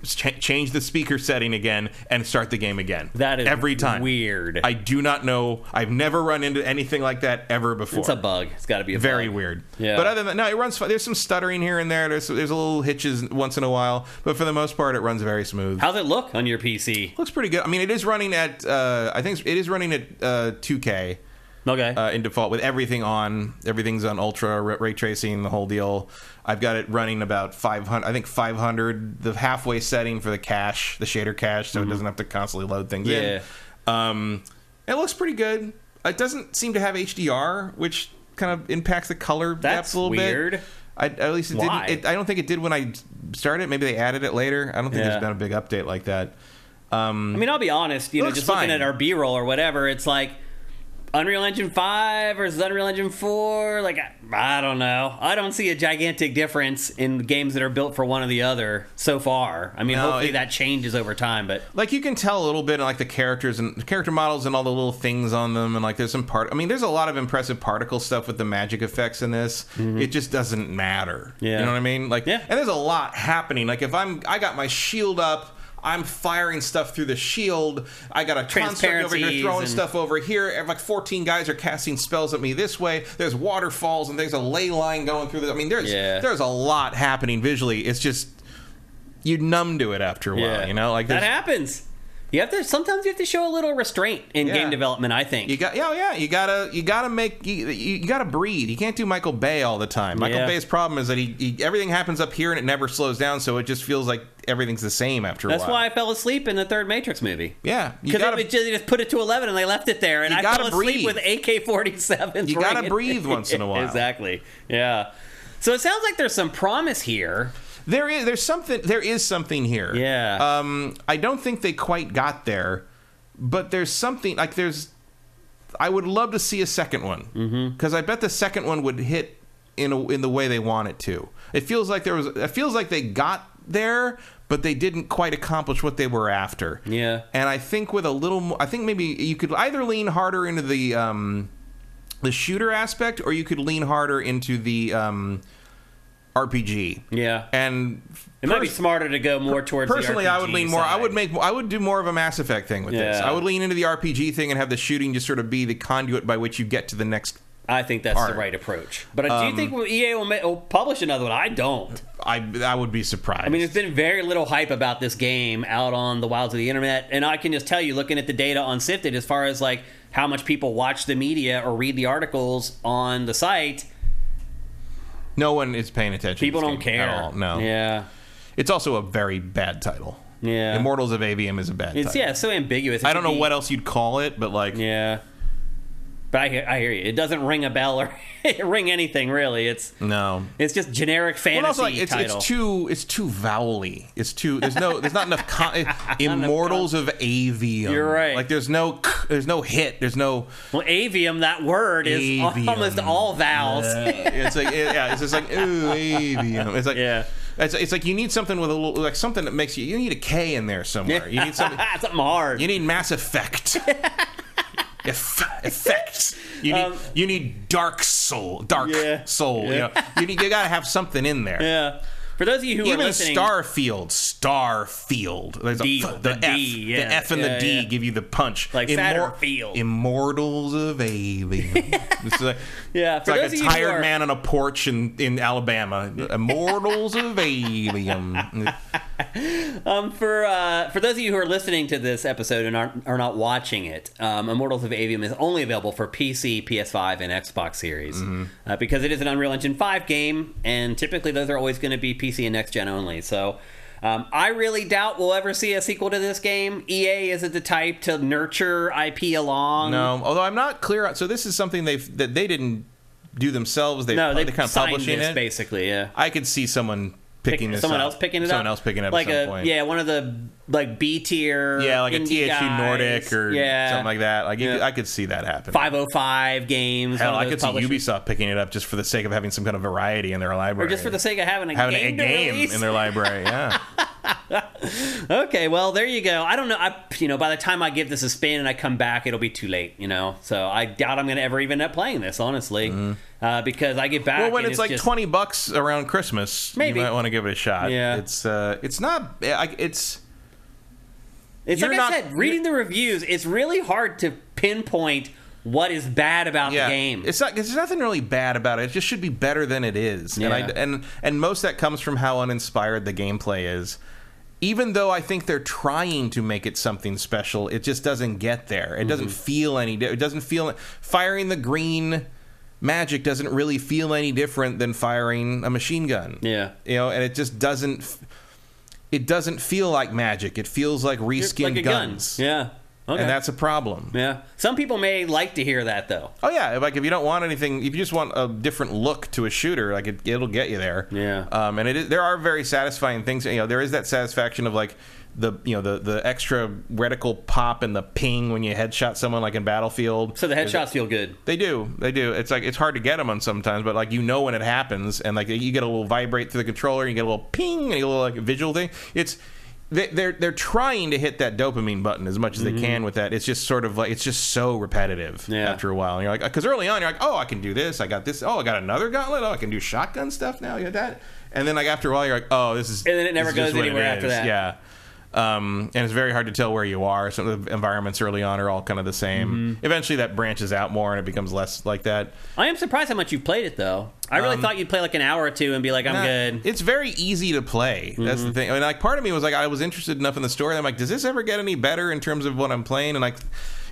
ch- change the speaker setting again, and start the game again. That is every time. weird. I do not know. I've never run into anything like that ever before. It's a bug. It's got to be a Very bug. weird. Yeah. But other than that, no, it runs. fine. There's some stuttering here and there. There's there's a little hitches once in a while, but for the most part, it runs very smooth. How's it look on your PC? Looks pretty good. I mean, it is running at. Uh, I think it is running at uh, 2K Okay. uh, in default with everything on. Everything's on ultra ray, tracing, the whole deal. I've got it running about 500. I think 500. The halfway setting for the cache, the shader cache, so it doesn't have to constantly load things Mm-hmm. Yeah. in. Um, it looks pretty good. It doesn't seem to have HDR, which kind of impacts the color That's depth a little weird. bit. I, at least it Why? didn't. It, I don't think it did when I started. Maybe they added it later. I don't think Yeah. there's been a big update like that. Um, I mean, I'll be honest. You know, just looking at our B-roll or whatever, it's like Unreal Engine Five versus Unreal Engine Four. Like, I, I don't know. I don't see a gigantic difference in games that are built for one or the other so far. I mean, No, hopefully it- that changes over time. But like you can tell a little bit like the characters and the character models and all the little things on them and like there's some part i mean there's a lot of impressive particle stuff with the magic effects in this it just doesn't matter Mm-hmm. Yeah. you know what i mean like Yeah. and there's a lot happening like if i'm i got my shield up I'm firing stuff through the shield. I got a construct over here throwing and- stuff over here. And like 14 guys are casting spells at me this way. There's waterfalls and there's a ley line going through. The, I mean, there's Yeah. there's a lot happening visually. It's just you numb to it after a while. yeah, You know, like that happens. You have to sometimes you have to show a little restraint in Yeah. game development. I think. You got yeah yeah you gotta you gotta make you, you gotta breathe. You can't do Michael Bay all the time. Michael Yeah. Bay's problem is that he, he everything happens up here and it never slows down, so it just feels like everything's the same after a That's why I fell asleep in the third Matrix movie. yeah Because they just, put it to eleven and they left it there, and I gotta fell asleep breathe. with AK forty seven. You gotta breathe once in a *laughs* while. exactly. Yeah. So it sounds like there's some promise here. There is there's something there is something here. Yeah. Um, I don't think they quite got there, but there's something like there's. I would love to see a second one because I bet the second one would hit in a, in the way they want it to. It feels like there was. It feels like they got there, but they didn't quite accomplish what they were after. Yeah. And I think with a little more, I think maybe you could either lean harder into the um, the shooter aspect, or you could lean harder into the um, RPG. Yeah. And It might be smarter to go more towards. personally, I would lean more. I would make. I would do more of a Mass Effect thing with this. I would lean into the RPG thing and have the shooting just sort of be the conduit by which you get to the next. I think that's Art. the right approach. But uh, do you Um, think EA will, ma- will publish another one? I don't. I I would be surprised. I mean, there's been very little hype about this game out on the wilds of the internet, and I can just tell you, looking at the data on Sifted, as far as like how much people watch the media or read the articles on the site, No one is paying attention. People to don't game care at all. No. Yeah. It's also a very bad title. Yeah. Immortals of Aveum is a bad It's title. yeah, it's so ambiguous. It I don't know be- what else you'd call it, but like Yeah. But I hear, I hear you. It doesn't ring a bell or *laughs* ring anything really. It's no. it's just generic fantasy Well, also like it's title. it's too it's too vowely. It's too there's no there's not enough con- *laughs* Immortals of Aveum. You're right. Like there's no there's no hit. There's no well, aveum. That word is Aveum. almost all vowels. it's like yeah, it's just like ooh Aveum. It's like Yeah. It's, it's like you need something with a little like something that makes you you need a K in there somewhere. You need something *laughs* something hard. You need Mass Effect. Eff- effects. You need Um, you need Dark Soul. Dark Yeah. Soul. You know, you need you gotta have something in there. yeah. For those of you who are Even listening, Starfield, Starfield. A D- f- the F, D, yeah. the F and Yeah, the D yeah. give you the punch. Like Satterfield. Immortals of Aveum. *laughs* it's like, Yeah, it's for like those a of you who tired are- man on a porch in, in Alabama. Immortals of Aveum. *laughs* Um, for uh, for those of you who are listening to this episode and aren't are not watching it, um, Immortals of Aveum is only available for PC, PS5, and Xbox Series Mm-hmm. uh, because it is an Unreal Engine 5 game, and typically those are always going to be PC and next gen only. So. Um, I really doubt we'll ever see a sequel to this game. EA isn't the type to nurture IP along. No, although I'm not clear. on- So this is something they've that they didn't do themselves. They no, they they kind of publishing this it. basically. Yeah, I could see someone picking this up. someone up. else picking it someone up. Someone else picking it up like at some a point. yeah, one of the like B tier. Yeah, like a THQ guys. Nordic or yeah. something like that. Like Yeah. could, I could see that happen. 505 games. Hell, one of I could see. Ubisoft picking it up just for the sake of having some kind of variety in their library, Or just for the sake of having a having game, a game in their library. Yeah, *laughs* Okay, well there you go. I don't know. I you know by the time I give this a spin and I come back, it'll be too late. You know, so I doubt I'm going to ever even end up playing this honestly, mm-hmm. Uh, because I get back. Well, when and it's, like just- twenty bucks around Christmas, Maybe. you might want to give it a shot. Yeah. it's uh, it's not. It's It's like not- I said, reading the reviews, it's really hard to pinpoint what is bad about yeah, the game. It's not. There's nothing really bad about it. It just should be better than it is. And I Yeah. and and most of that comes from how uninspired the gameplay is. Even though I think they're trying to make it something special, it just doesn't get there. It Mm-hmm. doesn't feel any. It doesn't feel firing the green magic doesn't really feel any different than firing a machine gun. Yeah. you know, and it just doesn't. It doesn't feel like magic. It feels like reskinned like a gun. guns, Yeah. Okay. and that's a problem. yeah. Some people may like to hear that though. Oh yeah, like if you don't want anything, if you just want a different look to a shooter, like it, it'll get you there. Yeah. Um, and it is, there are very satisfying things. You know, there is that satisfaction of like the you know the the extra reticle pop and the ping when you headshot someone like in Battlefield. So the headshots feel good. They do, they do. It's like it's hard to get them on sometimes, but like you know when it happens, and like you get a little vibrate through the controller, you get a little ping, and a little like visual thing. It's they, they're they're trying to hit that dopamine button as much as they can with that. It's just sort of like it's just so repetitive Mm-hmm. Yeah. after a while. And you're like, because early on you're like, oh, I can do this. I got this. Oh, I got another gauntlet. Oh, I can do shotgun stuff now. You got that. And then like after a while you're like, oh, this is And then it never this is just goes anywhere after that. Yeah. Um, and it's very hard to tell where you are. Some of the environments early on are all kind of the same. Mm-hmm. Eventually, that branches out more and it becomes less like that. I am surprised how much you've played it though. I really thought you'd play like an hour or two and be like, I'm Um, Nah, good. It's very easy to play. That's Mm-hmm. the thing. I mean, like part of me was like, I was interested enough in the story. I'm like, does this ever get any better in terms of what I'm playing? And like,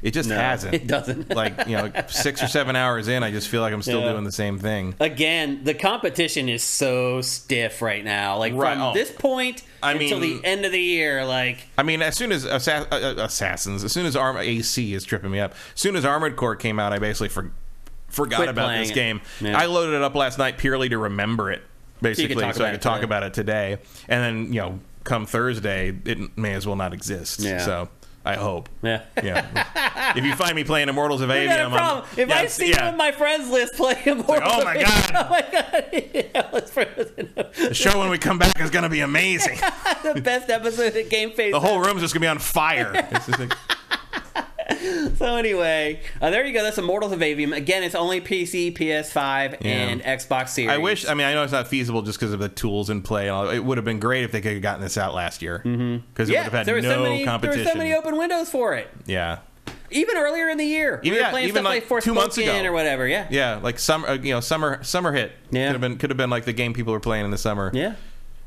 it just No, hasn't. *laughs* it doesn't. *laughs* like you know, six or seven hours in, I just feel like I'm still Yeah. doing the same thing. Again, the competition is so stiff right now. Like Right. from Oh. this point I until mean- the end of the year, like I mean, as soon as assa- uh, uh, assassins, as soon as Arm AC is tripping me up. As soon as Armored Core came out, I basically for- forgot about this it. game. Yeah. I loaded it up last night purely to remember it, basically, so, talk I could talk today. about it today. And then you know, come Thursday, it may as well not exist. Yeah. So I hope. yeah. Yeah. if you find me playing Immortals of Aveum, I'm- problem. If yeah, I see yeah. my friends list playing oh Immortals, *laughs* oh my God. oh my god, yeah, let's the show when we come back is going to be amazing. *laughs* the best episode of Game Face. the whole room's just going to be on fire. *laughs* It's just like- So anyway, uh, there you go. That's Immortals of Aveum. Again, it's only PC, PS5, and Xbox Series. I wish. I mean, I know it's not feasible just because of the tools in play. It would have been great if they could have gotten this out last year because it Mm-hmm. Yeah, would have had there were no so many. There were so many open windows for it. yeah, Even earlier in the year, we Even- were yeah, playing stuff like like two months ago. or whatever. Yeah, yeah, like summer. Uh, you know, summer summer hit. Yeah. could have been could have been like the game people were playing in the summer. yeah.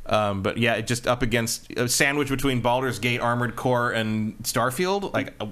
Um, but yeah, it just up against a sandwich between Baldur's Gate, Armored Core, and Starfield. Like, uh,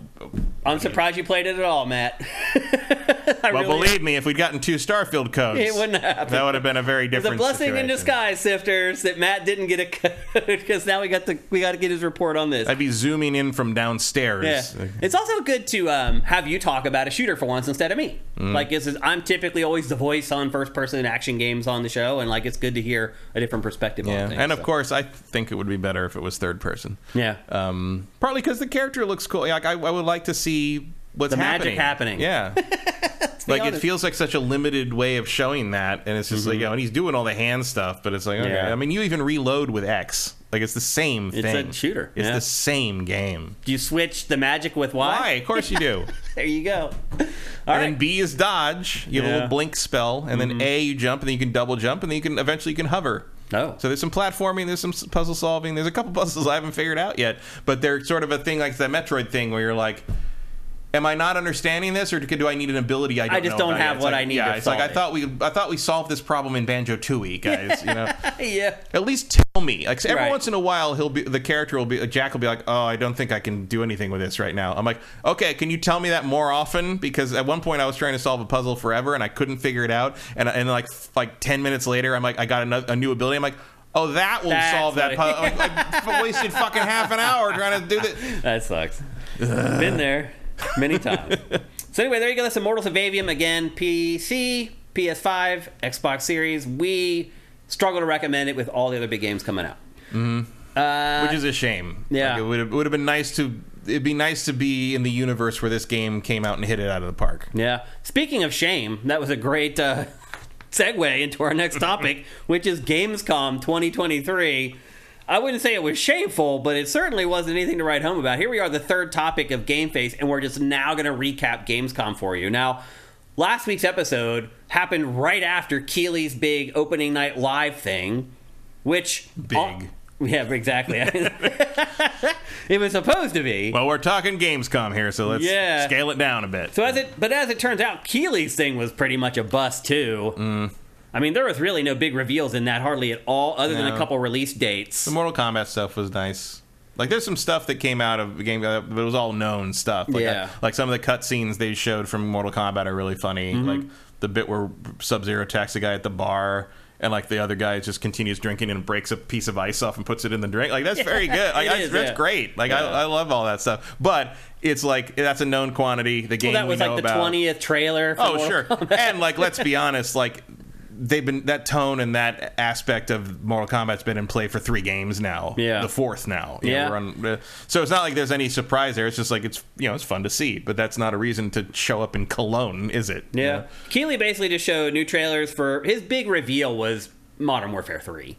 I'm surprised you played it at all, Matt. *laughs* Well, really- believe me, if we'd gotten two Starfield codes, It wouldn't happen. that would have been a very different. It's a blessing in disguise, sifters, that Matt didn't get a *laughs* code because now we got to we got to get his report on this. I'd be zooming in from downstairs. Yeah. It's also good to um, have you talk about a shooter for once instead of me. Mm. Like, this is, I'm typically always the voice on first person action games on the show, and like it's good to hear a different perspective Yeah, on things. And of so. course, I think it would be better if it was third person. yeah. Um, partly because the character looks cool. Like I, I would like to see what's The magic happening. happening. Yeah, *laughs* like it feels like such a limited way of showing that, and it's just like, you know, and he's doing all the hand stuff, but it's like, okay. Mm-hmm. Yeah. I mean, you even reload with X. Like it's the same It's thing. It's a shooter, It's yeah. the same game. Do you switch the magic with Y? Why? Of course you do. *laughs* There you go. All and right. then B is dodge. You have a Yeah. Mm-hmm. little blink spell, and then A you jump, and then you can double jump, and then you can eventually you can hover. Oh. So there's some platforming, there's some puzzle solving, there's a couple *laughs* puzzles I haven't figured out yet, but they're sort of a thing like that Metroid thing where you're like, am I not understanding this, or do I need an ability I don't I just don't have yet? What like- I need Yeah, it's like I thought we I thought we solved this problem in Banjo Tooie, *laughs* guys. You know, *laughs* yeah. at least tell me. Like every Right. once in a while, he'll be the character will be uh, Jack will be like, oh, I don't think I can do anything with this right now. I'm like, okay, can you tell me that more often? Because at one point I was trying to solve a puzzle forever and I couldn't figure it out, and and like like ten minutes later, I'm like, I got another, a new ability. I'm like. Oh, that will That's solve that puzzle. Like, I wasted fucking half an hour trying to do this. *laughs* That sucks. Been there many times. *laughs* so anyway, there you go. That's Immortals of Aveum again. PC, PS5, Xbox Series. We struggle to recommend it with all the other big games coming out. which is a shame. yeah. Like, it would have, would have been nice to. It'd be nice to be in the universe where this game came out and hit it out of the park. Yeah. Speaking of shame, that was a great uh, *laughs* segue into our next topic, *laughs* which is Gamescom 2023. I wouldn't say it was shameful, but it certainly wasn't anything to write home about. Here we are, the third topic of Game Face, and we're just now going to recap Gamescom for you. Now, last week's episode happened right after Keighley's big opening night live thing, which Big. yeah, exactly. *laughs* it was supposed to be. Well, we're talking Gamescom here, so let's Yeah. scale it down a bit. So as it, but as it turns out, Keighley's thing was pretty much a bust too. Mm. I mean, there was really no big reveals in that, hardly at all, other than a couple release dates. The Mortal Kombat stuff was nice. Like, there's some stuff that came out of the game, uh, but it was all known stuff. Like, Yeah. I- like some of the cutscenes they showed from Mortal Kombat are really funny. Mm-hmm. Like the bit where Sub Zero attacks the guy at the bar. And like the other guy just continues drinking and breaks a piece of ice off and puts it in the drink. Like that's *laughs* very good. Like that's, is, that's yeah. great. Like Yeah. I, I love all that stuff. But it's like that's a known quantity. The game Well, that was like the twentieth trailer. Oh, sure. Kombat. and like, let's be *laughs* honest, like they've been that tone and that aspect of Mortal Kombat's been in play for three games now. Yeah. the fourth now. You know, Yeah. we're on- uh, so it's not like there's any surprise there. It's just like it's you know it's fun to see, but that's not a reason to show up in Cologne, is it? You Yeah, know? Keighley basically just showed new trailers for his big reveal was Modern Warfare Three.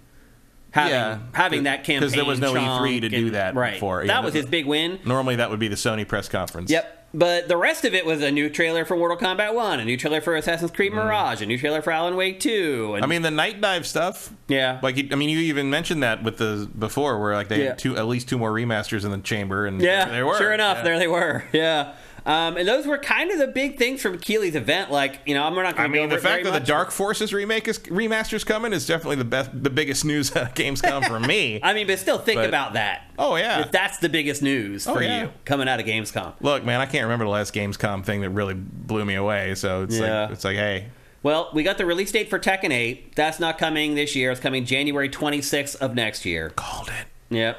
Having, Yeah. having that campaign 'Cause there was no E3 to chunk do that right. before. That was his big win. Normally that would be the Sony press conference. Yep. But the rest of it was a new trailer for Mortal Kombat 1, a new trailer for Assassin's Creed Mirage, a new trailer for Alan Wake 2. And, Mm. I mean the Nightdive stuff. yeah. Like I mean, you even mentioned that with the before, where like they Yeah. had two, at least two more remasters in the chamber, and Yeah, there they were. sure enough, Yeah. there they were. Yeah. Um, and those were kind of the big things from Keighley's event. Like, you know, I'm not I going to be overreacting I mean, the fact that the Dark Forces remake is remaster's coming is definitely the best, the biggest news at Gamescom for me. *laughs* I mean, but still think But- about that. oh yeah. If that's the biggest news Oh, for yeah. you coming out of Gamescom. Look, man, I can't remember the last Gamescom thing that really blew me away. So it's Yeah. like it's like, hey, Well, we got the release date for Tekken 8. That's not coming this year. It's coming January 26th of next year. called it. Yep.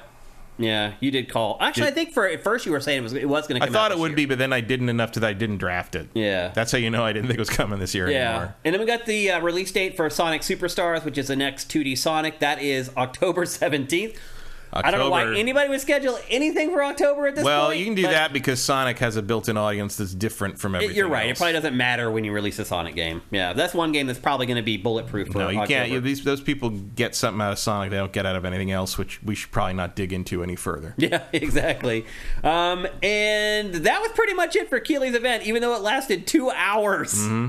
Yeah, you did call. Actually, I think for at first you were saying it was it was going to come. I thought it would this be, but then I didn't enough to that I didn't draft it. Yeah. That's how you know I didn't think it was coming this year Yeah, anymore. and then we got the uh, release date for Sonic Superstars, which is the next 2D Sonic. That is October *laughs* 17th. I don't know why anybody would schedule anything for October at this Well, point. Well, you can do that because Sonic has a built-in audience that's different from it- everything. You're right. It probably doesn't matter when you release a Sonic game. Yeah, that's one game that's probably going to be bulletproof for No, you can't. You, these those people get something out of Sonic they don't get out of anything else, which we should probably not dig into any further. *laughs* Yeah, exactly. Um, and that was pretty much it for Keighley's event, even though it lasted two hours. Mm-hmm.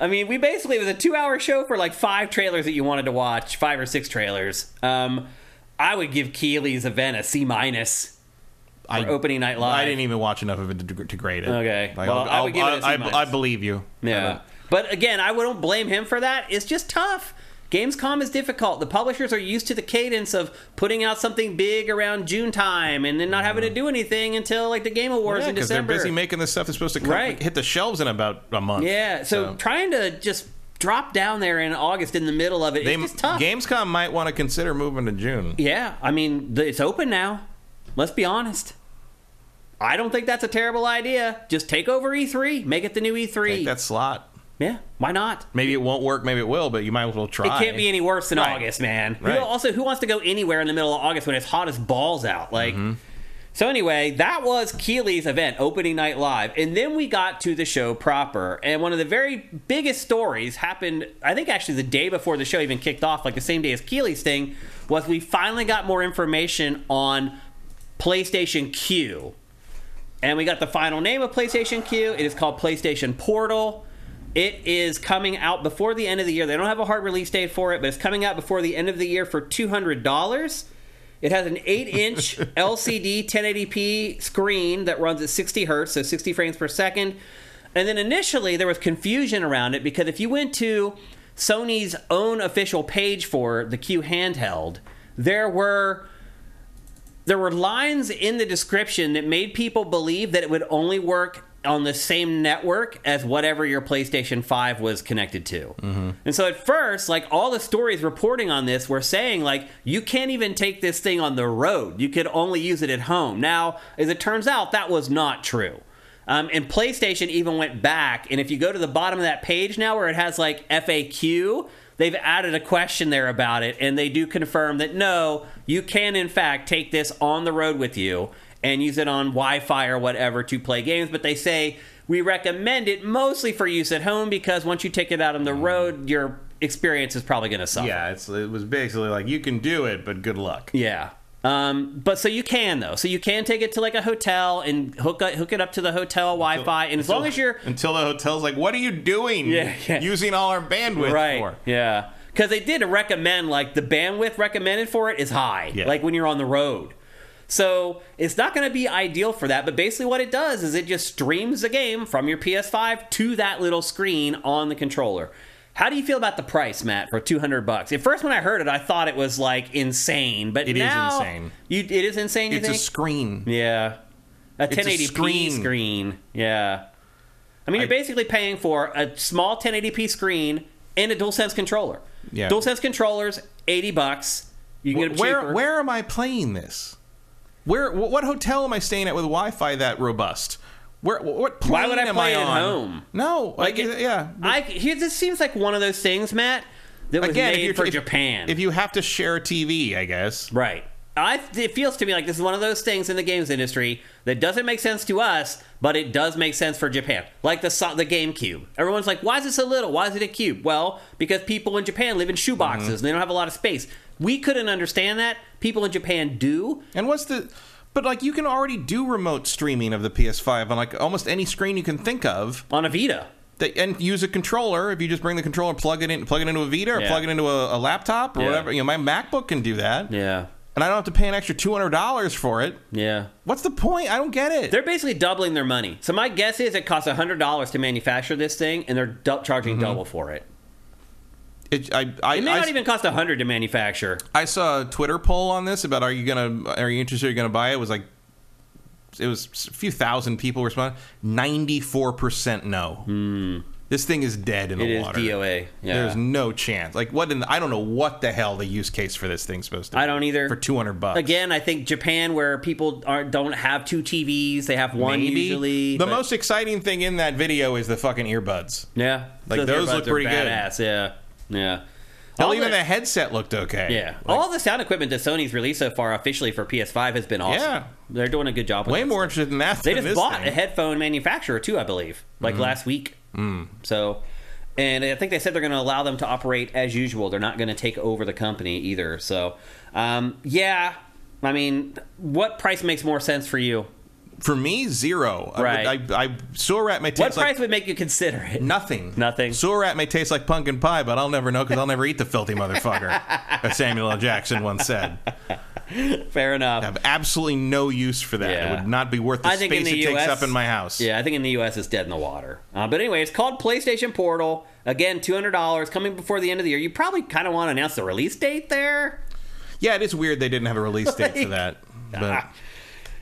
I mean, we basically, it was a two hour show for like five trailers that you wanted to watch, five or six trailers. Um, I would give Keighley's event a C minus for I, opening night live. I didn't even watch enough of it to, to grade it. Okay. Like, Well, I'll- I would give it a I, C minus. I believe you. Yeah. But again, I wouldn't blame him for that. It's just tough. Gamescom is difficult. The publishers are used to the cadence of putting out something big around June time and then not having to mm-hmm. do anything until like the Game Awards Yeah, in because they're busy making this stuff that's supposed to come, Right. hit the shelves in about a month. yeah, so, trying to just drop down there in August in the middle of it, they, it's just tough. Gamescom might want to consider moving to June. Yeah, I mean, it's open now. Let's be honest. I don't think that's a terrible idea. Just take over E3, make it the new E3. Take that slot. yeah, why not? Maybe it won't work. Maybe it will. But you might as well try. It can't be any worse than Right. August, man. Who- also, who wants to go anywhere in the middle of August when it's hot as balls out? Like, Mm-hmm. So anyway, that was Keighley's event, opening night live, and then we got to the show proper. And one of the very biggest stories happened, I think, actually the day before the show even kicked off, like the same day as Keighley's thing, was we finally got more information on PlayStation Q. And we got the final name of PlayStation Q. It is called PlayStation Portal. It is coming out before the end of the year. They don't have a hard release date for it, but it's coming out before the end of the year for $200. It has an 8 inch LCD *laughs* 1080p screen that runs at 60 hertz, so 60 frames per second. And then initially there was confusion around it because if you went to Sony's own official page for the Q handheld, there were there were lines in the description that made people believe that it would only work on the same network as whatever your PlayStation 5 was connected to. And so at first, like all the stories reporting on this were saying like you can't even take this thing on the road. You could only use it at home. Now, as it turns out, that was not true. Um, and PlayStation even went back, and if you go to the bottom of that page now where it has like FAQ, they've added a question there about it, and they do confirm that no, you can in fact take this on the road with you and use it on Wi Fi or whatever to play games. But they say we recommend it mostly for use at home because once you take it out on the road, your experience is probably going to suffer. Yeah, it's, it was basically like you can do it, but good luck. Yeah. Um, but so you can though, so you can take it to like a hotel and hook it, hook it up to the hotel Wi-Fi, and as long as you're until the hotel's like, what are you doing? Yeah, yeah. using all our bandwidth right, for. yeah, because they did recommend like the bandwidth recommended for it is high, Yeah. like when you're on the road. So it's not going to be ideal for that, but basically what it does is it just streams the game from your PS5 to that little screen on the controller. How do you feel about the price, Matt, for two hundred bucks? At first, when I heard it, I thought it was like insane, but It is now insane. You, it is insane. You It's a screen. Yeah. A It's a 1080p screen. screen. Yeah. I mean, you're basically paying for a small 1080p screen and a DualSense controller. Yeah. DualSense controllers, 80 bucks. You can get them where where am I playing this? Where what hotel am I staying at with Wi-Fi that robust? Where what plane Why would I am play I it at on? home? No, Like it- yeah. I here this seems like one of those things, Matt, that was Again, if made you're for if- Japan. if you have to share a TV, I guess. Right. I, it feels to me like this is one of those things in the games industry that doesn't make sense to us, but it does make sense for Japan. Like the so- the GameCube. Everyone's like, "Why is it so little? Why is it a cube?" Well, because people in Japan live in shoeboxes Mm-hmm. and they don't have a lot of space. We couldn't understand that. People in Japan do. And what's the but like you can already do remote streaming of the PS5 on like almost any screen you can think of. On a Vita. That, and use a controller if you just bring the controller, plug it in, plug it into a Vita or Yeah. plug it into a, a laptop or Yeah. whatever. You know, my MacBook can do that, Yeah. and I don't have to pay an extra two hundred dollars for it. Yeah. What's the point? I don't get it. They're basically doubling their money. So my guess is it costs $100 to manufacture this thing and they're du- charging Mm-hmm. double for it. It, I, I, It may I, not even cost a 100 to manufacture. I saw a Twitter poll on this about are you gonna are you interested? Are you gonna buy it? It was like it was a few thousand people responded. Ninety four percent no. Hmm. This thing is dead in the. It is water. DOA. Yeah. There's no chance. Like what? In the, I don't know what the hell the use case for this thing's supposed to. be. I don't either. For two hundred bucks Again, I think Japan, where people aren't don't have two TVs, they have one Maybe usually. the but- most exciting thing in that video is the fucking earbuds. yeah, like, those earbuds look pretty good. badass. Yeah, yeah. Hell, even the- the headset looked okay. yeah, Like, all the sound equipment that Sony's released so far officially for PS5 has been awesome. Yeah. they're doing a good job. With way more interested in that. They just bought thing. A headphone manufacturer too, I believe, like last week. Mm. So, and I think they said they're going to allow them to operate as usual. They're not going to take over the company either. So, um, yeah, I mean, what price makes more sense for you? For me, zero. I Right. I, I, sewer rat may taste What like price would make you consider it? Nothing. Nothing. Sewer rat may taste like pumpkin pie, but I'll never know because I'll never eat the filthy motherfucker, *laughs* as Samuel L. Jackson once said. Fair enough. I have absolutely no use for that. Yeah. It would not be worth the I think in space the it US, takes up in my house. Yeah, I think in the US it's dead in the water. Uh, but anyway, it's called PlayStation Portal. Again, two hundred dollars coming before the end of the year. You probably kind of want to announce the release date there. Yeah, it is weird they didn't have a release date for *laughs* that. But *laughs* Ah.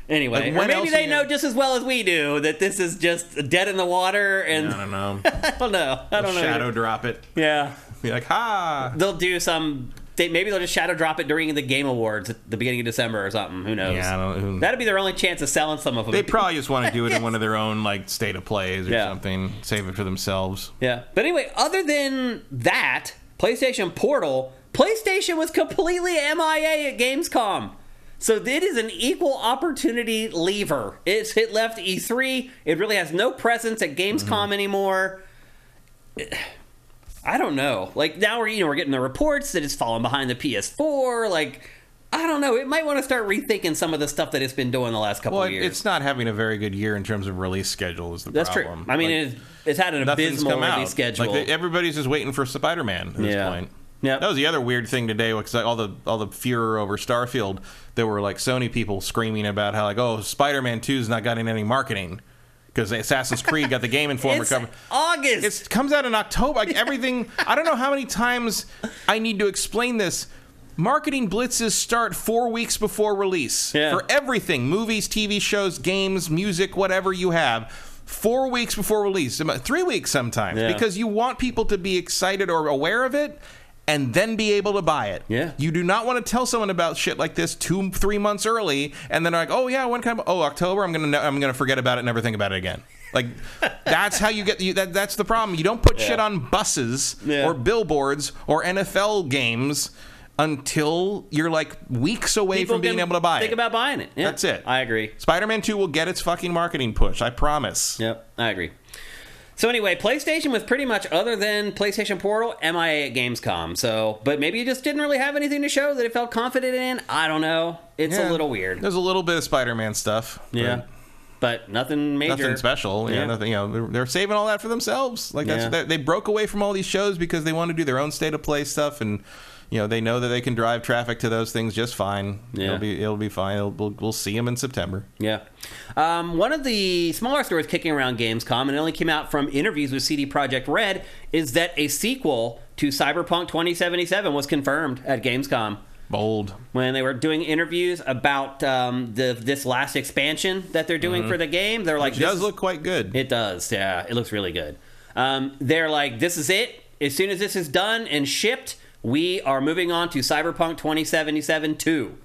Anyway, Like, or maybe they know just as well as we do that this is just dead in the water, and I don't know. *laughs* I don't know. I don't know. Shadow drop it. Yeah, Be like, ha! they'll do some. They, maybe they'll just shadow drop it during the Game Awards at the beginning of December or something. Who knows? Yeah, I don't, who- That'd be their only chance of selling some of them. they probably just want to do it in *laughs* one of their own like state of plays or Yeah. something. Save it for themselves. Yeah. But anyway, other than that, PlayStation Portal, PlayStation was completely MIA at Gamescom. So it is an equal opportunity lever. It's it left E3. It really has no presence at Gamescom mm-hmm. anymore. I don't know. Like now we're you know we're getting the reports that it's fallen behind the PS4. Like I don't know. It might want to start rethinking some of the stuff that it's been doing the last couple Well, of years. it's not having a very good year in terms of release schedule. Is the That's problem? true. I mean, Like, it's, it's had an abysmal come out. release schedule. Like everybody's just waiting for Spider Man at this Yeah. point. Yep. That was the other weird thing today because like, all the all the furor over Starfield, there were like Sony people screaming about how like oh Spider Man Two is not getting any marketing because Assassin's Creed got the Game *laughs* Informer it's cover. August. It comes out in October. Like *laughs* everything. I don't know how many times I need to explain this. Marketing blitzes start four weeks before release Yeah. for everything: movies, TV shows, games, music, whatever you have. Four weeks before release, three weeks sometimes, Yeah. because you want people to be excited or aware of it. And then be able to buy it. Yeah. You do not want to tell someone about shit like this two, three months early, and then they're like, "Oh yeah, when can I? Oh, October. I'm gonna, I'm gonna forget about it, and never think about it again." Like, *laughs* that's how you get. You, that, that's the problem. You don't put shit on buses Yeah. or billboards or NFL games until you're like weeks away People from being able to buy think it. Think about buying it. Yeah, That's it. I agree. Spider-Man 2 will get its fucking marketing push. I promise. Yep, I agree. So anyway, PlayStation was pretty much other than PlayStation Portal, MIA at Gamescom. So, but maybe it just didn't really have anything to show that it felt confident in. I don't know. It's Yeah. a little weird. There's a little bit of Spider-Man stuff. but Yeah, but nothing major. Nothing special, yeah. Yeah. Nothing, you know, they're, they're saving all that for themselves. Like that's Yeah. they, they broke away from all these shows because they want to do their own state of play stuff, and you know they know that they can drive traffic to those things just fine. Yeah. It'll be it'll be fine. It'll, we'll, we'll see them in September. Yeah. Um, one of the smaller stories kicking around Gamescom, and it only came out from interviews with CD Projekt Red, is that a sequel to Cyberpunk 2077 was confirmed at Gamescom. Bold. when they were doing interviews about um, the this last expansion that they're doing for the game. They're like, this does look quite good. It does, yeah. It looks really good. Um, they're like, this is it. As soon as this is done and shipped, we are moving on to Cyberpunk 2077 2.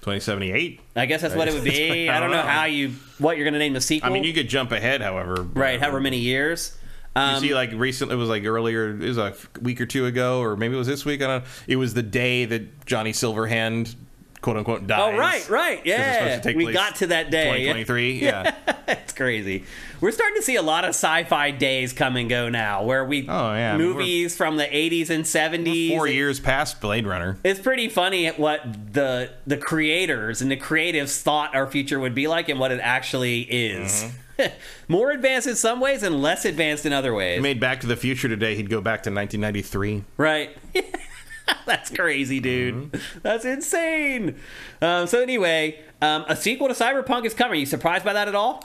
2078. I guess that's what it would be. *laughs* I don't know how you what you're going to name the sequel. I mean, you could jump ahead, however. right, however many years. You Um, see, like recently, it was like earlier, it was a week or two ago, or maybe it was this week. I don't know. It was the day that Johnny Silverhand, quote unquote, dies. oh, right, right, yeah. We got to that day. 2023. *laughs* Yeah. it's crazy. We're starting to see a lot of sci-fi days come and go now, where we Oh, yeah, movies from the 80s and 70s. Four years past Blade Runner. It's pretty funny at what the the creators and the creatives thought our future would be like and what it actually is. Mm-hmm. *laughs* More advanced in some ways and less advanced in other ways. He made Back to the Future today. He'd go back to 1993. Right. *laughs* *laughs* That's crazy, dude. Mm-hmm. That's insane. Um, so anyway, um, a sequel to Cyberpunk is coming. Are you surprised by that at all?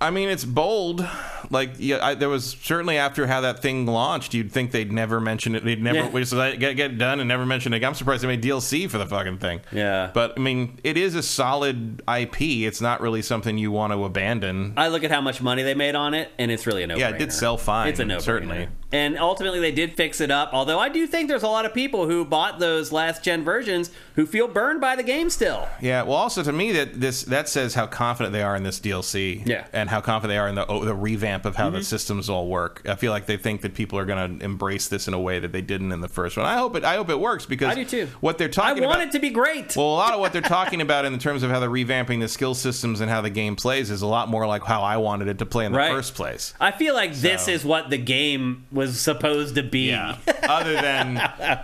I mean, it's bold. Like, yeah, I, there was certainly after how that thing launched, you'd think they'd never mention it. They'd never Yeah. just get get done and never mention it. I'm surprised they made DLC for the fucking thing. Yeah. but I mean, it is a solid IP. It's not really something you want to abandon. I look at how much money they made on it, and it's really a no. Yeah, it did sell fine, It's a no. certainly. And ultimately, they did fix it up. Although I do think there's a lot of people who bought those last gen versions who feel burned by the game still. Yeah. Well, also to me that this that says how confident they are in this DLC. Yeah. and how confident they are in the oh, the revamp of how the mhm. systems all work. I feel like they think that people are going to embrace this in a way that they didn't in the first one. I hope it. I hope it works because I do too. What they're talking I want about. it to be great. Well, a lot of what they're *laughs* talking about in terms of how they're revamping the skill systems and how the game plays is a lot more like how I wanted it to play in the Right. first place. I feel like this is what the game was supposed to be. Other than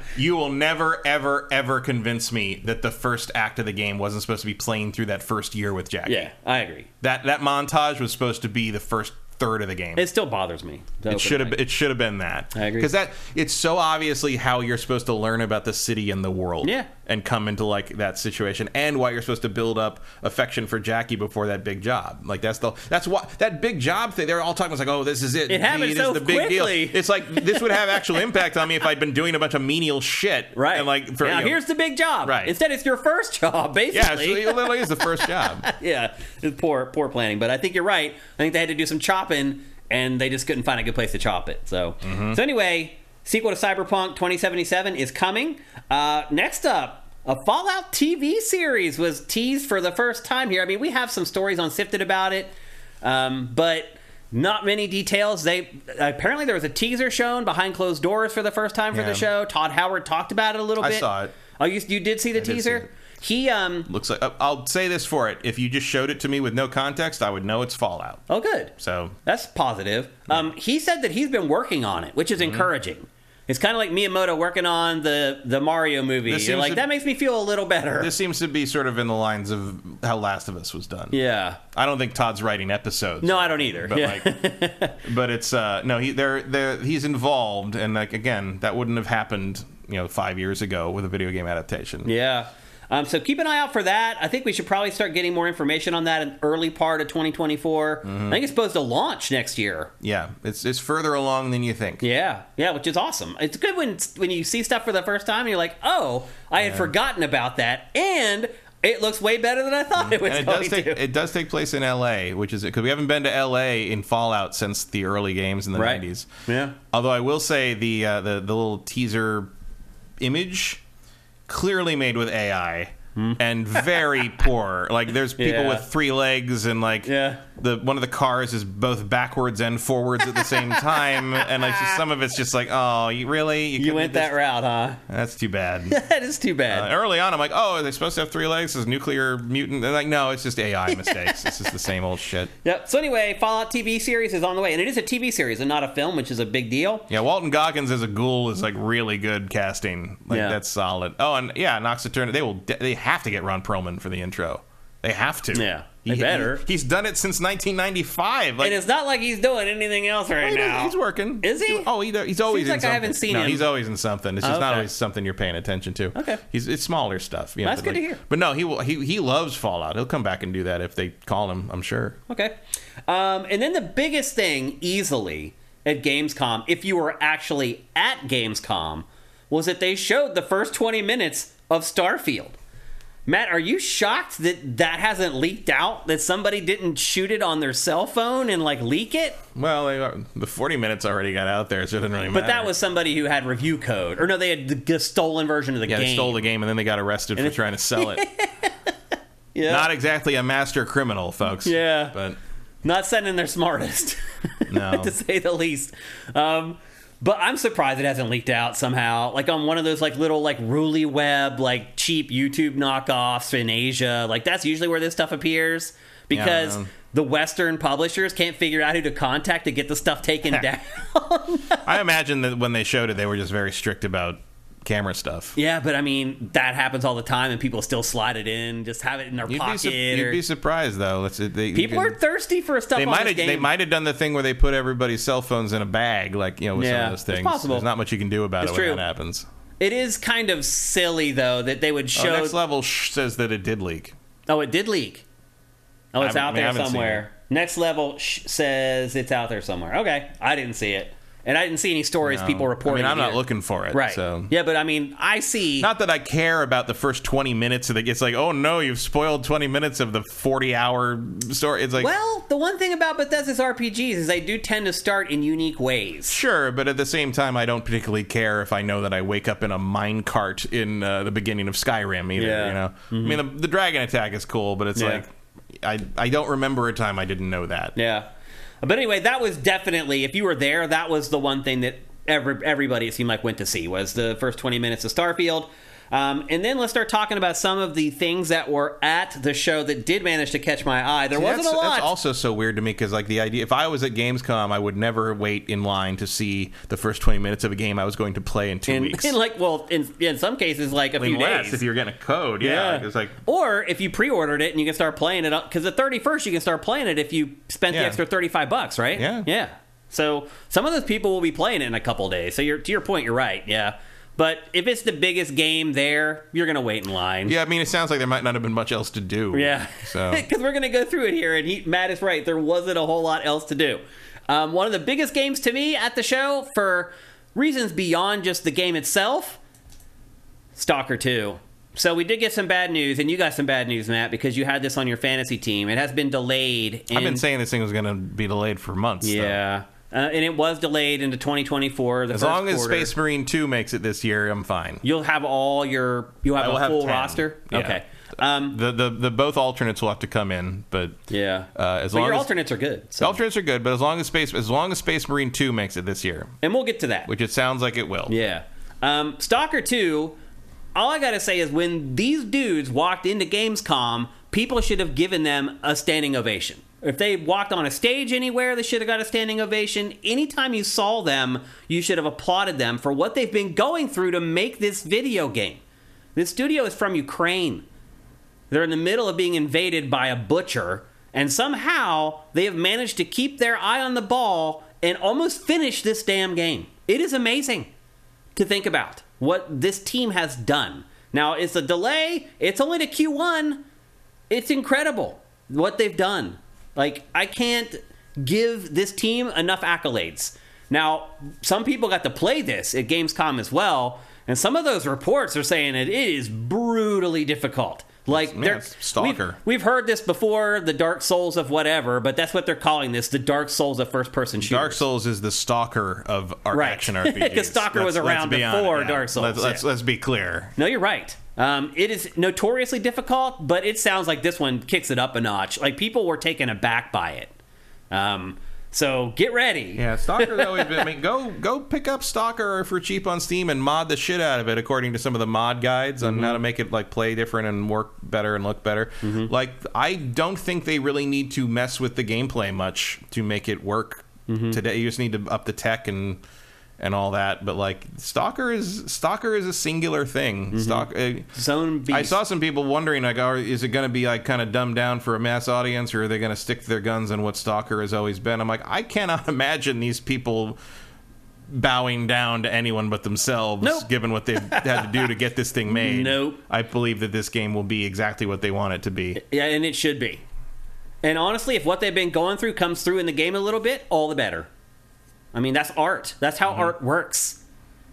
*laughs* you will never, ever, ever convince me that the first act of the game wasn't supposed to be playing through that first year with Jackie. yeah, I agree. That that montage was supposed to be the first third of the game. It still bothers me. it should have it should have been that. I agree. Because that it's so obviously how you're supposed to learn about the city and the world. Yeah, and come into like that situation, and why you're supposed to build up affection for Jackie before that big job. Like that's the that's what that big job thing. They're all talking about like, oh, this is it. It happened so the big quickly. deal. It's like this would have actual impact on me if I'd been doing a bunch of menial shit. Right. And like for now, you know- here's the big job. Right. Instead, it's your first job, basically. yeah, it literally is the first job. *laughs* yeah, it's poor poor planning. But I think you're right. I think they had to do some chopping, and they just couldn't find a good place to chop it. So, Mm-hmm. so anyway, sequel to Cyberpunk 2077 is coming. Uh, next up. A Fallout TV series was teased for the first time here. I mean, we have some stories on Sifted about it, um, but not many details. They apparently there was a teaser shown behind closed doors for the first time for Yeah. the show. Todd Howard talked about it a little I bit. I saw it. Oh, you, you did see the see teaser? He um Looks like I'll say this for it. If you just showed it to me with no context, I would know it's Fallout. oh good. So That's positive. Um, he said that he's been working on it, which is Mm-hmm. encouraging. It's kind of like Miyamoto working on the the Mario movie. This You're like to- that makes me feel a little better. this seems to be sort of in the lines of how Last of Us was done. yeah. I don't think Todd's writing episodes. No, I don't either. But yeah. like, *laughs* but it's uh no, he they're they're he's involved, and like again, that wouldn't have happened, you know, five years ago with a video game adaptation. yeah. Um, so keep an eye out for that. I think we should probably start getting more information on that in early part of 2024. Mm-hmm. I think it's supposed to launch next year. Yeah, it's it's further along than you think. Yeah, yeah, which is awesome. It's good when when you see stuff for the first time and you're like, oh, I had forgotten about that, and it looks way better than I thought it was And it does take to. it does take place in L.A., which is because we haven't been to L.A. in Fallout since the early games in the Right. '90s. Yeah. Although I will say the uh, the the little teaser image clearly made with AI and very *laughs* poor. Like there's people Hmm. Yeah. with three legs and like Yeah. the one of the cars is both backwards and forwards at the same *laughs* time, and like just, some of it's just like, oh, you really You couldn't went that route, huh? That's too bad. *laughs* that is too bad. Uh, early on, I'm like, oh, are they supposed to have three legs? Is nuclear mutant? They're like, no, it's just AI mistakes. this is the same old shit. Yep. So anyway, Fallout TV series is on the way, and it is a TV series and not a film, which is a big deal. Yeah, Walton Goggins as a ghoul is like really good casting. Like Yeah. that's solid. Oh, and yeah, Nox they will. They have to get Ron Perlman for the intro. They have to. Yeah, they better. he's done it since 1995. Like and it's not like he's doing anything else right he now. he's working. Is he? Oh, he, he's always Seems in like I haven't seen no, him. he's always in something. It's just Oh, not always something you're paying attention to. Okay. he's it's smaller stuff. You know, That's good to hear. But no, he will. He he loves Fallout. He'll come back and do that if they call him. I'm sure. Okay. Um, and then the biggest thing, easily, at Gamescom, if you were actually at Gamescom, was that they showed the first 20 minutes of Starfield. Matt, are you shocked that that hasn't leaked out? That somebody didn't shoot it on their cell phone and like leak it? Well, they the 40 minutes already got out there, so it didn't really matter. But that was somebody who had review code, or no, they had the, the stolen version of the yeah, game. they stole the game and then they got arrested for it- trying to sell it. *laughs* Yeah. Not exactly a master criminal, folks. Yeah. but not sending their smartest, *laughs* No. to say the least. Um, but I'm surprised it hasn't leaked out somehow. Like on one of those like little like Ruliweb like cheap YouTube knockoffs in Asia. Like that's usually where this stuff appears because Yeah. the Western publishers can't figure out who to contact to get the stuff taken *laughs* down. I imagine that when they showed it, they were just very strict about camera stuff. yeah, but I mean that happens all the time, and people still slide it in, just have it in their You'd, be, pocket. su- you'd or- be surprised though. Let's, they, people you are can- thirsty for stuff. They might have. They might have done the thing where they put everybody's cell phones in a bag, like you know, with some of those it's things. possible. There's not much you can do about It's it when true. that happens. It is kind of silly though that they would Oh, show. next level sh- says that it did leak. Oh, it did leak. Oh, it's out I there somewhere. Next level sh- says it's out there somewhere. Okay, I didn't see it, and I didn't see any stories people I reporting. mean, I'm it not looking for it. Right. So. Yeah, but I mean, I see. Not that I care about the first 20 minutes of the. It's like, oh no, you've spoiled 20 minutes of the 40 hour story. It's like, well, the one thing about Bethesda's RPGs is they do tend to start in unique ways. Sure, but at the same time, I don't particularly care if I know that I wake up in a mine cart in uh, the beginning of Skyrim either. Yeah. You know, I mean, the, the dragon attack is cool, but it's Yeah. like, I I don't remember a time I didn't know that. Yeah. But anyway, that was definitely if you were there, that was the one thing that every, everybody it seemed like went to see was the first 20 minutes of Starfield. Um, and then let's start talking about some of the things that were at the show that did manage to catch my eye. There wasn't a lot. that's also so weird to me because like the idea if i was at gamescom i would never wait in line to see the first 20 minutes of a game i was going to play in two weeks. in like, well, in, in some cases, like a I mean, few less days. if you're getting a code yeah, Like, it's like or if you pre-ordered it and you can start playing it because the 31st you can start playing it if you spent the extra 35 bucks right? Yeah. yeah. So some of those people will be playing it in a couple days. So you're to your point you're right. Yeah But if it's the biggest game there, you're gonna wait in line. Yeah, I mean, it sounds like there might not have been much else to do. Yeah. So *laughs* Because we're going to go through it here, and he, Matt is right. There wasn't a whole lot else to do. Um, one of the biggest games to me at the show, for reasons beyond just the game itself, Stalker 2. So we did get some bad news, and you got some bad news, Matt, because you had this on your fantasy team. It has been delayed. I've been saying this thing was going to be delayed for months. though. Uh, and it was delayed into 2024. The As long as quarter. Space Marine 2 makes it this year, I'm fine. You'll have all your. you'll have a have full 10. roster? Yeah. Okay. Um, The, the the both alternates will have to come in, but yeah. Uh, as but long your as- alternates are good. So. alternates are good. But as long as Space as long as Space Marine 2 makes it this year, and we'll get to that. which it sounds like it will. Yeah. Um, Stalker 2, all I got to say is when these dudes walked into Gamescom, people should have given them a standing ovation. If they walked on a stage anywhere, they should have got a standing ovation. Anytime you saw them, you should have applauded them for what they've been going through to make this video game. This studio is from Ukraine. They're in the middle of being invaded by a butcher, and somehow they have managed to keep their eye on the ball and almost finish this damn game. It is amazing to think about what this team has done. Now, it's a delay, it's only to Q1. It's incredible what they've done. Like, I can't give this team enough accolades. Now, some people got to play this at Gamescom as well, and some of those reports are saying that it is brutally difficult. Like, they're Stalker. We've, we've heard this before, the Dark Souls of whatever, but that's what they're calling this, the Dark Souls of first-person shooters. Dark Souls is the stalker of our Right. action *laughs* RPGs. 'Cause Stalker was Let's- let's around be honest, before yeah. Dark Souls, Let's, let's, yeah. let's be clear. No, you're right. Um, it is notoriously difficult, but it sounds like this one kicks it up a notch. Like people were taken aback by it. Um, so get ready. Yeah, Stalker's always been. I mean, go go pick up Stalker for cheap on Steam and mod the shit out of it according to some of the mod guides on Mm-hmm. how to make it like play different and work better and look better. Like, I don't think they really need to mess with the gameplay much to make it work Mm-hmm. today. You just need to up the tech and and all that. But like, Stalker is Stalker is a singular thing. Mm-hmm. Stalk. Uh, Zone Beast. I saw some people wondering, like, are, is it going to be like kind of dumbed down for a mass audience, or are they going to stick to their guns on what Stalker has always been? I'm like, I cannot *laughs* imagine these people bowing down to anyone but themselves, Nope. given what they've had to do to get this thing made. *laughs* Nope. I believe that this game will be exactly what they want it to be. Yeah, and it should be. And honestly, if what they've been going through comes through in the game a little bit, all the better. I mean, that's art. That's Mm-hmm. how art works.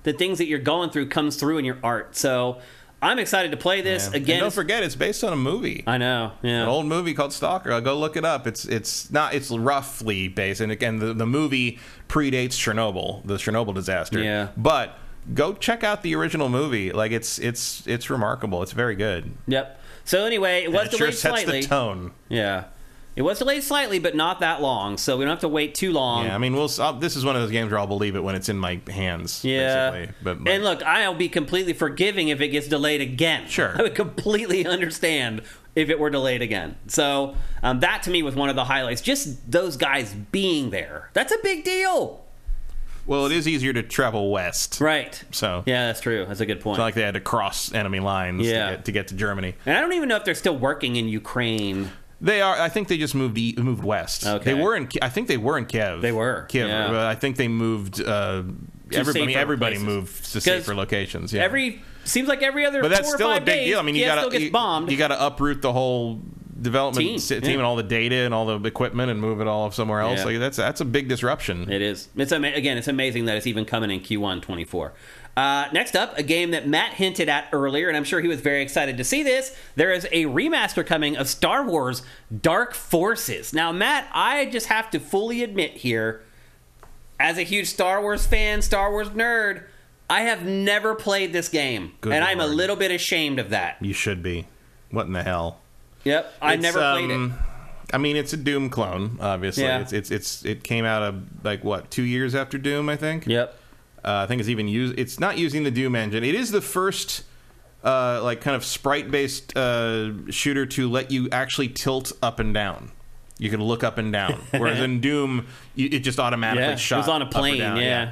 The things that you're going through comes through in your art. So I'm excited to play this And again. don't forget, it's based on a movie. I know. Yeah. an old movie called Stalker. I'll go look it up. It's it's not it's roughly based, and again, the, the movie predates Chernobyl, the Chernobyl disaster. Yeah. but go check out the original movie. Like it's it's it's remarkable. It's very good. Yep. So anyway, it was it sure delayed sets slightly. the tone. Yeah. It was delayed slightly, but not that long, so we don't have to wait too long. Yeah, I mean, we'll. I'll, this is one of those games where I'll believe it when it's in my hands. Yeah. basically. but like, and look, I'll be completely forgiving if it gets delayed again. Sure. I would completely *laughs* understand if it were delayed again. So um, that to me was one of the highlights. Just those guys being there. That's a big deal. well, it is easier to travel west. Right. So Yeah, that's true. That's a good point. it's like they had to cross enemy lines Yeah. to, get, to get to Germany. and I don't even know if they're still working in Ukraine. They are. I think they just moved e- moved west. Okay. They were in. I think they were in Kiev. They were, Kiev. yeah. But I think they moved. Uh, everybody. safer Everybody places. moved to safer locations. Yeah. Every seems like every other but that's still a big days, deal. I mean, you got to bombed. you got to uproot the whole development Team, team, yeah. and all the data and all the equipment and move it all somewhere else. Yeah. Like that's that's a big disruption. It is. It's ama- again. It's amazing that it's even coming in Q1 24. Uh, next up, a game that Matt hinted at earlier, and I'm sure he was very excited to see this. There is a remaster coming of Star Wars Dark Forces. Now, Matt, I just have to fully admit here, as a huge Star Wars fan, Star Wars nerd, I have never played this game, Good and I'm a little bit ashamed of that. You should be. What in the hell? Yep, I never played it. um, I mean, it's a Doom clone. Obviously, Yeah. it's, it's it's it came out of like what two years after Doom, I think. Yep. Uh, I think it's even used. It's not using the Doom engine. It is the first, uh, like, kind of sprite-based uh, shooter to let you actually tilt up and down. You can look up and down, *laughs* whereas in Doom, you, it just automatically Yeah, it was on a plane, down, yeah.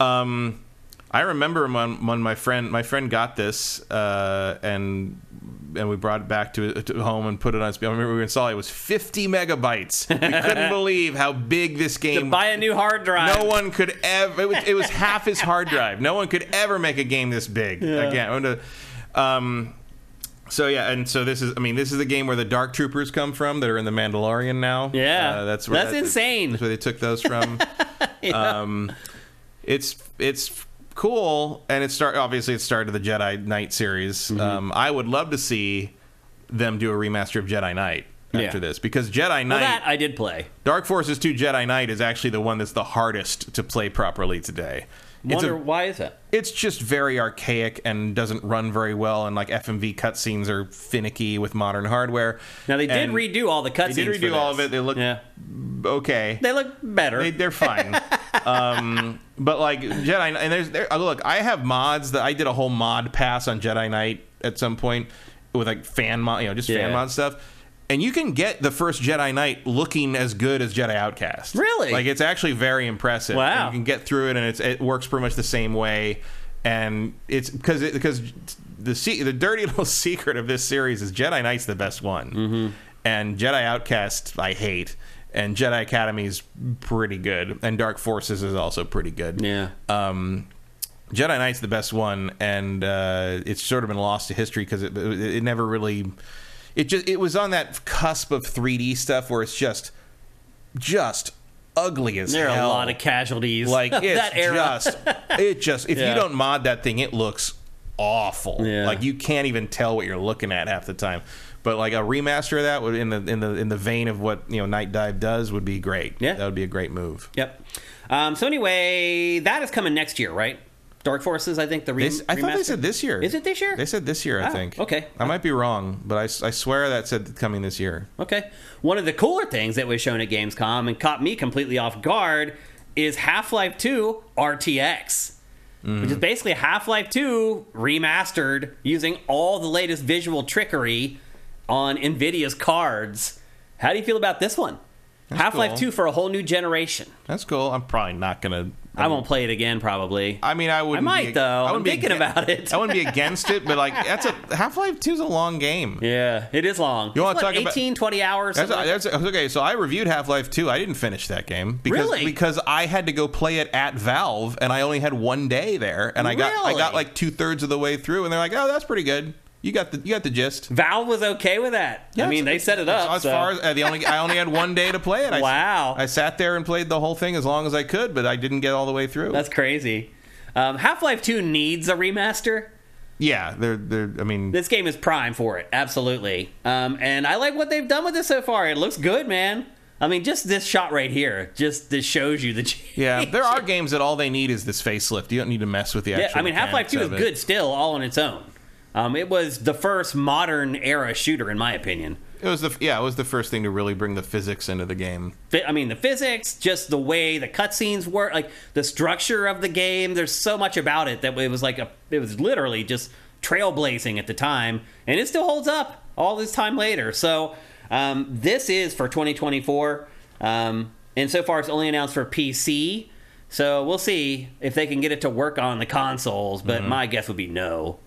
Um, I remember when, when my friend my friend got this, uh, and and we brought it back to, to home and put it on. I remember we were installing. It was 50 megabytes. We couldn't *laughs* believe how big this To game. buy a new hard drive. no one could ever. It was, it was half his hard drive. No one could ever make a game this big again. Um, so yeah, and so this is. I mean, this is the game where the Dark Troopers come from that are in the Mandalorian now. Yeah. Uh, that's where That's that- insane. That's where they took those from. *laughs* Um, it's it's cool, and it start obviously it started the Jedi Knight series. Mm-hmm. Um, I would love to see them do a remaster of Jedi Knight after Yeah. this because Jedi Knight, Well, that I did play. Dark Forces 2 Jedi Knight is actually the one that's the hardest to play properly today. Wonder a, why is that? it's just very archaic and doesn't run very well, and like FMV cutscenes are finicky with modern hardware. Now they did And redo all the cutscenes. They did redo all of it. They look yeah. okay. They look better. They, they're fine. *laughs* um, but like Jedi, and there's there. uh, Look, I have mods that I did a whole mod pass on Jedi Knight at some point with like fan mod, you know, just Yeah. fan mod stuff. And you can get the first Jedi Knight looking as good as Jedi Outcast. Really? Like it's actually very impressive. Wow. And you can get through it, and it's it works pretty much the same way. And it's because it, because the se- the dirty *laughs* little secret of this series is Jedi Knight's the best one, mm-hmm. and Jedi Outcast I hate, and Jedi Academy's pretty good, and Dark Forces is also pretty good. yeah. Um, Jedi Knight's the best one, and uh, it's sort of been lost to history because it, it, it never really. It just it was on that cusp of 3D stuff where it's just, just ugly as there are hell. a lot of casualties. like *laughs* it's that era. just it just if Yeah. you don't mod that thing, it looks awful. Yeah. Like you can't even tell what you're looking at half the time. But like a remaster of that would in the in the in the vein of what you know Nightdive does would be great. Yeah. that would be a great move. Yep. Um, so anyway, that is coming next year, right? Dark Forces, I think the re- They I thought they said this year. Is it this year? They said this year, I Oh, think. okay. I might be wrong, but I, I swear that said coming this year. Okay. One of the cooler things that was shown at Gamescom and caught me completely off guard is Half Life 2 RTX, which is mm-hmm. basically Half Life 2 remastered using all the latest visual trickery on NVIDIA's cards. How do you feel about this one? Half Life cool. 2 for a whole new generation. That's cool. I'm probably not gonna. I won't play it again, probably. I mean, I would. I might, though. I'm thinking about it. I wouldn't be against it, but like *laughs* that's a Half Life Two is a long game. Yeah, it is long. You It's, what, talk about- 18, 20 hours? That's, like that's okay. So I reviewed Half Life Two. I didn't finish that game because Really? because I had to go play it at Valve, and I only had one day there, and I got I got like two thirds of the way through, and they're like, "Oh, that's pretty good. You got the you got the gist." Valve was okay with that. I mean, they set it up. As so- far as uh, the only, I only had one day to play it. I, Wow. I sat there and played the whole thing as long as I could, but I didn't get all the way through. That's crazy. Um, Half Life 2 needs a remaster. yeah, they're they're. I mean, This game is prime for it, absolutely. Um, and I like what they've done with this so far. It looks good, man. I mean, just this shot right here, just this shows you the. *laughs* yeah, there are games that all they need is this facelift. You don't need to mess with the actual. Yeah, I mean, Half Life 2 is mechanics of it. good still, all on its own. Um, it was the first modern era shooter, in my opinion. It was the yeah, it was the first thing to really bring the physics into the game. I mean, the physics, just the way the cutscenes work, like the structure of the game. There's so much about it that it was like a, it was literally just trailblazing at the time, and it still holds up all this time later. So um, this is for 2024, um, and so far it's only announced for PC. So we'll see if they can get it to work on the consoles, but Mm-hmm. my guess would be no.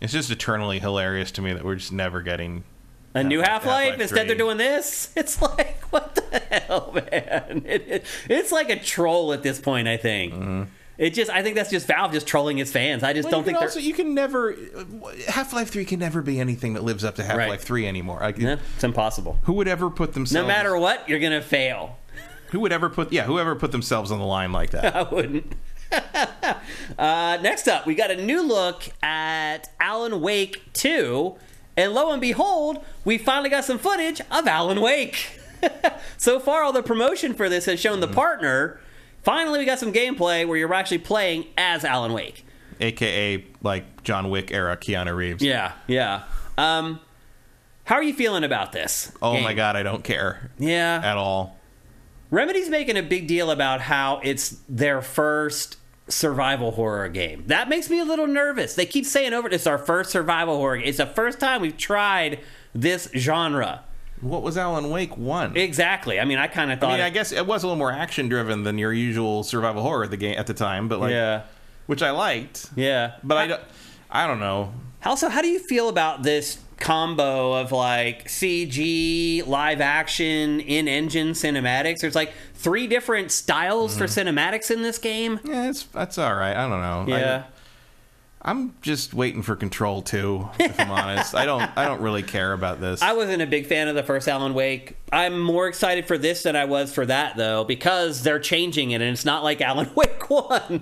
It's just eternally hilarious to me that we're just never getting. A new Half Half-Life Instead, 3. they're doing this. *laughs* It's like what the hell, man? *laughs* It, it- it's like a troll at this point. I think it just. I think that's just Valve just trolling its fans. I just Mm-hmm. Well, don't think also you can never Half Life Three can never be anything that lives up to Half Life Right. Three anymore. Like, Yeah, it's impossible. Who would ever put themselves? No matter what, you're gonna fail. who would ever put yeah whoever put themselves on the line like that. *laughs* I wouldn't. *laughs* uh, next up, we got a new look at Alan Wake 2. And lo and behold, we finally got some footage of Alan Wake. *laughs* so far, all the promotion for this has shown the partner. Finally, we got some gameplay where you're actually playing as Alan Wake. AKA like John Wick era Keanu Reeves. Yeah, yeah. Um, how are you feeling about this? Oh game? my god, I don't care Yeah. at all. Remedy's making a big deal about how it's their first survival horror game. That makes me a little nervous. They keep saying over it's our first survival horror. It's the first time we've tried this genre. What was Alan Wake one? Exactly. I mean, I kind of thought. I mean, it- I guess it was a little more action driven than your usual survival horror at the game at the time, but like, yeah, which I liked. yeah. But I don't, I don't know. Also, how do you feel about this combo of like CG, live action, in engine cinematics. There's like three different styles for Mm-hmm. cinematics in this game. Yeah, it's that's all right. I don't know. Yeah. I, am just waiting for Control 2, if I'm honest. I don't I don't really care about this. *laughs* I wasn't a big fan of the first Alan Wake. I'm more excited for this than I was for that though, because they're changing it and it's not like Alan *laughs* Wake 1.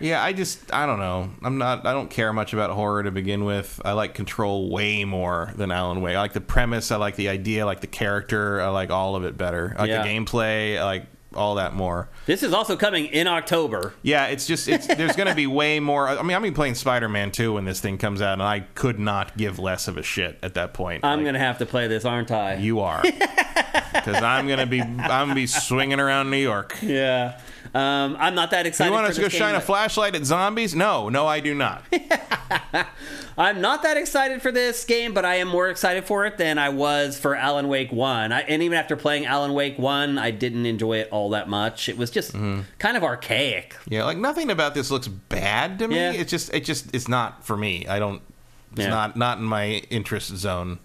Yeah, I just I don't know. I'm not I don't care much about horror to begin with. I like Control way more than Alan Wake. I like the premise, I like the idea, I like the character, I like all of it better. I like Yeah. the gameplay, I like all that more. This is also coming in October. Yeah, it's just it's there's going to be way more. I mean, I'm going to be playing Spider-Man 2 when this thing comes out, and I could not give less of a shit at that point. I'm Like, going to have to play this, aren't I? You are, *laughs* because I'm gonna be I'm gonna be swinging around New York. yeah. Um, I'm not that excited You want us to go shine a flashlight at zombies? No, no, I do not. *laughs* I'm not that excited for this game, but I am more excited for it than I was for Alan Wake 1. I, and even after playing Alan Wake 1, I didn't enjoy it all that much. It was just Mm-hmm. kind of archaic. Yeah, like nothing about this looks bad to me. Yeah. It's just it just it's not for me. I don't. It's Yeah. not not in my interest zone.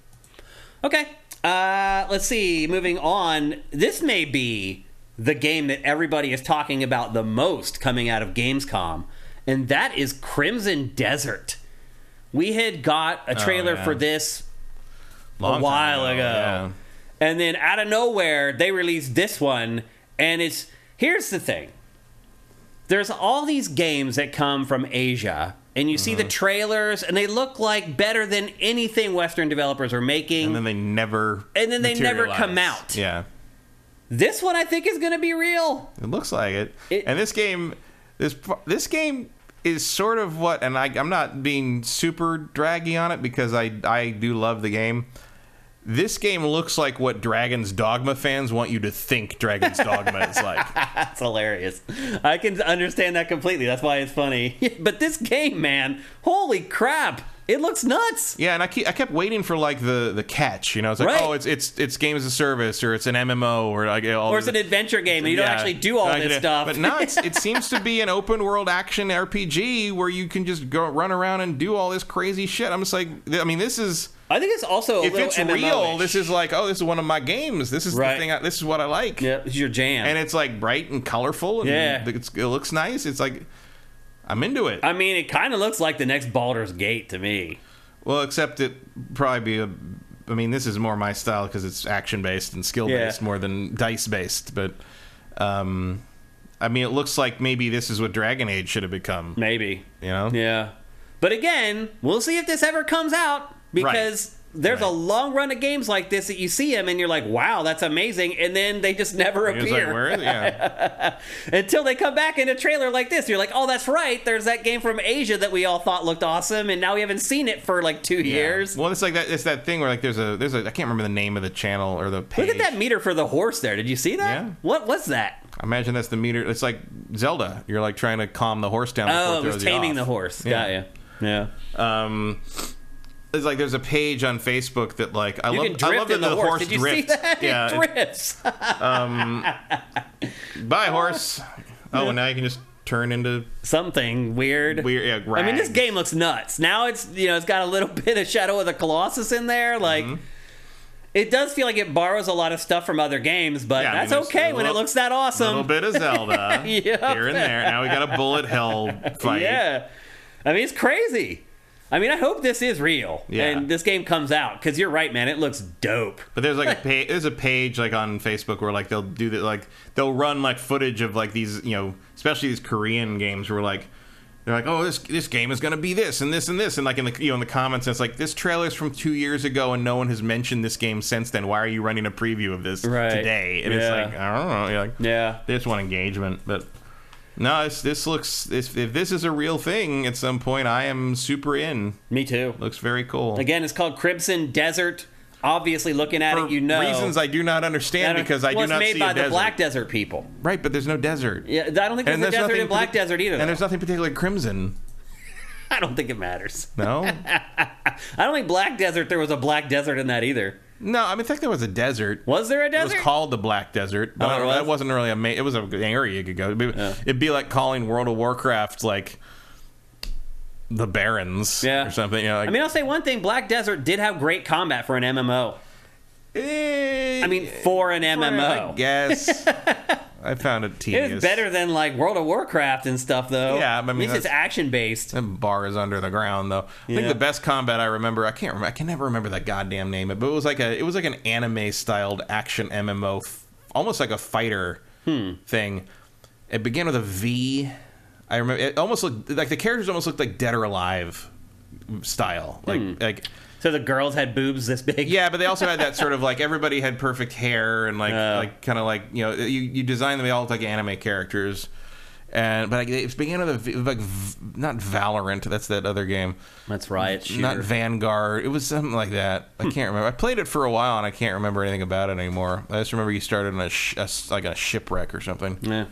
Okay. Uh, let's see. Moving on. This may be the game that everybody is talking about the most coming out of Gamescom, and that is Crimson Desert. We had got a trailer Oh, yeah. for this Long a while ago. yeah. And then out of nowhere, they released this one. And it's here's the thing there's all these games that come from Asia, and you see Mm-hmm. the trailers, and they look like better than anything Western developers are making. And then they never. And then they never come out. Yeah. This one, I think, is going to be real. It looks like it. It- and this game, this this game is sort of what, and I, I'm not being super draggy on it because I I do love the game. This game looks like what Dragon's Dogma fans want you to think Dragon's Dogma is like. *laughs* That's hilarious. I can understand that completely. That's why it's funny. *laughs* but this game, man, holy crap. It looks nuts. Yeah, and I keep, I kept waiting for like the the catch. You know, it's like Right. oh, it's it's it's game as a service or it's an MMO or like all Or it's an adventure game, and you don't actually do all this stuff. But it's, *laughs* it seems to be an open world action RPG where you can just go run around and do all this crazy shit. I'm just like, I mean, this is I think it's also a if little it's MMO real, this is like, oh, this is one of my games. This is Right. the thing. I, this is what I like. yeah, this is your jam. And it's like bright and colorful. And Yeah. it's, it looks nice. It's like I'm into it. I mean, it kind of looks like the next Baldur's Gate to me. well, except it probably be a. I mean, this is more my style because it's action based and skill based Yeah. more than dice based. But, um, I mean, it looks like maybe this is what Dragon Age should have become. Maybe. You know? Yeah. But again, we'll see if this ever comes out because there's a long run of games like this that you see them and you're like, wow, that's amazing. And then they just *laughs* never It's appear like, where is? Yeah. *laughs* until they come back in a trailer like this. You're like, oh, that's right. There's that game from Asia that we all thought looked awesome. And now we haven't seen it for like two years. Well, it's like that. It's that thing where like there's a there's a I can't remember the name of the channel or the page. Look at that meter for the horse there. Did you see that? Yeah. What was that? I imagine that's the meter. It's like Zelda. You're like trying to calm the horse down. before Oh, it was taming the horse. Yeah. Got you. Yeah. Um, it's like there's a page on Facebook that like I You love. I love that the, horse. Did you drifts. Yeah. it drifts. *laughs* Bye horse. Oh, and now you can just turn into Something weird. weird. Yeah, I mean, this game looks nuts. Now it's you know it's got a little *laughs* bit of Shadow of the Colossus in there. Like Mm-hmm. it does feel like it borrows a lot of stuff from other games, but Yeah, I mean, that's okay a when it looks that awesome. A little bit of Zelda *laughs* Yep. here and there. Now we got a bullet hell fight. Yeah, I mean it's crazy. I mean, I hope this is real Yeah. and this game comes out because you're right, man. It looks dope. But there's like a *laughs* page, there's a page like on Facebook where like they'll do that like they'll run like footage of like these you know especially these Korean games where like they're like oh this this game is gonna be this and this and this and like in the you know in the comments it's like this trailer's from two years ago and no one has mentioned this game since then why are you running a preview of this Right. today and it's like I don't know you're like Yeah. they just one engagement but. No, it's, this looks. This, if this is a real thing at some point, I am super in. Me too. Looks very cool. Again, it's called Crimson Desert. Obviously, looking at For it, you know reasons I do not understand because I well, do it's not made see by a the desert. Black Desert people. Right, but there's no desert. Yeah, I don't think there's And a desert nothing in Black partic- Desert either. And though. there's nothing particularly crimson. *laughs* I don't think it matters. No, *laughs* I don't think Black Desert there was a Black Desert in that either. No. I mean, I think there was a desert. Was there a desert? It was called the Black Desert, but Oh, I it was? that wasn't really a. Ma- it was an area you could go. It'd be, it'd be like calling World of Warcraft like the Barrens Yeah. or something. You know, like, I mean, I'll say one thing: Black Desert did have great combat for an MMO. eh, I mean, for an I MMO, I guess *laughs* I found it it tedious. was better than like World of Warcraft and stuff, though. Yeah, I mean, at least it's action based. The bar is under the ground, though. I Yeah. think the best combat I remember, I can't remember, I can never remember that goddamn name, but it was like a, it was like an anime styled action MMO, f- almost like a fighter Hmm. thing. It began with a V. I remember it almost looked like the characters almost looked like Dead or Alive style, like Hmm. like So the girls had boobs this big. yeah, but they also had that sort of like *laughs* everybody had perfect hair and like Oh. like kind of like you know you you design them they all look like anime characters. And but like, it began with a v- like not Valorant. That's that other game. that's right. Shooter. Not Vanguard. It was something like that. I hmm. can't remember. I played it for a while and I can't remember anything about it anymore. I just remember you started on a, sh- a like a shipwreck or something. Yeah.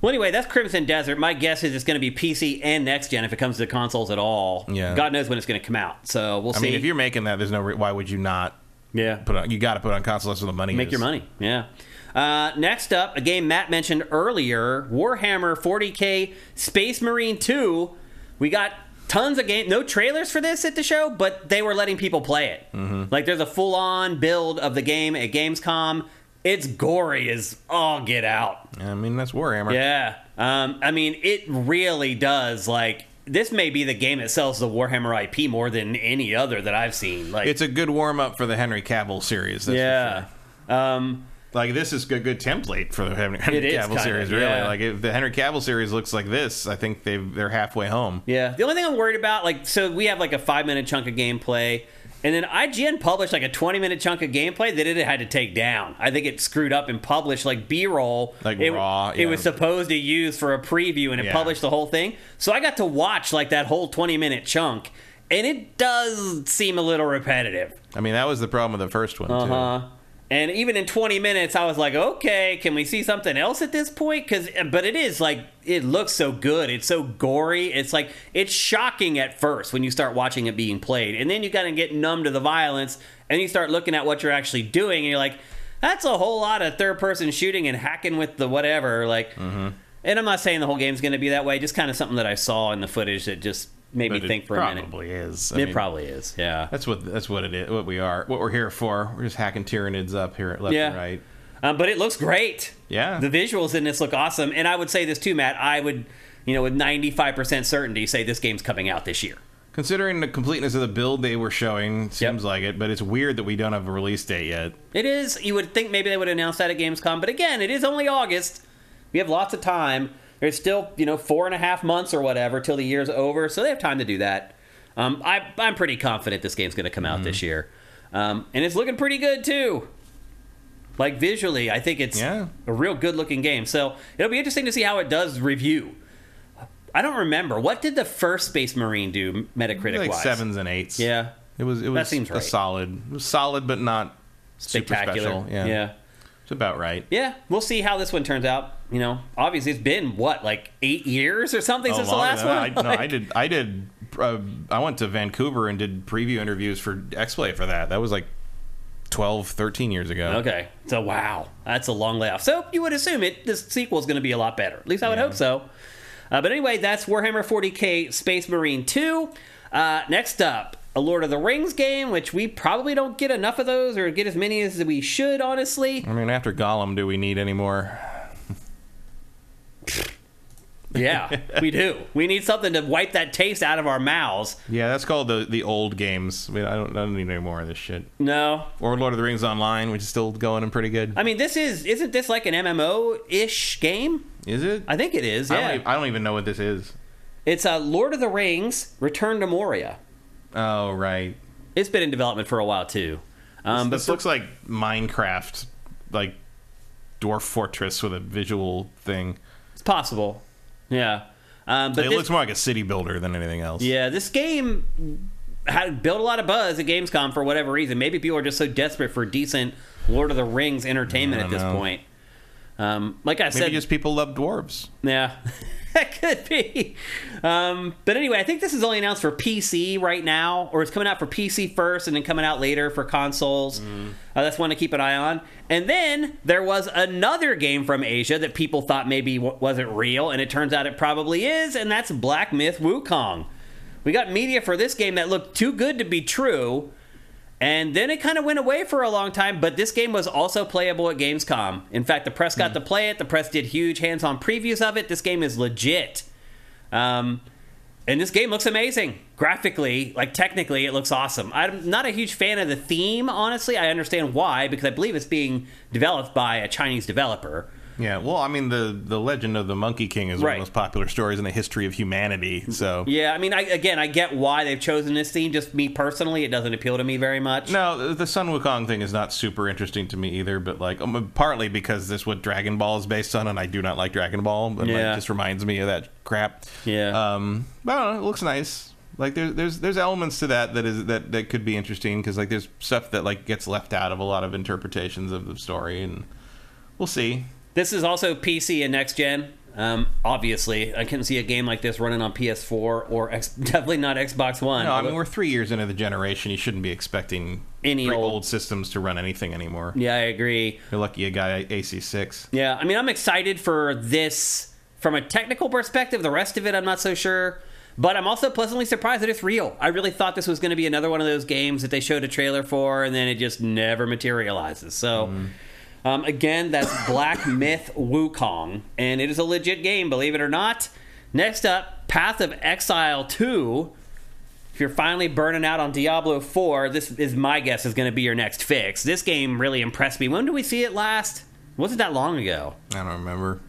Well, anyway, that's Crimson Desert. My guess is it's going to be PC and next gen if it comes to consoles at all. Yeah. God knows when it's going to come out. So we'll I see. mean, if you're making that, there's no. Re- why would you not yeah. put on? You got to put on consoles That's where the money Make is. your money. Yeah. Uh, next up, a game Matt mentioned earlier Warhammer 40k Space Marine 2. We got tons of game, no trailers for this at the show, but they were letting people play it. Mm-hmm. Like there's a full on build of the game at Gamescom. It's gory as all get out. I mean, that's Warhammer. Yeah. Um, I mean, it really does. Like, this may be the game that sells the Warhammer IP more than any other that I've seen. Like, It's a good warm up for the Henry Cavill series. That's for yeah. sure. Um, Like this is a good template for the Henry, Henry It is Cavill kinda, series. Really, yeah. like if the Henry Cavill series looks like this, I think they they're halfway home. yeah. The only thing I'm worried about, like, so we have like a five minute chunk of gameplay, and then IGN published like a 20 minute chunk of gameplay that it had to take down. I think it screwed up and published like B roll. Like it, raw, It was supposed to use for a preview, and it Yeah. published the whole thing. So I got to watch like that whole 20 minute chunk, and it does seem a little repetitive. I mean, that was the problem with the first one Uh too. And even in 20 minutes, I was like, okay, can we see something else at this point? Because, but it is like it looks so good. It's so gory. It's like it's shocking at first when you start watching it being played, and then you kind of get numb to the violence, and you start looking at what you're actually doing, and you're like, that's a whole lot of third person shooting and hacking with the whatever. Like, Mm-hmm. and I'm not saying the whole game's going to be that way. Just kind of something that I saw in the footage that just made But me think it for a minute. probably is. I It mean, probably is. Yeah. That's what that's what it is. What we are. What we're here for. We're just hacking Tyranids up here, left Yeah. and right. Um, but it looks great. Yeah. The visuals in this look awesome. And I would say this too, Matt. I would, you know, with 95% certainty say this game's coming out this year. Considering the completeness of the build they were showing, seems like it. But it's weird that we don't have a release date yet. It is, you would think maybe they would announce that at Gamescom. But again, it is only August. We have lots of time. There's still, you know, four and a half months or whatever till the year's over. So they have time to do that. Um, I, I'm pretty confident this game's going to come out this year. Um, and it's looking pretty good too. Like visually, I think it's Yeah. a real good looking game. So it'll be interesting to see how it does review. I don't remember. What did the first Space Marine do Metacritic like wise? sevens and eights. Yeah. It was. It was seems a right. solid. Was solid, but not Spectacular. Yeah. yeah. It's about right. Yeah, we'll see how this one turns out. You know, obviously it's been what, like eight years or something Oh, since the last one. I, no, I *laughs* did. I did. Uh, I went to Vancouver and did preview interviews for XPlay for that. That was like 12, 13 years ago. Okay, so wow, that's a long layoff. So you would assume it. This sequel is going to be a lot better. At least I would Yeah. hope so. Uh, but anyway, that's Warhammer 40k Space Marine 2. Uh, next up, a Lord of the Rings game, which we probably don't get enough of those or get as many as we should, honestly. I mean, after Gollum, do we need any more? Yeah, we do. We need something to wipe that taste out of our mouths. Yeah, that's called the the old games. I mean, I don't, I don't need any more of this shit. No, Or Lord of the Rings Online, which is still going and pretty good. I mean this is isn't this like an MMO ish game? Is it? I think it is. I, Yeah, don't, e- I don't even know what this is. it's a Lord of the Rings: Return to Moria. Oh, right. It's been in development for a while too. Um, this but looks like Minecraft, like Dwarf Fortress with a visual thing. it's possible. Yeah, um, but it this, looks more like a city builder than anything else. yeah, this game had built a lot of buzz at Gamescom for whatever reason. Maybe people are just so desperate for decent Lord of the Rings entertainment at this know. point. Um, like I Maybe said, just people love dwarves. Yeah, *laughs* that could be. Um, but anyway, I think this is only announced for PC right now, or it's coming out for PC first and then coming out later for consoles. Uh, that's one to keep an eye on. And then there was another game from Asia that people thought maybe w- wasn't real, and it turns out it probably is, and that's Black Myth Wukong. We got media for this game that looked too good to be true. And then it kind of went away for a long time, but this game was also playable at Gamescom. In fact, the press got to play it. The press did huge hands on previews of it. This game is legit. Um, and this game looks amazing. Graphically, like technically, it looks awesome. I'm not a huge fan of the theme, honestly. I understand why, because I believe it's being developed by a Chinese developer. Yeah, well, I mean, the the legend of the Monkey King is one of the most popular stories in the history of humanity. So Yeah, I mean, I, again, I get why they've chosen this theme. Just me personally, it doesn't appeal to me very much. No, the- Sun Wukong thing is not super interesting to me either, but like um, partly because this is what Dragon Ball is based on, and I do not like Dragon Ball. And Yeah. like, it just reminds me of that crap. Yeah. Um, but I don't know, it looks nice. Like there's there's there's elements to that that is that that could be interesting because like there's stuff that like gets left out of a lot of interpretations of the story, and we'll see. This is also PC and next gen. Um, obviously, I couldn't see a game like this running on PS4 or X, *laughs* definitely not Xbox One. No, I mean we're three years into the generation. You shouldn't be expecting Any old- old systems to run anything anymore. yeah, I agree. You're lucky a guy AC6. Yeah, I mean, I'm excited for this from a technical perspective. The rest of it, I'm not so sure. But I'm also pleasantly surprised that it's real. I really thought this was going to be another one of those games that they showed a trailer for, and then it just never materializes. So, um, again, that's Black Myth Wukong, and it is a legit game, believe it or not. Next up, Path of Exile 2. If you're finally burning out on Diablo 4, this is my guess is going to be your next fix. This game really impressed me. When did we see it last? wasn't that long ago. I don't remember.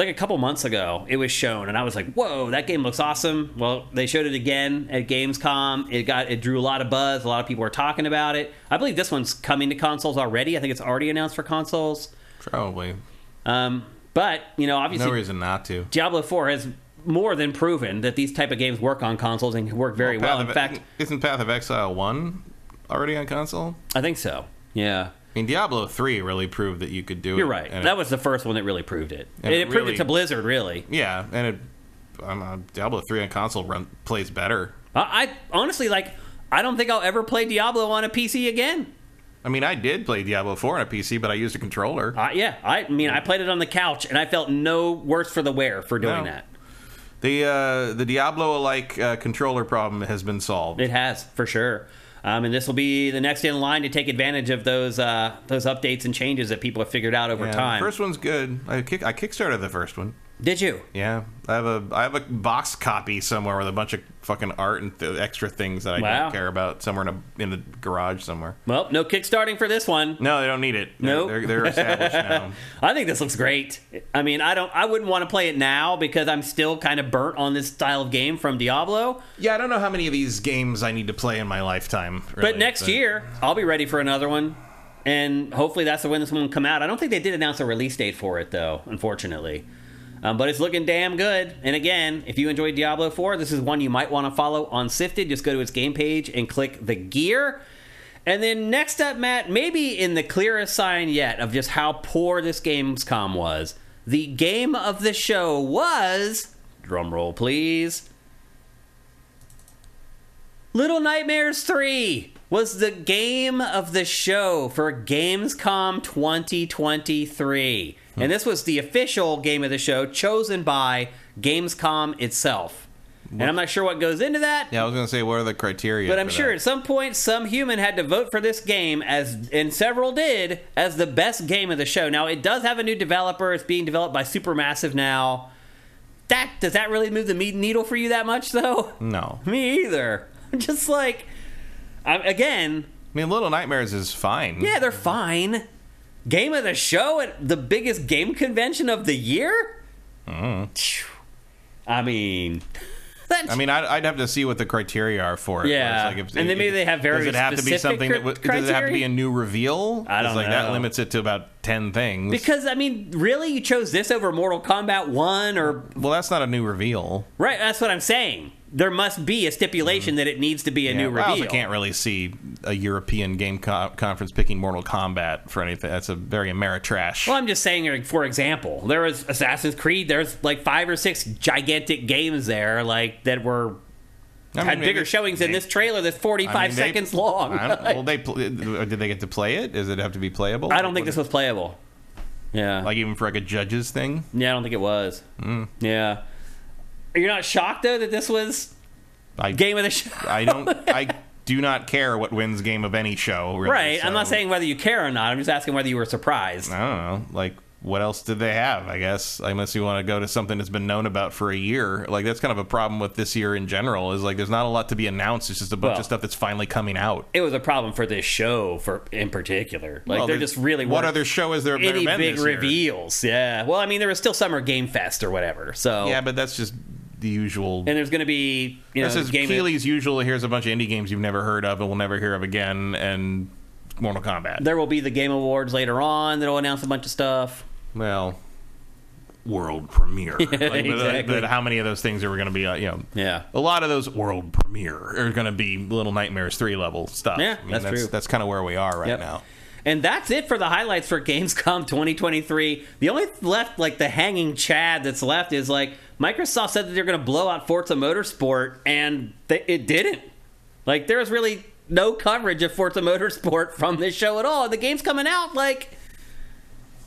Like a couple months ago. It was shown, and I was like, "Whoa, that game looks awesome!" Well, they showed it again at Gamescom. It got it drew a lot of buzz. A lot of people were talking about it. I believe this one's coming to consoles already. I think it's already announced for consoles. Probably. Um, but you know, obviously, No reason not to. Diablo Four has more than proven that these type of games work on consoles and can work very well. Path In of- fact, isn't Path of Exile one already on console? I think so. Yeah. I mean, Diablo three really proved that you could do it. You're right. That it- was the first one that really proved it. And it it proved really- it to Blizzard, really. yeah, and it um, uh, Diablo three on console run plays better. I, I honestly like. I don't think I'll ever play Diablo on a PC again. I mean, I did play Diablo four on a PC, but I used a controller. Uh, yeah, I mean, I played it on the couch, and I felt no worse for the wear for doing No. that. The uh, the Diablo alike uh, controller problem has been solved. It has for sure, um, and this will be the next in line to take advantage of those uh, those updates and changes that people have figured out over Yeah, time. The first one's good. I kick I kickstarted the first one. Did you? Yeah, I have a I have a box copy somewhere with a bunch of fucking art and th- extra things that I Wow. don't care about somewhere in a in the garage somewhere. Well, no kickstarting for this one. No, they don't need it. They're- Nope. they're, they're established *laughs* now. I think this looks great. I mean, I don't. I wouldn't want to play it now because I'm still kind of burnt on this style of game from Diablo. Yeah, I don't know how many of these games I need to play in my lifetime. really, But next year, I'll be ready for another one, and hopefully that's the when this one will come out. I don't think they did announce a release date for it though, unfortunately. Um, but it's looking damn good. And again, if you enjoyed Diablo 4, this is one you might want to follow on Sifted. Just go to its game page and click the gear. And then next up, Matt, maybe in the clearest sign yet of just how poor this Gamescom was, the game of the show was, drum roll please, Little Nightmares 3 was the game of the show for Gamescom 2023. And this was the official game of the show chosen by Gamescom itself. And I'm not sure what goes into that, Yeah, I was gonna say what are the criteria? but I'm sure that? at some point some human had to vote for this game as and several did as the best game of the show. Now it does have a new developer. It's being developed by Supermassive now. That does that really move the needle for you that much though? no. *laughs* Me either. I'm just like, I, again, I mean, Little Nightmares is fine. yeah, they're fine. Game of the show at the biggest game convention of the year. Mm. Phew. I mean. *laughs* I mean, I'd, I'd have to see what the criteria are for it. Yeah. It's if- And then maybe they have very Does it have to be something that w- does it have to be a new reveal? I don't like that limits it to about ten things. because I mean, really, you chose this over Mortal Kombat One or well, that's not a new reveal. right? That's what I'm saying. There must be a stipulation that it needs to be a Mm-hmm. Yeah, new I reveal. also can't really see a European game co- conference picking Mortal Kombat for anything. That's a very Ameritrash. Well, I'm just saying, like, for example, there was Assassin's Creed. There's like five or six gigantic games there, like that were I mean, had maybe- bigger showings in this trailer that's 45 I mean, they- seconds long. I don't, well, they *laughs* did they get to play it? Does it have to be playable? I don't think this was playable. Yeah. like even for like a judges thing. yeah, I don't think it was. Mm. Yeah. You're not shocked though that this was I Game of the show. I don't. *laughs* I do not care what wins game of any show. Really, right. I'm not saying whether you care or not. I'm just asking whether you were surprised. I don't know. Like, what else did they have? I guess unless you want to go to something that's been known about for a year. Like that's kind of a problem with this year in general. Is like there's not a lot to be announced. It's just a bunch Well- of stuff that's finally coming out. It was a problem for this show for in particular. Like Well, they're just really What other show is there? any big this year? reveals. Yeah. Well, I mean, there was still Summer Game Fest or whatever. So Yeah, but that's just the usual. and there's going to be you know this is game Keighley's usual. Here's a bunch of indie games you've never heard of and will never hear of again, and Mortal Kombat. there will be the Game Awards later on that'll announce a bunch of stuff. well, world premiere. *laughs* Like, but, uh, exactly. but how many of those things are going to be? Uh, you know, Yeah. a lot of those world premiere are going to be Little Nightmares three level stuff. Yeah, I mean, that's that's true. That's kind of where we are right Yep. now. And that's it for the highlights for Gamescom 2023. The only left, like the hanging Chad that's left, is like Microsoft said that they're going to blow out Forza Motorsport, and they, it didn't. Like there was really no coverage of Forza Motorsport *laughs* from this show at all. The game's coming out like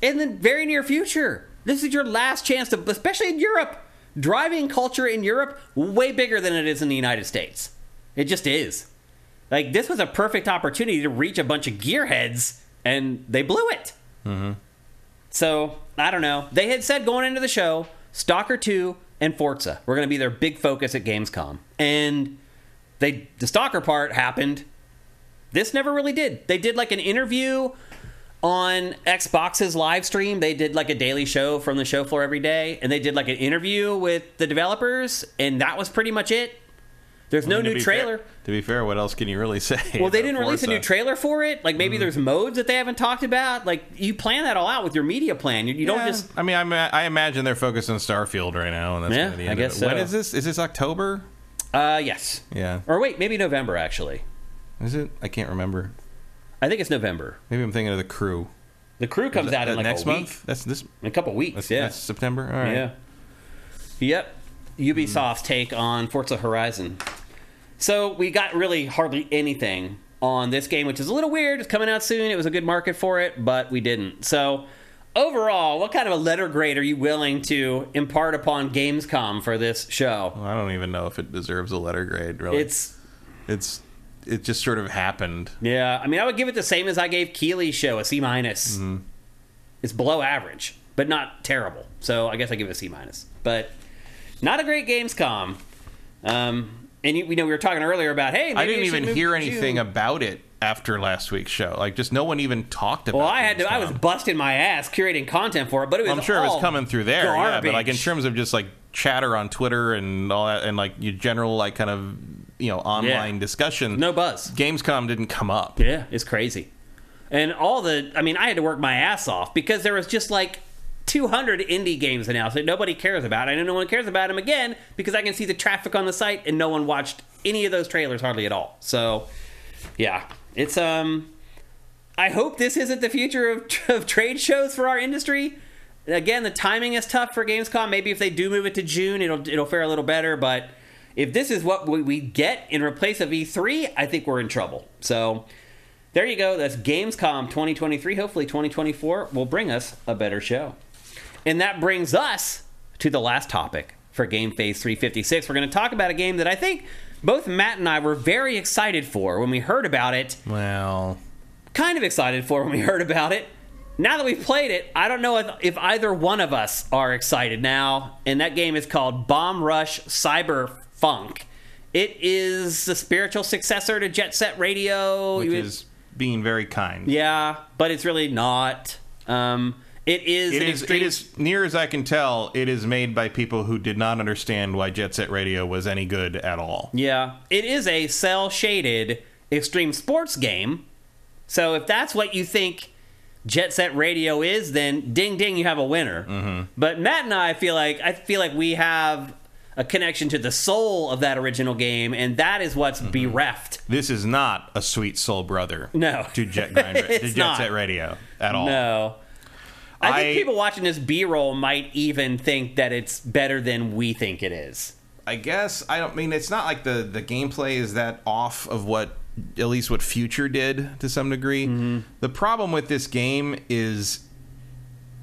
in the very near future. This is your last chance to, especially in Europe. Driving culture in Europe way bigger than it is in the United States. It just is. Like this was a perfect opportunity to reach a bunch of gearheads, and they blew it. Mm-hmm. So I don't know. They had said going into the show, Stalker Two and Forza were going to be their big focus at Gamescom, and they the Stalker part happened. This never really did. They did like an interview on Xbox's live stream. They did like a daily show from the show floor every day, and they did like an interview with the developers, and that was pretty much it. There's no I mean, to new trailer. Fair, to be fair, what else can you really *laughs* say? Well, they didn't release a new trailer for it. Like maybe there's modes that they haven't talked about. Like you plan that all out with your media plan. You, you don't just. I mean, I, ma- I imagine they're focused on Starfield right now, and that's Yeah, the I end of guess it. So. is this? Is this October? Uh, yes. Yeah. Or wait, maybe November actually. Is it? I can't remember. I think it's November. Maybe I'm thinking of the crew. The crew comes out in like next a week, month. That's this. in a couple weeks. That's, yeah, that's September. All right. yeah, yep. Ubisoft's take on Forza Horizon. So we got really hardly anything on this game, which is a little weird. It's coming out soon. It was a good market for it, but we didn't. So overall, what kind of a letter grade are you willing to impart upon Gamescom for this show? Well, I don't even know if it deserves a letter grade. Really, It's it's it just sort of happened. Yeah, I mean, I would give it the same as I gave Keighley's show a C minus. It's below average, but not terrible. So I guess I give it a C minus. But not a great Gamescom. Um, and you, we know we were talking earlier about hey, maybe I didn't even hear anything about it after last week's show. Like, just no one even talked about. It. Well, I had to. I was busting my ass curating content for it, but it was. I'm sure it was coming through there. Yeah, but like in terms of just like chatter on Twitter and all that, and like your general like kind of you know online Yeah. discussion, no buzz. Gamescom didn't come up. Yeah, it's crazy. And all the, I mean, I had to work my ass off because there was just like 200 indie games announced that nobody cares about. I know no one cares about them again because I can see the traffic on the site and no one watched any of those trailers hardly at all. So, yeah, it's, um, I hope this isn't the future of, *laughs* of trade shows for our industry. Again, the timing is tough for Gamescom. Maybe if they do move it to June, it'll it'll fare a little better. But if this is what we, we get in replace of E3, I think we're in trouble. So there you go. That's Gamescom 2023. Hopefully, 2024 will bring us a better show. And that brings us to the last topic for Game Face 356. We're going to talk about a game that I think both Matt and I were very excited for when we heard about it Well, kind of excited for when we heard about it. Now that we've played it, I don't know if, if either one of us are excited now. And that game is called Bomb Rush Cyber Funk. It is the spiritual successor to Jet Set Radio. which is being very kind. yeah, but it's really not. Um, it is. It is, extreme- it is near as I can tell. It is made by people who did not understand why Jet Set Radio was any good at all. Yeah, it is a cel shaded extreme sports game. So if that's what you think Jet Set Radio is, then ding ding, you have a winner. Mm-hmm. But Matt and I feel like I feel like we have a connection to the soul of that original game, and that is what's Mm-hmm. bereft. This is not a sweet soul brother. No. to Jet *laughs* Grind, to Jet not. Set Radio at all. No. I think I- people watching this B-roll might even think that it's better than we think it is. I guess I don't mean it's not like the the gameplay is that off of what at least what Future did to some degree. Mm-hmm. The problem with this game is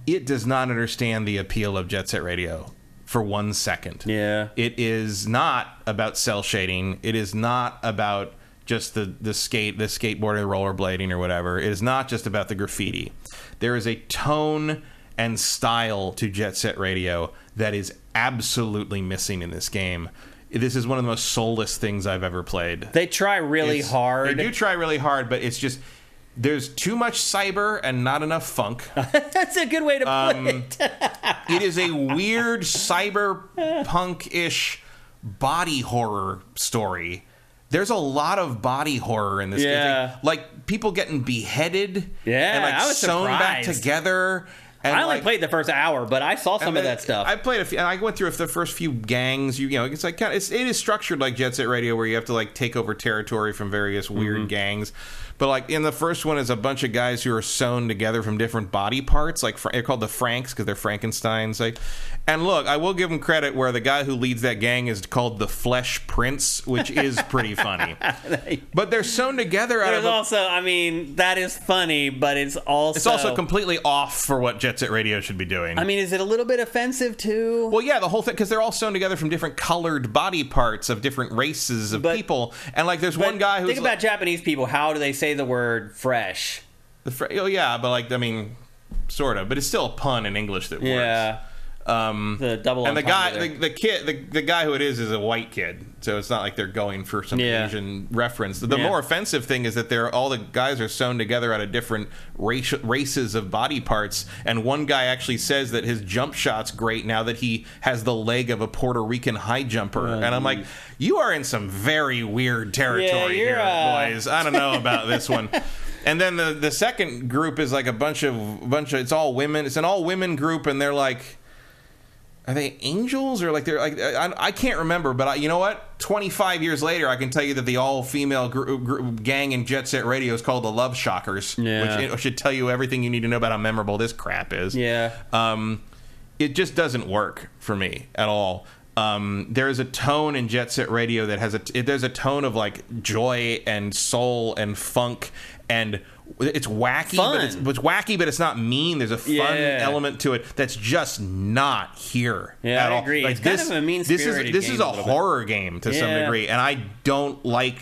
it does not understand the appeal of Jet Set Radio for one second. Yeah. It is not about cel shading. It is not about just the, the skate, the skateboarding, rollerblading, or whatever. It is not just about the graffiti. There is a tone and style to Jet Set Radio that is absolutely missing in this game. This is one of the most soulless things I've ever played. They try really It's- hard. They do try really hard, but it's just there's too much cyber and not enough funk. *laughs* That's a good way to put Um, it. *laughs* it is a weird cyberpunk-ish body horror story. There's a lot of body horror in this Yeah. game. Like people getting beheaded Yeah, and like I was sewn back surprised. together. And I only like, played the first hour, but I saw some of that stuff. I played a few, I went through the first few gangs. You, you know, it's like kind of, it's, it is structured like Jet Set Radio, where you have to like take over territory from various weird Mm-hmm. gangs. But like in the first one, is a bunch of guys who are sewn together from different body parts. Like they're called the Franks because they're Frankenstein's. Like, and look, I will give them credit where the guy who leads that gang is called the Flesh Prince, which is pretty funny. *laughs* But they're sewn together out There's of. A, also, I mean, that is funny, but it's also. it's also completely off for what Jet Set Radio should be doing. I mean, is it a little bit offensive too? Well, yeah, the whole thing because they're all sewn together from different colored body parts of different races of But- people, and like there's one guy who think about Japanese people. How do they say the word fresh? the fr- oh yeah, but like I mean, sort of, but it's still a pun in English that works. Yeah, Um, the double. and the guy, the, the kid, the, the guy who it is is a white kid, so it's not like they're going for some Yeah. Asian reference. The Yeah. more offensive thing is that they're all the guys are sewn together out of different race, races of body parts, and one guy actually says that his jump shot's great now that he has the leg of a Puerto Rican high jumper, and I'm like, you are in some very weird territory you're, here, uh, boys. I don't know about this one. *laughs* And then the the second group is like a bunch of bunch of it's all women. It's an all women group, and they're like are they angels or like they're like I, I can't remember but I, you know what 25 years later i can tell you that the all-female gr- gr- gang in jet set radio is called the love shockers Yeah. which it should tell you everything you need to know about how memorable this crap is Yeah. um, it just doesn't work for me at all um, there is a tone in jet set radio that has a it, there's a tone of like joy and soul and funk and it's wacky but it's, Fun. it's wacky but it's not mean there's a fun Yeah. element to it that's just not here Yeah, at I all. agree. Like It's kind this, of a mean this is this is a a little bit. horror game to some degree, and I don't like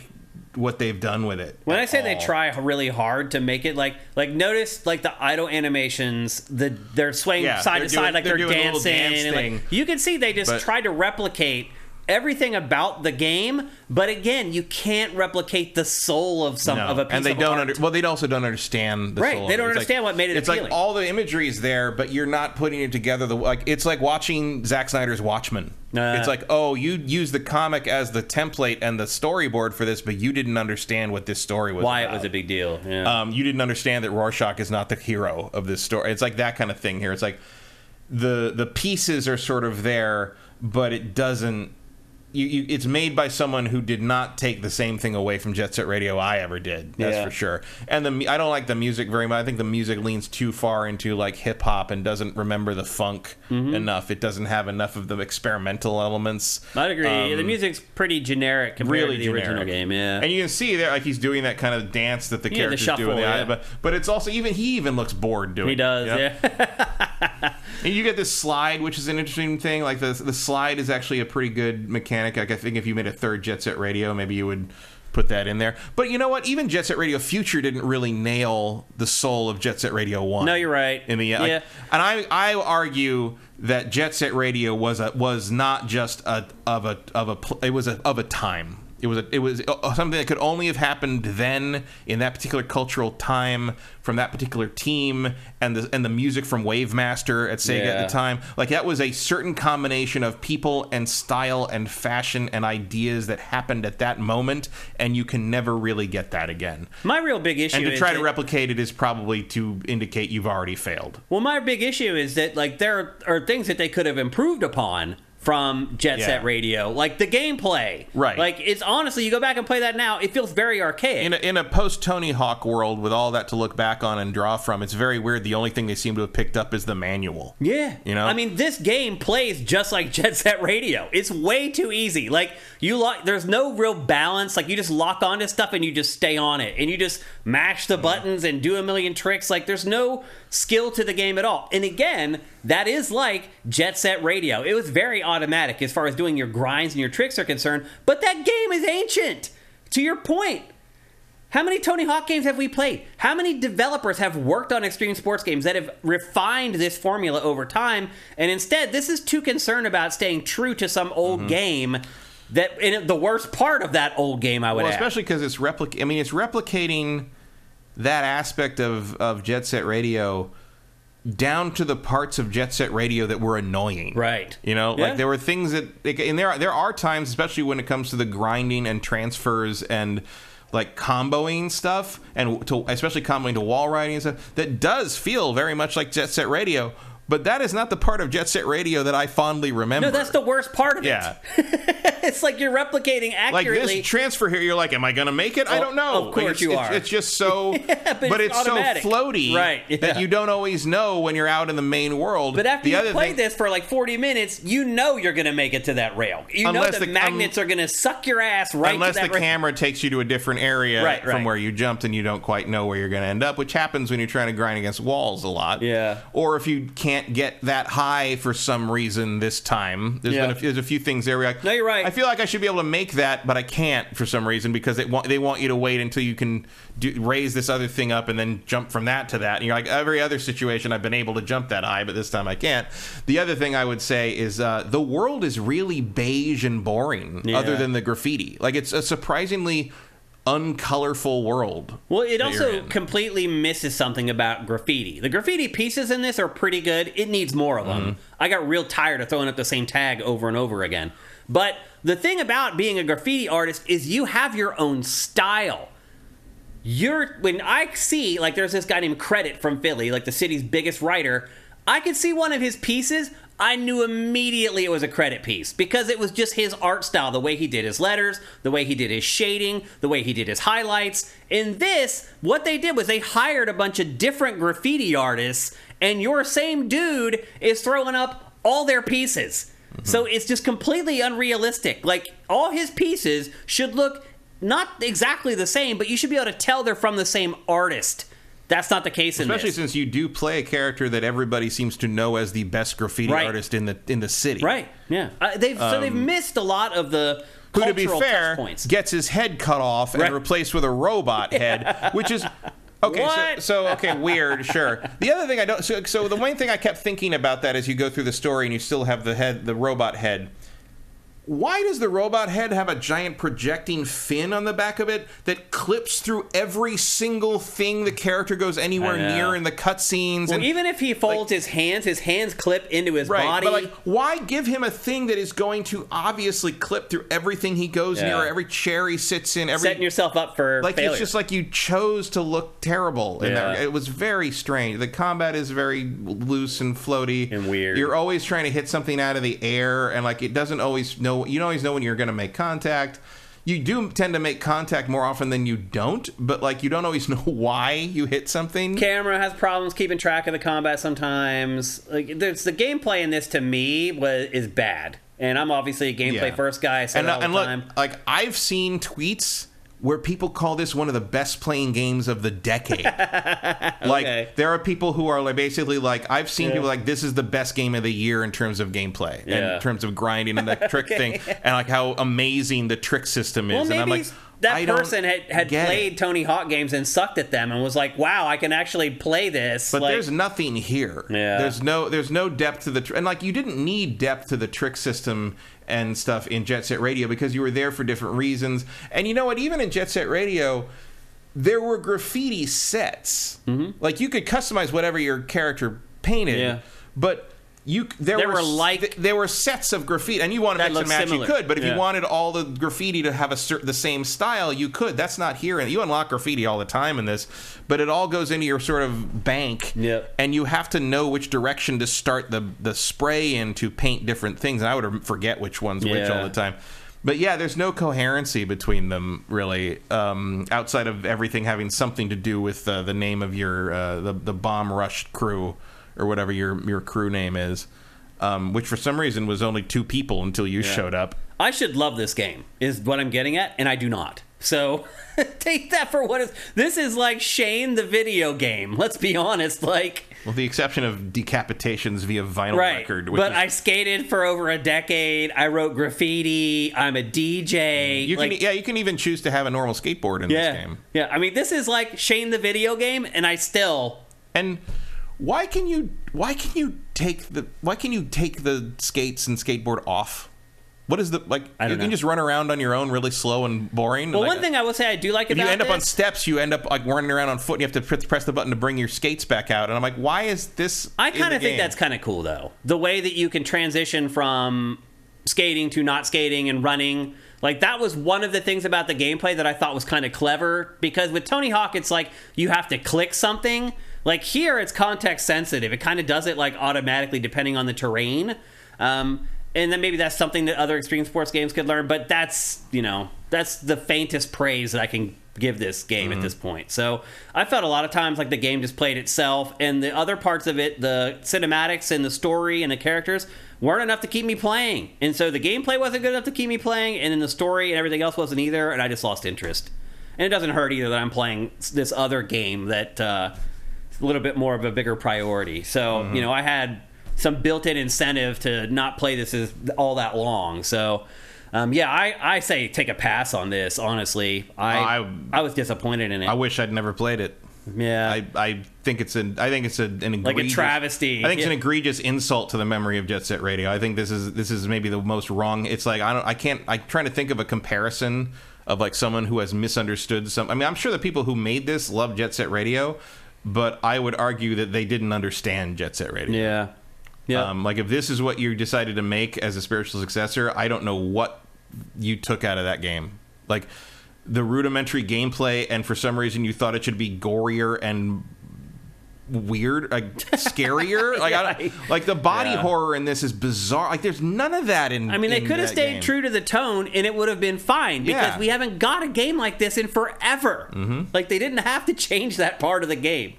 what they've done with it. When I say they try really hard to make it like like notice like the idle animations, the they're swaying Yeah, side they're to doing- side like they're they're, doing a little dancing, dance and like, you can see they just But- tried to replicate everything about the game, but again, you can't replicate the soul of some No. of a piece and they don't art. under, well they also don't understand the Right, they don't understand like, what made it it's appealing. like all the imagery is there but you're not putting it together the like it's like watching Zack Snyder's Watchmen Uh. it's like oh you use the comic as the template and the storyboard for this but you didn't understand what this story was why it was a big deal. Yeah. um, you didn't understand that Rorschach is not the hero of this story. It's like that kind of thing here. It's like the the pieces are sort of there, but it doesn't. You, you, it's made by someone who did not take the same thing away from Jet Set Radio I ever did. That's Yeah. for sure. And the I don't like the music very much. I think the music leans too far into like hip hop and doesn't remember the funk Mm-hmm. enough. It doesn't have enough of the experimental elements. I'd agree. um, the music's pretty generic compared really to the original generic. game. Yeah. And you can see there, like he's doing that kind of dance that the Yeah, the characters do. shuffle, In the yeah. but but it's also even he even looks bored doing. he does. it, you? Yeah. *laughs* And you get this slide, which is an interesting thing. Like the the slide is actually a pretty good mechanic. Like I think if you made a third Jet Set Radio, maybe you would put that in there. But you know what? Even Jet Set Radio Future didn't really nail the soul of Jet Set Radio One. No, you're right. In the Yeah. and I I argue that Jet Set Radio was a was not just a of a of a it was a of a time. It was a, it was uh, something that could only have happened then in that particular cultural time from that particular team and the and the music from Wavemaster at Sega at the time. Like that was a certain combination of people and style and fashion and ideas that happened at that moment, and you can never really get that again. My real big issue And to try to replicate it is probably to indicate you've already failed. Well, my big issue is that like there are things that they could have improved upon from Jet Set Yeah. Radio. Like the gameplay. Right. Like it's honestly, you go back and play that now, it feels very archaic. in a, in a post Tony Hawk world with all that to look back on and draw from, it's very weird. The only thing they seem to have picked up is the manual. Yeah. You know? I mean, this game plays just like Jet Set Radio. It's way too easy. Like, you lock, there's no real balance. Like, you just lock onto stuff and you just stay on it. And you just mash the buttons and do a million tricks. Like, there's no skill to the game at all. And again, that is like Jet Set Radio. It was very automatic as far as doing your grinds and your tricks are concerned. But that game is ancient. To your point, how many Tony Hawk games have we played? How many developers have worked on extreme sports games that have refined this formula over time? And instead, this is too concerned about staying true to some old Mm-hmm. game that and the worst part of that old game I would Well, add. especially because it's replic. I mean, it's replicating that aspect of of Jet Set Radio down to the parts of Jet Set Radio that were annoying. Right. You know, Yeah. like there were things that, and there are, there are times, especially when it comes to the grinding and transfers and like comboing stuff, and to, especially comboing to wall riding and stuff, that does feel very much like Jet Set Radio. But that is not the part of Jet Set Radio that I fondly remember. no, that's the worst part of yeah. it. *laughs* it's like you're replicating accurately. Like this transfer here, you're like, am I going to make it? I Oh, don't know. of course it's, you it's- are. It's just so, *laughs* but but, it's it's, so floaty, Right, yeah. That you don't always know when you're out in the main world. but after the you other play thing, this for like 40 minutes, you know you're going to make it to that rail. You Unless know the, the- magnets are going to suck your ass right unless the rail. camera takes you to a different area Right, from right. where you jumped and you don't quite know where you're going to end up, which happens when you're trying to grind against walls a lot. Yeah. Or if you can't get that high for some reason this time, there's Yeah. been a, there's a few things there. Where you're No, you're right. I feel like I should be able to make that, but I can't for some reason because they want they want you to wait until you can do, raise this other thing up and then jump from that to that. And you're like, every other situation I've been able to jump that high, but this time I can't. The other thing I would say is uh, the world is really beige and boring, Yeah. other than the graffiti. Like it's a surprisingly uncolorful world. Well, it also completely misses something about graffiti. The graffiti pieces in this are pretty good. It needs more of them. Mm-hmm. I got real tired of throwing up the same tag over and over again. But the thing about being a graffiti artist is you have your own style. You're when I see like there's this guy named Credit from Philly, like the city's biggest writer. I could see one of his pieces. I knew immediately it was a credit piece because it was just his art style, the way he did his letters, the way he did his shading, the way he did his highlights. In this, what they did was they hired a bunch of different graffiti artists, and your same dude is throwing up all their pieces. Mm-hmm. So it's just completely unrealistic. Like all his pieces should look not exactly the same, but you should be able to tell they're from the same artist. That's not the case in Especially since you do play a character that everybody seems to know as the best graffiti Right. artist in the in the city. Right? Yeah. Uh, they've so they've missed a lot of the Um, who, to be fair, points. gets his head cut off and replaced with a robot *laughs* head, which is okay. What? So, so okay, weird, sure. The other thing I don't. So, so the one thing I kept thinking about that as you go through the story and you still have the head, the robot head. Why does the robot head have a giant projecting fin on the back of it that clips through every single thing the character goes anywhere near in the cutscenes? well, and even if he folds his hands, his hands clip into his Right, body. but like, why give him a thing that is going to obviously clip through everything he goes Yeah. near, every chair he sits in, every setting yourself up for like failure. it's just like you chose to look terrible in Yeah. there. It was very strange. The combat is very loose and floaty And weird. You're always trying to hit something out of the air, and like it doesn't always know. You don't always know when you're going to make contact. You do tend to make contact more often than you don't, but like you don't always *laughs* know why you hit something. camera has problems keeping track of the combat sometimes. Like there's the gameplay in this to me was is bad. And I'm obviously a gameplay Yeah. first guy, so and, and look, like I've seen tweets where people call this one of the best playing games of the decade. *laughs* like Okay. there are people who are like basically like I've seen Yeah. people like this is the best game of the year in terms of gameplay and Yeah. in terms of grinding and that *laughs* trick thing and like how amazing the trick system is. Well, and I'm like that I person had, had get it. played Tony Hawk games and sucked at them and was like, "Wow, I can actually play this." But like, there's nothing here. Yeah. There's no there's no depth to the tr- and like you didn't need depth to the trick system and stuff in Jet Set Radio because you were there for different reasons. And you know what? Even in Jet Set Radio, there were graffiti sets. Mm-hmm. Like you could customize whatever your character painted, Yeah. but you there, There were, were, like- th- there were sets of graffiti, and you wanted to mix and match. You could, but if Yeah. you wanted all the graffiti to have a cer- the same style, you could. That's not here, and you unlock graffiti all the time in this, but it all goes into your sort of bank, Yep. and you have to know which direction to start the the spray in to paint different things. And I would forget which one's which all the time. But yeah, there's no coherency between them really, um, outside of everything having something to do with uh, the name of your uh, the the bomb rush crew or whatever your your crew name is, um, which for some reason was only two people until you showed up. I should love this game, is what I'm getting at, and I do not. So *laughs* take that for what is. This is like Shane the video game. Let's be honest. Like, With the exception of decapitations via vinyl right. record, which But is- I skated for over a decade. I wrote graffiti. I'm a DJ. you can yeah you can even choose to have a normal skateboard in yeah. this game. Yeah. I mean, this is like Shane the video game, and I still. And why can you why can you take the why can you take the skates and skateboard off? What is the like? I You don't can know. just run around on your own, really slow and boring. Well, Like, one thing I will say I do like if about you end up on steps, you end up like running around on foot, and you have to press- press the button to bring your skates back out. And I'm like, why is this? I kind of think game? that's kind of cool, though. The way that you can transition from skating to not skating and running. Like, that was one of the things about the gameplay that I thought was kind of clever. Because with Tony Hawk, it's like you have to click something. Like, here, it's context sensitive. It kind of does it, like, automatically depending on the terrain. Um, and then maybe that's something that other extreme sports games could learn. But that's, you know, that's the faintest praise that I can give this game Mm-hmm. at this point. So I felt a lot of times like the game just played itself, and the other parts of it, the cinematics and the story and the characters, weren't enough to keep me playing. And so the gameplay wasn't good enough to keep me playing, and then the story and everything else wasn't either, and I just lost interest. And it doesn't hurt either that I'm playing this other game that uh, a little bit more of a bigger priority. So Mm-hmm. you know, I had some built-in incentive to not play this as all that long. So. Um, yeah, I, I say take a pass on this. Honestly, I I- I was disappointed in it. I wish I'd never played it. Yeah. I, I think it's an I think it's an egregious, Like a travesty. I think it's an egregious insult to the memory of Jet Set Radio. I think this is this is maybe the most wrong. It's like I don't I can't I'm trying to think of a comparison of like someone who has misunderstood some. I mean, I'm sure the people who made this love Jet Set Radio, but I would argue that they didn't understand Jet Set Radio. yeah. Yeah. Um, like if this is what you decided to make as a spiritual successor, I don't know what you took out of that game. Like the rudimentary gameplay, and for some reason you thought it should be gorier and weird, like scarier. *laughs* like I like the body Yeah. horror in this is bizarre. Like there's none of that in. I mean, they could have stayed game. true to the tone and it would have been fine because Yeah. we haven't got a game like this in forever. Mm-hmm. Like, they didn't have to change that part of the game.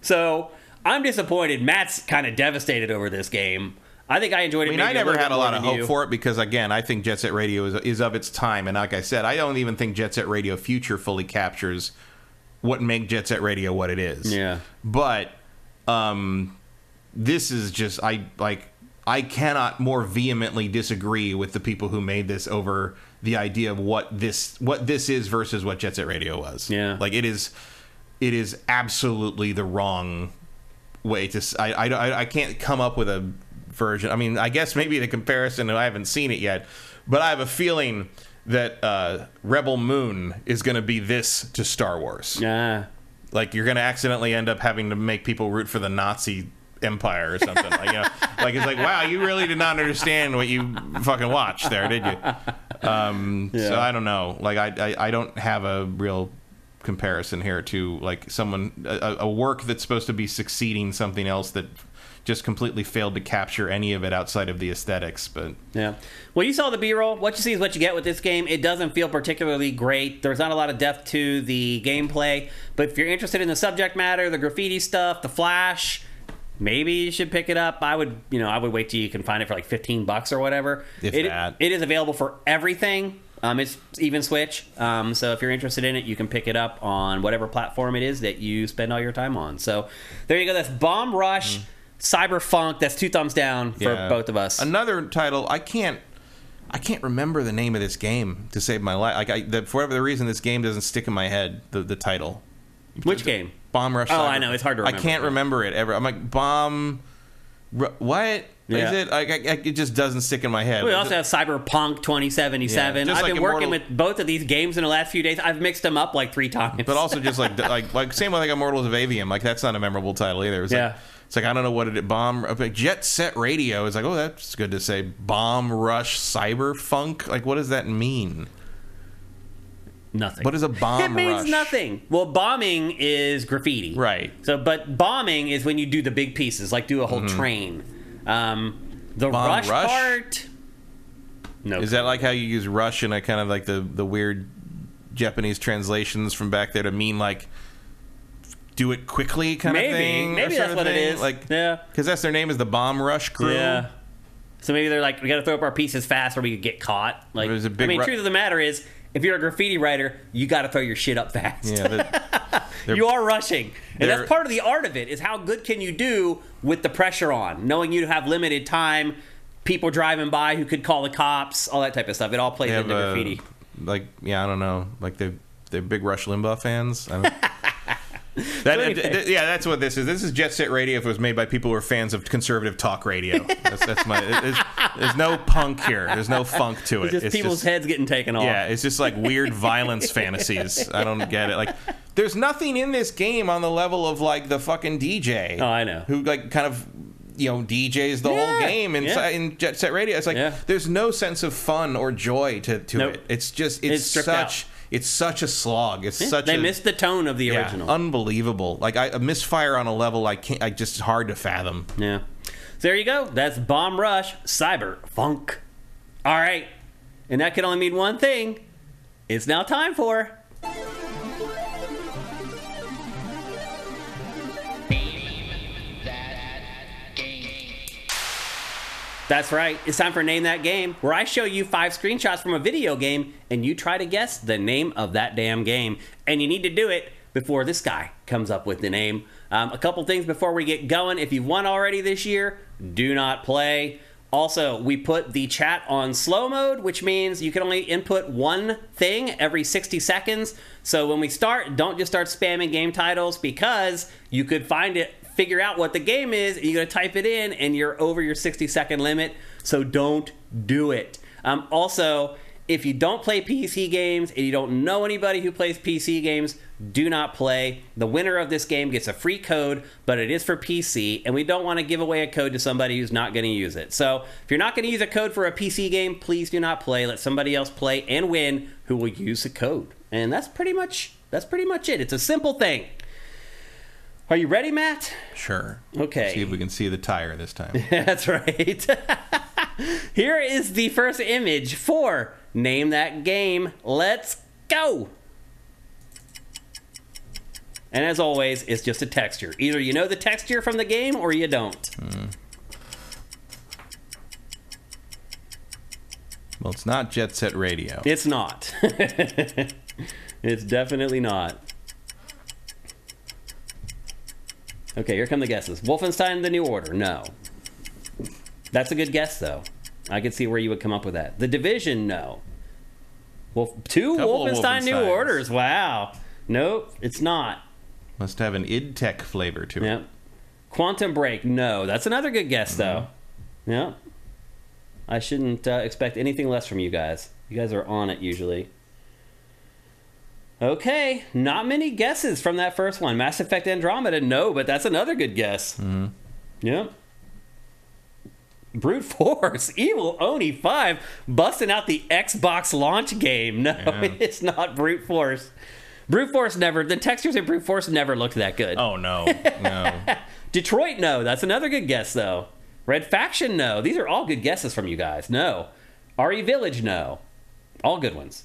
So, I'm disappointed. Matt's kind of devastated over this game. I think I enjoyed it. I mean, maybe I never little had a lot of hope you. for it because, again, I think Jet Set Radio is, is of its time, and like I said, I don't even think Jet Set Radio Future fully captures what make Jet Set Radio what it is. Yeah. but um, this is just I like I cannot more vehemently disagree with the people who made this over the idea of what this what this is versus what Jet Set Radio was. Yeah. like it is it is absolutely the wrong way to. I I I can't come up with a version. I mean, I guess maybe the comparison, I haven't seen it yet, but I have a feeling that uh, Rebel Moon is going to be this to Star Wars. Yeah. Like you're going to accidentally end up having to make people root for the Nazi empire or something. like, you know, *laughs* like it's like, wow, you really did not understand what you fucking watched there, did you? Um, So I don't know. Like I, I, I don't have a real comparison here to like someone a, a work that's supposed to be succeeding something else that just completely failed to capture any of it outside of the aesthetics. But Yeah. Well, you saw the B-roll. What you see is what you get with this game. It doesn't feel particularly great. There's not a lot of depth to the gameplay. But if you're interested in the subject matter, the graffiti stuff, the flash, maybe you should pick it up. I would, you know, I would wait till you can find it for like 15 bucks or whatever. If it, that. it is available for everything. Um, it's even Switch. Um, so if you're interested in it, you can pick it up on whatever platform it is that you spend all your time on. So there you go. That's Bomb Rush, Cyberfunk. That's two thumbs down for yeah. both of us. Another title I can't. I can't remember the name of this game to save my life. Like I, the, for whatever the reason, this game doesn't stick in my head. The the title. Which game? Bomb Rush. Oh, Cyber- I know, it's hard to remember. I remember. can't remember it ever. I'm like Bomb. Ru- What is Yeah. it? Like I, I, it just doesn't stick in my head. We also have Cyberpunk 2077. Yeah, I've like been working Immortal- with both of these games in the last few days. I've mixed them up like three times. but also just like *laughs* like like same with like Immortals of Aveum. Like that's not a memorable title either. It's like Yeah. It's like I don't know what it bomb like Jet Set Radio is like. Oh, that's good to say. Bomb Rush Cyberfunk. Like, what does that mean? Nothing. What is a bomb It means rush? nothing. Well, bombing is graffiti. Right. So, but bombing is when you do the big pieces, like do a whole train. Um, the Mm-hmm. Bomb rush, rush? part. No. Is that like how you use rush in a kind of like the the weird Japanese translations from back there to mean like do it quickly kind maybe? of thing? maybe that's what it thing? is. Like, yeah. because that's their name is the Bomb Rush Crew. Yeah. So maybe they're like, we got to throw up our pieces fast, or we could get caught. Like, a I mean, ru- truth of the matter is, if you're a graffiti writer, you got to throw your shit up fast. Yeah, *laughs* they're- you are rushing, and that's part of the art of it. Is how good can you do with the pressure on, knowing you have limited time, people driving by who could call the cops, all that type of stuff. It all plays into graffiti. like yeah, I don't know, like they they're big Rush Limbaugh fans. *laughs* *laughs* That, uh, th- th- yeah, that's what this is. This is Jet Set Radio. If it was made by people who are fans of conservative talk radio, *laughs* that's, that's my. There's, there's no punk here. There's no funk to it. Just It's people's just- heads getting taken off. Yeah, it's just like weird violence *laughs* fantasies. I don't get it. Like, there's nothing in this game on the level of like the fucking DJ. Oh, I know. Who like kind of you know DJs the whole game in, yeah. in Jet Set Radio. It's like Yeah. there's no sense of fun or joy to to Nope. it. It's just it's, It's such out. It's such a slog. It's such they a missed the tone of the yeah, original. unbelievable. Like I, a misfire on a level I can't. I just hard to fathom. Yeah. So there you go. That's Bomb Rush Cyberfunk. All right. And that can only mean one thing. It's now time for. That's right. It's time for Name That Game, where I show you five screenshots from a video game and you try to guess the name of that damn game. And you need to do it before this guy comes up with the name. Um, a couple things before we get going. If you've won already this year, do not play. Also, we put the chat on slow mode, which means you can only input one thing every 60 seconds. So when we start, don't just start spamming game titles because you could find it, figure out what the game is, and you're going to type it in, and you're over your 60 second limit. So don't do it. Um, also, if you don't play PC games and you don't know anybody who plays PC games, do not play. The winner of this game gets a free code, but it is for PC, and we don't want to give away a code to somebody who's not going to use it. So if you're not going to use a code for a PC game, please do not play. Let somebody else play and win who will use the code. And that's pretty much that's pretty much it. It's a simple thing. Are you ready, Matt? Sure. Okay. See if we can see the tire this time. *laughs* That's right. *laughs* Here is the first image for Name That Game. Let's go. And as always, it's just a texture. Either you know the texture from the game or you don't. Hmm. well, it's not Jet Set Radio. It's not. *laughs* it's definitely not. Okay, here come the guesses. Wolfenstein The New Order. No. That's a good guess, though. I could see where you would come up with that. The Division. No. Wolf, two Couple Wolfenstein New Orders. Wow. Nope, it's not. Must have an id Tech flavor to it. Yep. Quantum Break. No. That's another good guess, though. Yep. I shouldn't uh, expect anything less from you guys. You guys are on it usually. Okay, not many guesses from that first one. Mass Effect Andromeda, no, but that's another good guess. Mm-hmm. Yep. Brute Force, *laughs* Evil Oni 5, busting out the Xbox launch game. No, *laughs* it's not Brute Force. Brute Force never, the textures in Brute Force never looked that good. Oh no, *laughs* no. Detroit, no. That's another good guess, though. Red Faction, no. These are all good guesses from you guys. No. RE Village, no. All good ones.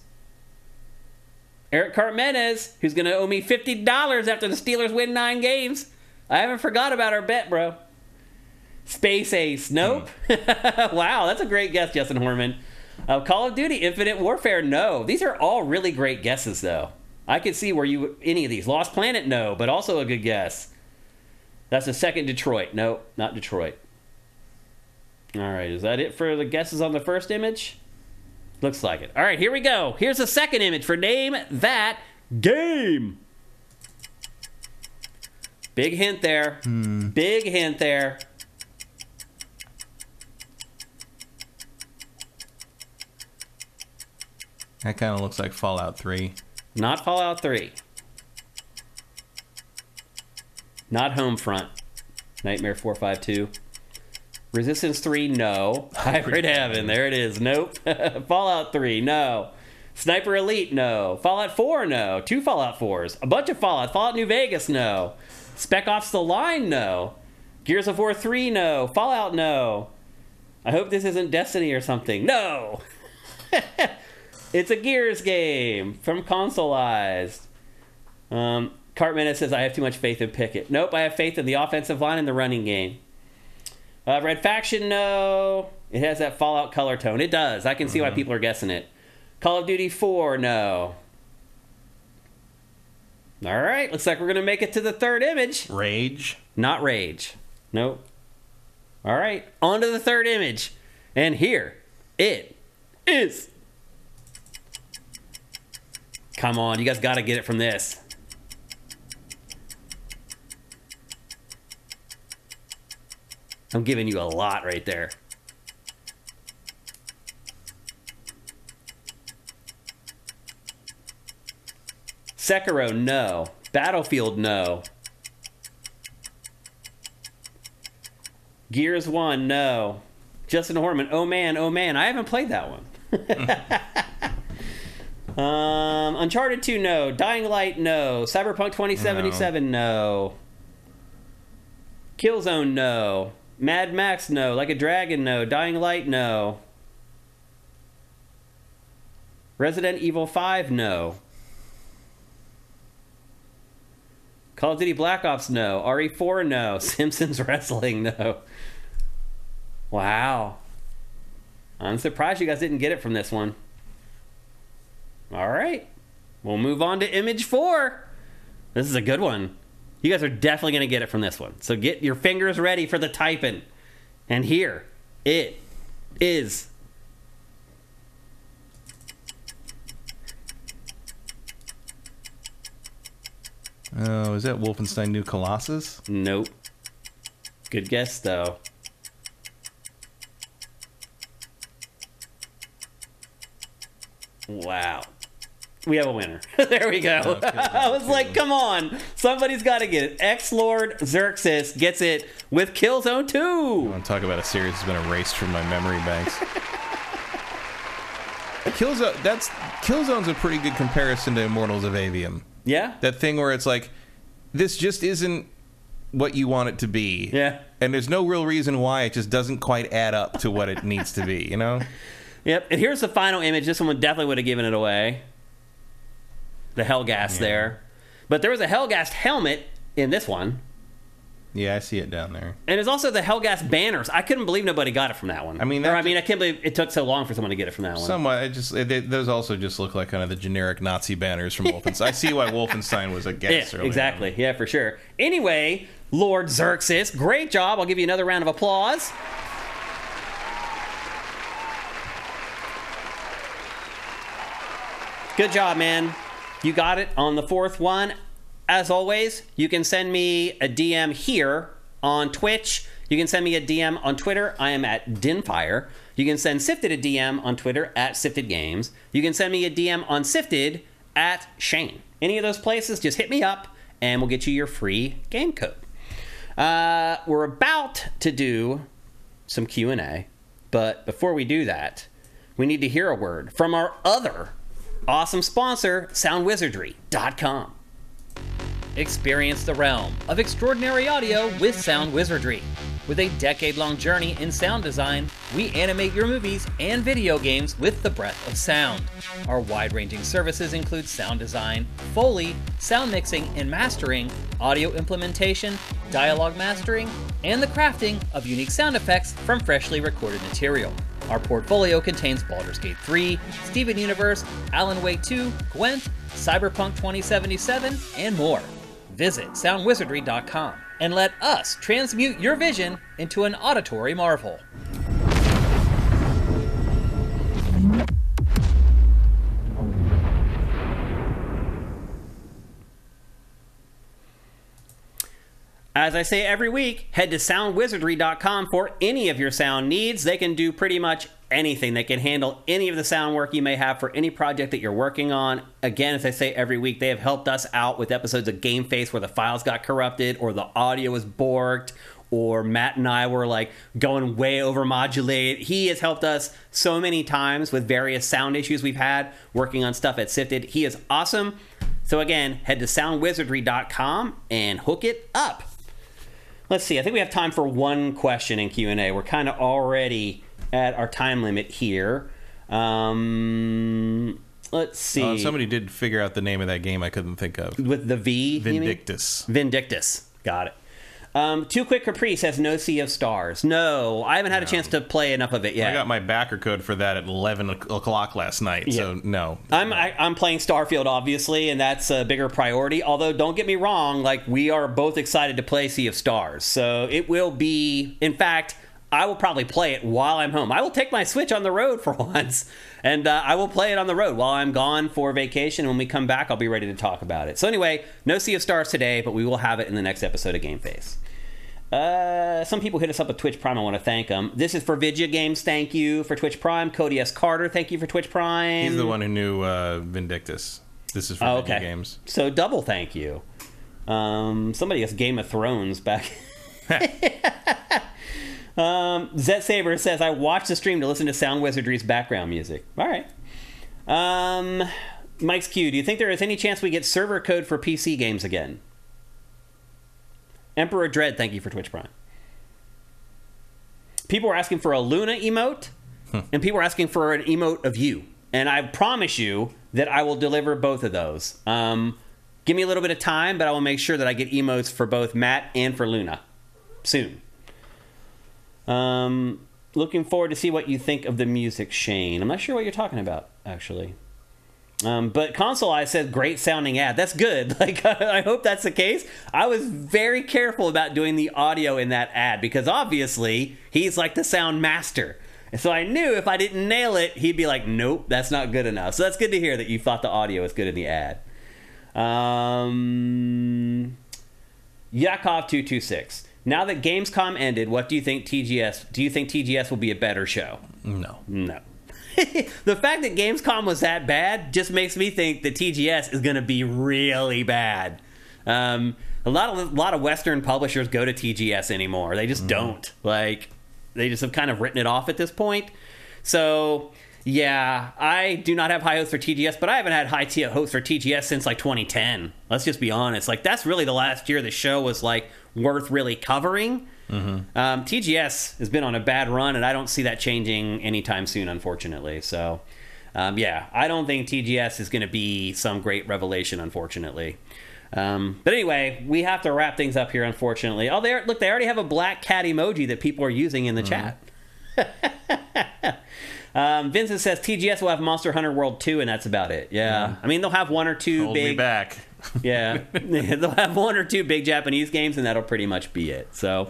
Eric Carmenez, who's going to owe me $50 after the Steelers win nine games. I haven't forgot about our bet, bro. Space Ace, nope. *laughs* wow, that's a great guess, Justin Horman. Uh, Call of Duty Infinite Warfare, no. These are all really great guesses, though. I could see where you any of these. Lost Planet, no, but also a good guess. That's the second Detroit. Nope, not Detroit. All right, is that it for the guesses on the first image? Looks like it. All right, here we go. Here's the second image for Name That Game. Big hint there. Hmm. Big hint there. That kind of looks like Fallout Three. Not Fallout 3. Not Homefront. Nightmare 452. Resistance 3, no. *laughs* Hybrid Heaven, there it is. Nope. *laughs* Fallout 3, no. Sniper Elite, no. Fallout 4, no. Two Fallout 4s. A bunch of Fallout. Fallout New Vegas, no. Spec Ops The Line, no. Gears of War 3, no. Fallout, no. I hope this isn't Destiny or something. No! *laughs* it's a Gears game from Consoleized. Um, Cartman says, I have too much faith in Pickett. Nope, I have faith in the offensive line and the running game. Uh, Red Faction, no. It has that Fallout color tone. It does. I can see why people are guessing it. Call of Duty 4, no. All right, looks like we're going to make it to the third image. Rage. Not Rage. Nope. All right, on to the third image. And here it is. Come on, you guys got to get it from this. I'm giving you a lot right there. Sekiro, no. Battlefield, no. Gears 1, no. Justin Horman, oh man, oh man. I haven't played that one. *laughs* um, Uncharted 2, no. Dying Light, no. Cyberpunk 2077, no. Killzone, no. Mad Max, no. Like a Dragon, no. Dying Light, no. Resident Evil 5, no. Call of Duty Black Ops, no. RE4, no. *laughs* Simpsons Wrestling, no. Wow. I'm surprised you guys didn't get it from this one. All right. We'll move on to image four. This is a good one. You guys are definitely going to get it from this one. So get your fingers ready for the typing. And here it is. Oh, is that Wolfenstein New Colossus? Nope. Good guess, though. Wow. We have a winner. *laughs* there we go. Okay, *laughs* I was like, come on. Somebody's got to get it. X Lord Xerxes gets it with Killzone 2. I want to talk about a series that's been erased from my memory banks. *laughs* Killzone. That's Killzone's a pretty good comparison to Immortals of Aveum. Yeah? That thing where it's like, this just isn't what you want it to be. Yeah. And there's no real reason why it just doesn't quite add up to what it needs to be. You know. Yep. And here's the final image. This one definitely would have given it away. The Helghast there. But there was a Helghast helmet in this one. Yeah, I see it down there. And there's also the Helghast banners. I couldn't believe nobody got it from that one. I mean, or I mean, I can't believe it took so long for someone to get it from that one. Somewhat. I just they, those also just look like kind of the generic Nazi banners from *laughs* Wolfenstein. I see why Wolfenstein was a yeah, early on. exactly. Yeah, for sure. Anyway, Lord Xerxes, great job. I'll give you another round of applause. Good job, man. You got it on the fourth one. As always, you can send me a DM here on Twitch. You can send me a DM on Twitter. I am at Dinfire. You can send Sifted a DM on Twitter at Sifted Games. You can send me a DM on Sifted at Shane. Any of those places, just hit me up and we'll get you your free game code. Uh, we're about to do some Q&A, but before we do that, we need to hear a word from our other awesome sponsor, soundwizardry.com. Experience the realm of extraordinary audio with Sound Wizardry. With a decade long journey in sound design, we animate your movies and video games with the breath of sound. Our wide ranging services include sound design, Foley, sound mixing and mastering, audio implementation, dialogue mastering, and the crafting of unique sound effects from freshly recorded material. Our portfolio contains Baldur's Gate 3, Steven Universe, Alan Wake 2, Gwent, Cyberpunk 2077, and more. Visit soundwizardry.com and let us transmute your vision into an auditory marvel. As I say every week, head to soundwizardry.com for any of your sound needs. They can do pretty much anything. that can handle any of the sound work you may have for any project that you're working on. Again, as I say every week, they have helped us out with episodes of Game Face where the files got corrupted or the audio was borked or Matt and I were like going way over modulated. He has helped us so many times with various sound issues we've had working on stuff at Sifted. He is awesome. So again, head to soundwizardry.com and hook it up. Let's see. I think we have time for one question in Q&A. We're kind of already at our time limit here. Um, let's see. Uh, somebody did figure out the name of that game I couldn't think of. with the V. Vindictus. Vindictus. Got it. Um, Too Quick Caprice has no Sea of Stars. No, I haven't had a chance to play enough of it yet. I got my backer code for that at 11 o'clock last night, so no. I'm I, I'm playing Starfield obviously, and that's a bigger priority. Although don't get me wrong, like we are both excited to play Sea of Stars, so it will be. In fact, I will probably play it while I'm home. I will take my Switch on the road for *laughs* once, and uh, I will play it on the road while I'm gone for vacation. When we come back, I'll be ready to talk about it. So anyway, no Sea of Stars today, but we will have it in the next episode of Game Face. Uh, some people hit us up with Twitch Prime. I want to thank them. This is for Vidya Games. Thank you for Twitch Prime. Cody S. Carter. Thank you for Twitch Prime. He's the one who knew uh, Vindictus. This is for Oh, okay. games. So double thank you. Um, somebody has Game of Thrones back. *laughs* *laughs* um, Zet Saber says, "I watched the stream to listen to Sound Wizardry's background music." All right. Um, Mike's Q. Do you think there is any chance we get server code for PC games again? Emperor Dread, thank you for Twitch Prime. People are asking for a Luna emote, and people are asking for an emote of you. And I promise you that I will deliver both of those. Um, give me a little bit of time, but I will make sure that I get emotes for both Matt and for Luna soon. Um, looking forward to see what you think of the music, Shane. I'm not sure what you're talking about, actually. Um, but console eye said great sounding ad. That's good. *laughs* Like I hope that's the case. I was very careful about doing the audio in that ad because obviously he's like the sound master. And so I knew if I didn't nail it, he'd be like, "Nope, that's not good enough." So that's good to hear that you thought the audio was good in the ad. Um, Yakov two two six. Now that Gamescom ended, what do you think TGS? Do you think TGS will be a better show? No. No. *laughs* the fact that Gamescom was that bad just makes me think that TGS is going to be really bad. Um, a lot of a lot of Western publishers go to TGS anymore. They just don't. Like they just have kind of written it off at this point. So yeah, I do not have high hopes for TGS, but I haven't had high t- hopes for TGS since like 2010. Let's just be honest. Like that's really the last year the show was like worth really covering. Um, TGS has been on a bad run, and I don't see that changing anytime soon, unfortunately. So, um, yeah, I don't think TGS is going to be some great revelation, unfortunately. Um, but anyway, we have to wrap things up here, unfortunately. Oh, there! Look, they already have a black cat emoji that people are using in the chat. *laughs* um, Vincent says TGS will have Monster Hunter World 2, and that's about it. Yeah, I mean they'll have one or two Hold big me back. *laughs* yeah, *laughs* they'll have one or two big Japanese games, and that'll pretty much be it. So,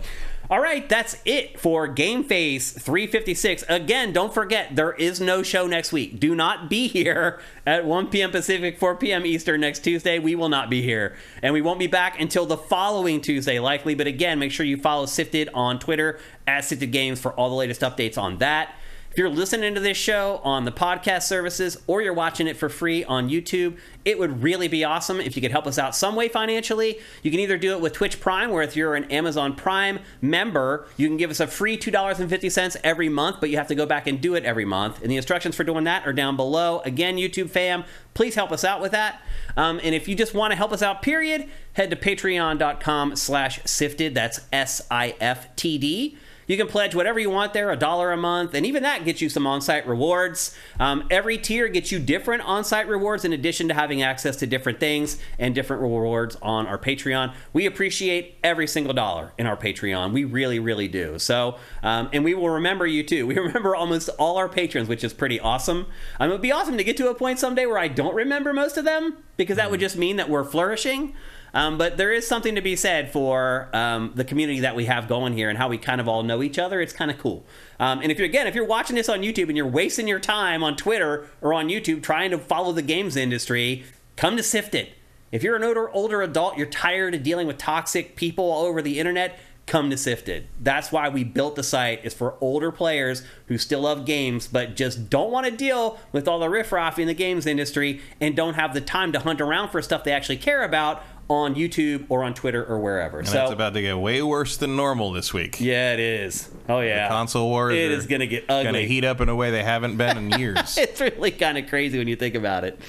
all right, that's it for Game Face 356. Again, don't forget there is no show next week. Do not be here at 1 p.m. Pacific, 4 p.m. Eastern next Tuesday. We will not be here, and we won't be back until the following Tuesday, likely. But again, make sure you follow Sifted on Twitter at Sifted Games for all the latest updates on that. If you're listening to this show on the podcast services or you're watching it for free on YouTube, it would really be awesome if you could help us out some way financially. You can either do it with Twitch Prime, where if you're an Amazon Prime member, you can give us a free $2.50 every month, but you have to go back and do it every month. And the instructions for doing that are down below. Again, YouTube fam, please help us out with that. Um, and if you just want to help us out, period, head to patreon.com slash sifted. That's S-I-F-T-D. You can pledge whatever you want there, a dollar a month, and even that gets you some on site rewards. Um, every tier gets you different on site rewards in addition to having access to different things and different rewards on our Patreon. We appreciate every single dollar in our Patreon. We really, really do. So, um, and we will remember you too. *laughs* We remember almost all our patrons, which is pretty awesome. Um, it would be awesome to get to a point someday where I don't remember most of them because that would just mean that we're flourishing. Um, but there is something to be said for um, the community that we have going here and how we kind of all know each other. It's kind of cool. Um, and if you're again, if you're watching this on YouTube and you're wasting your time on Twitter or on YouTube trying to follow the games industry, come to Sifted. If you're an older older adult, you're tired of dealing with toxic people all over the internet. Come to Sifted. That's why we built the site. Is for older players who still love games but just don't want to deal with all the riffraff in the games industry and don't have the time to hunt around for stuff they actually care about on YouTube or on Twitter or wherever. And so that's about to get way worse than normal this week. yeah, it is. Oh yeah, Console wars. It is gonna get ugly. Gonna heat up in a way they haven't been in years. *laughs* it's really kind of crazy when you think about it.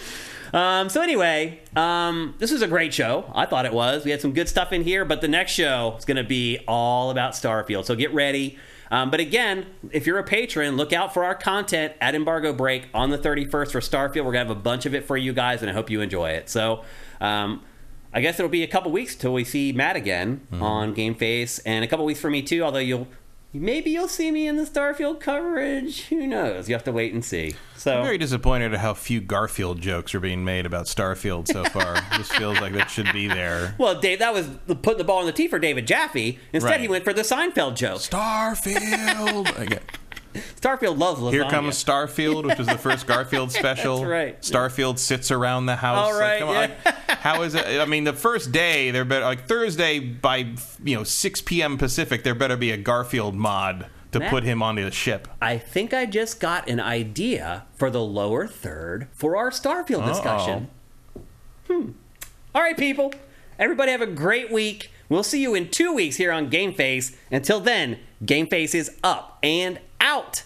Um, so anyway, um, this was a great show. I thought it was. We had some good stuff in here, but the next show is going to be all about Starfield. So get ready. Um, but again, if you're a patron, look out for our content at Embargo Break on the 31st for Starfield. We're going to have a bunch of it for you guys, and I hope you enjoy it. So. I guess it'll be a couple weeks till we see Matt again mm-hmm. on Game Face, and a couple weeks for me too. Although you'll maybe you'll see me in the Starfield coverage. Who knows? You have to wait and see. So I'm very disappointed at how few Garfield jokes are being made about Starfield so *laughs* far. this feels like that should be there. Well, Dave, that was the- putting the ball in the tee for David Jaffe. Instead, Right. he went for the Seinfeld joke. Starfield. *laughs* Okay. Starfield loves lasagna. Here comes Starfield, which was the first *laughs* Garfield special. That's right. Starfield sits around the house. All Like, right, come on, yeah. like, *laughs* how is it? I mean, the first day there better like Thursday by you know 6 p.m. Pacific, there better be a Garfield mod to Matt? put him onto the ship. I think I just got an idea for the lower third for our Starfield discussion. Hmm. All right, people. Everybody have a great week. We'll see you in two weeks here on Game Face. Until then, Game Face is up and out.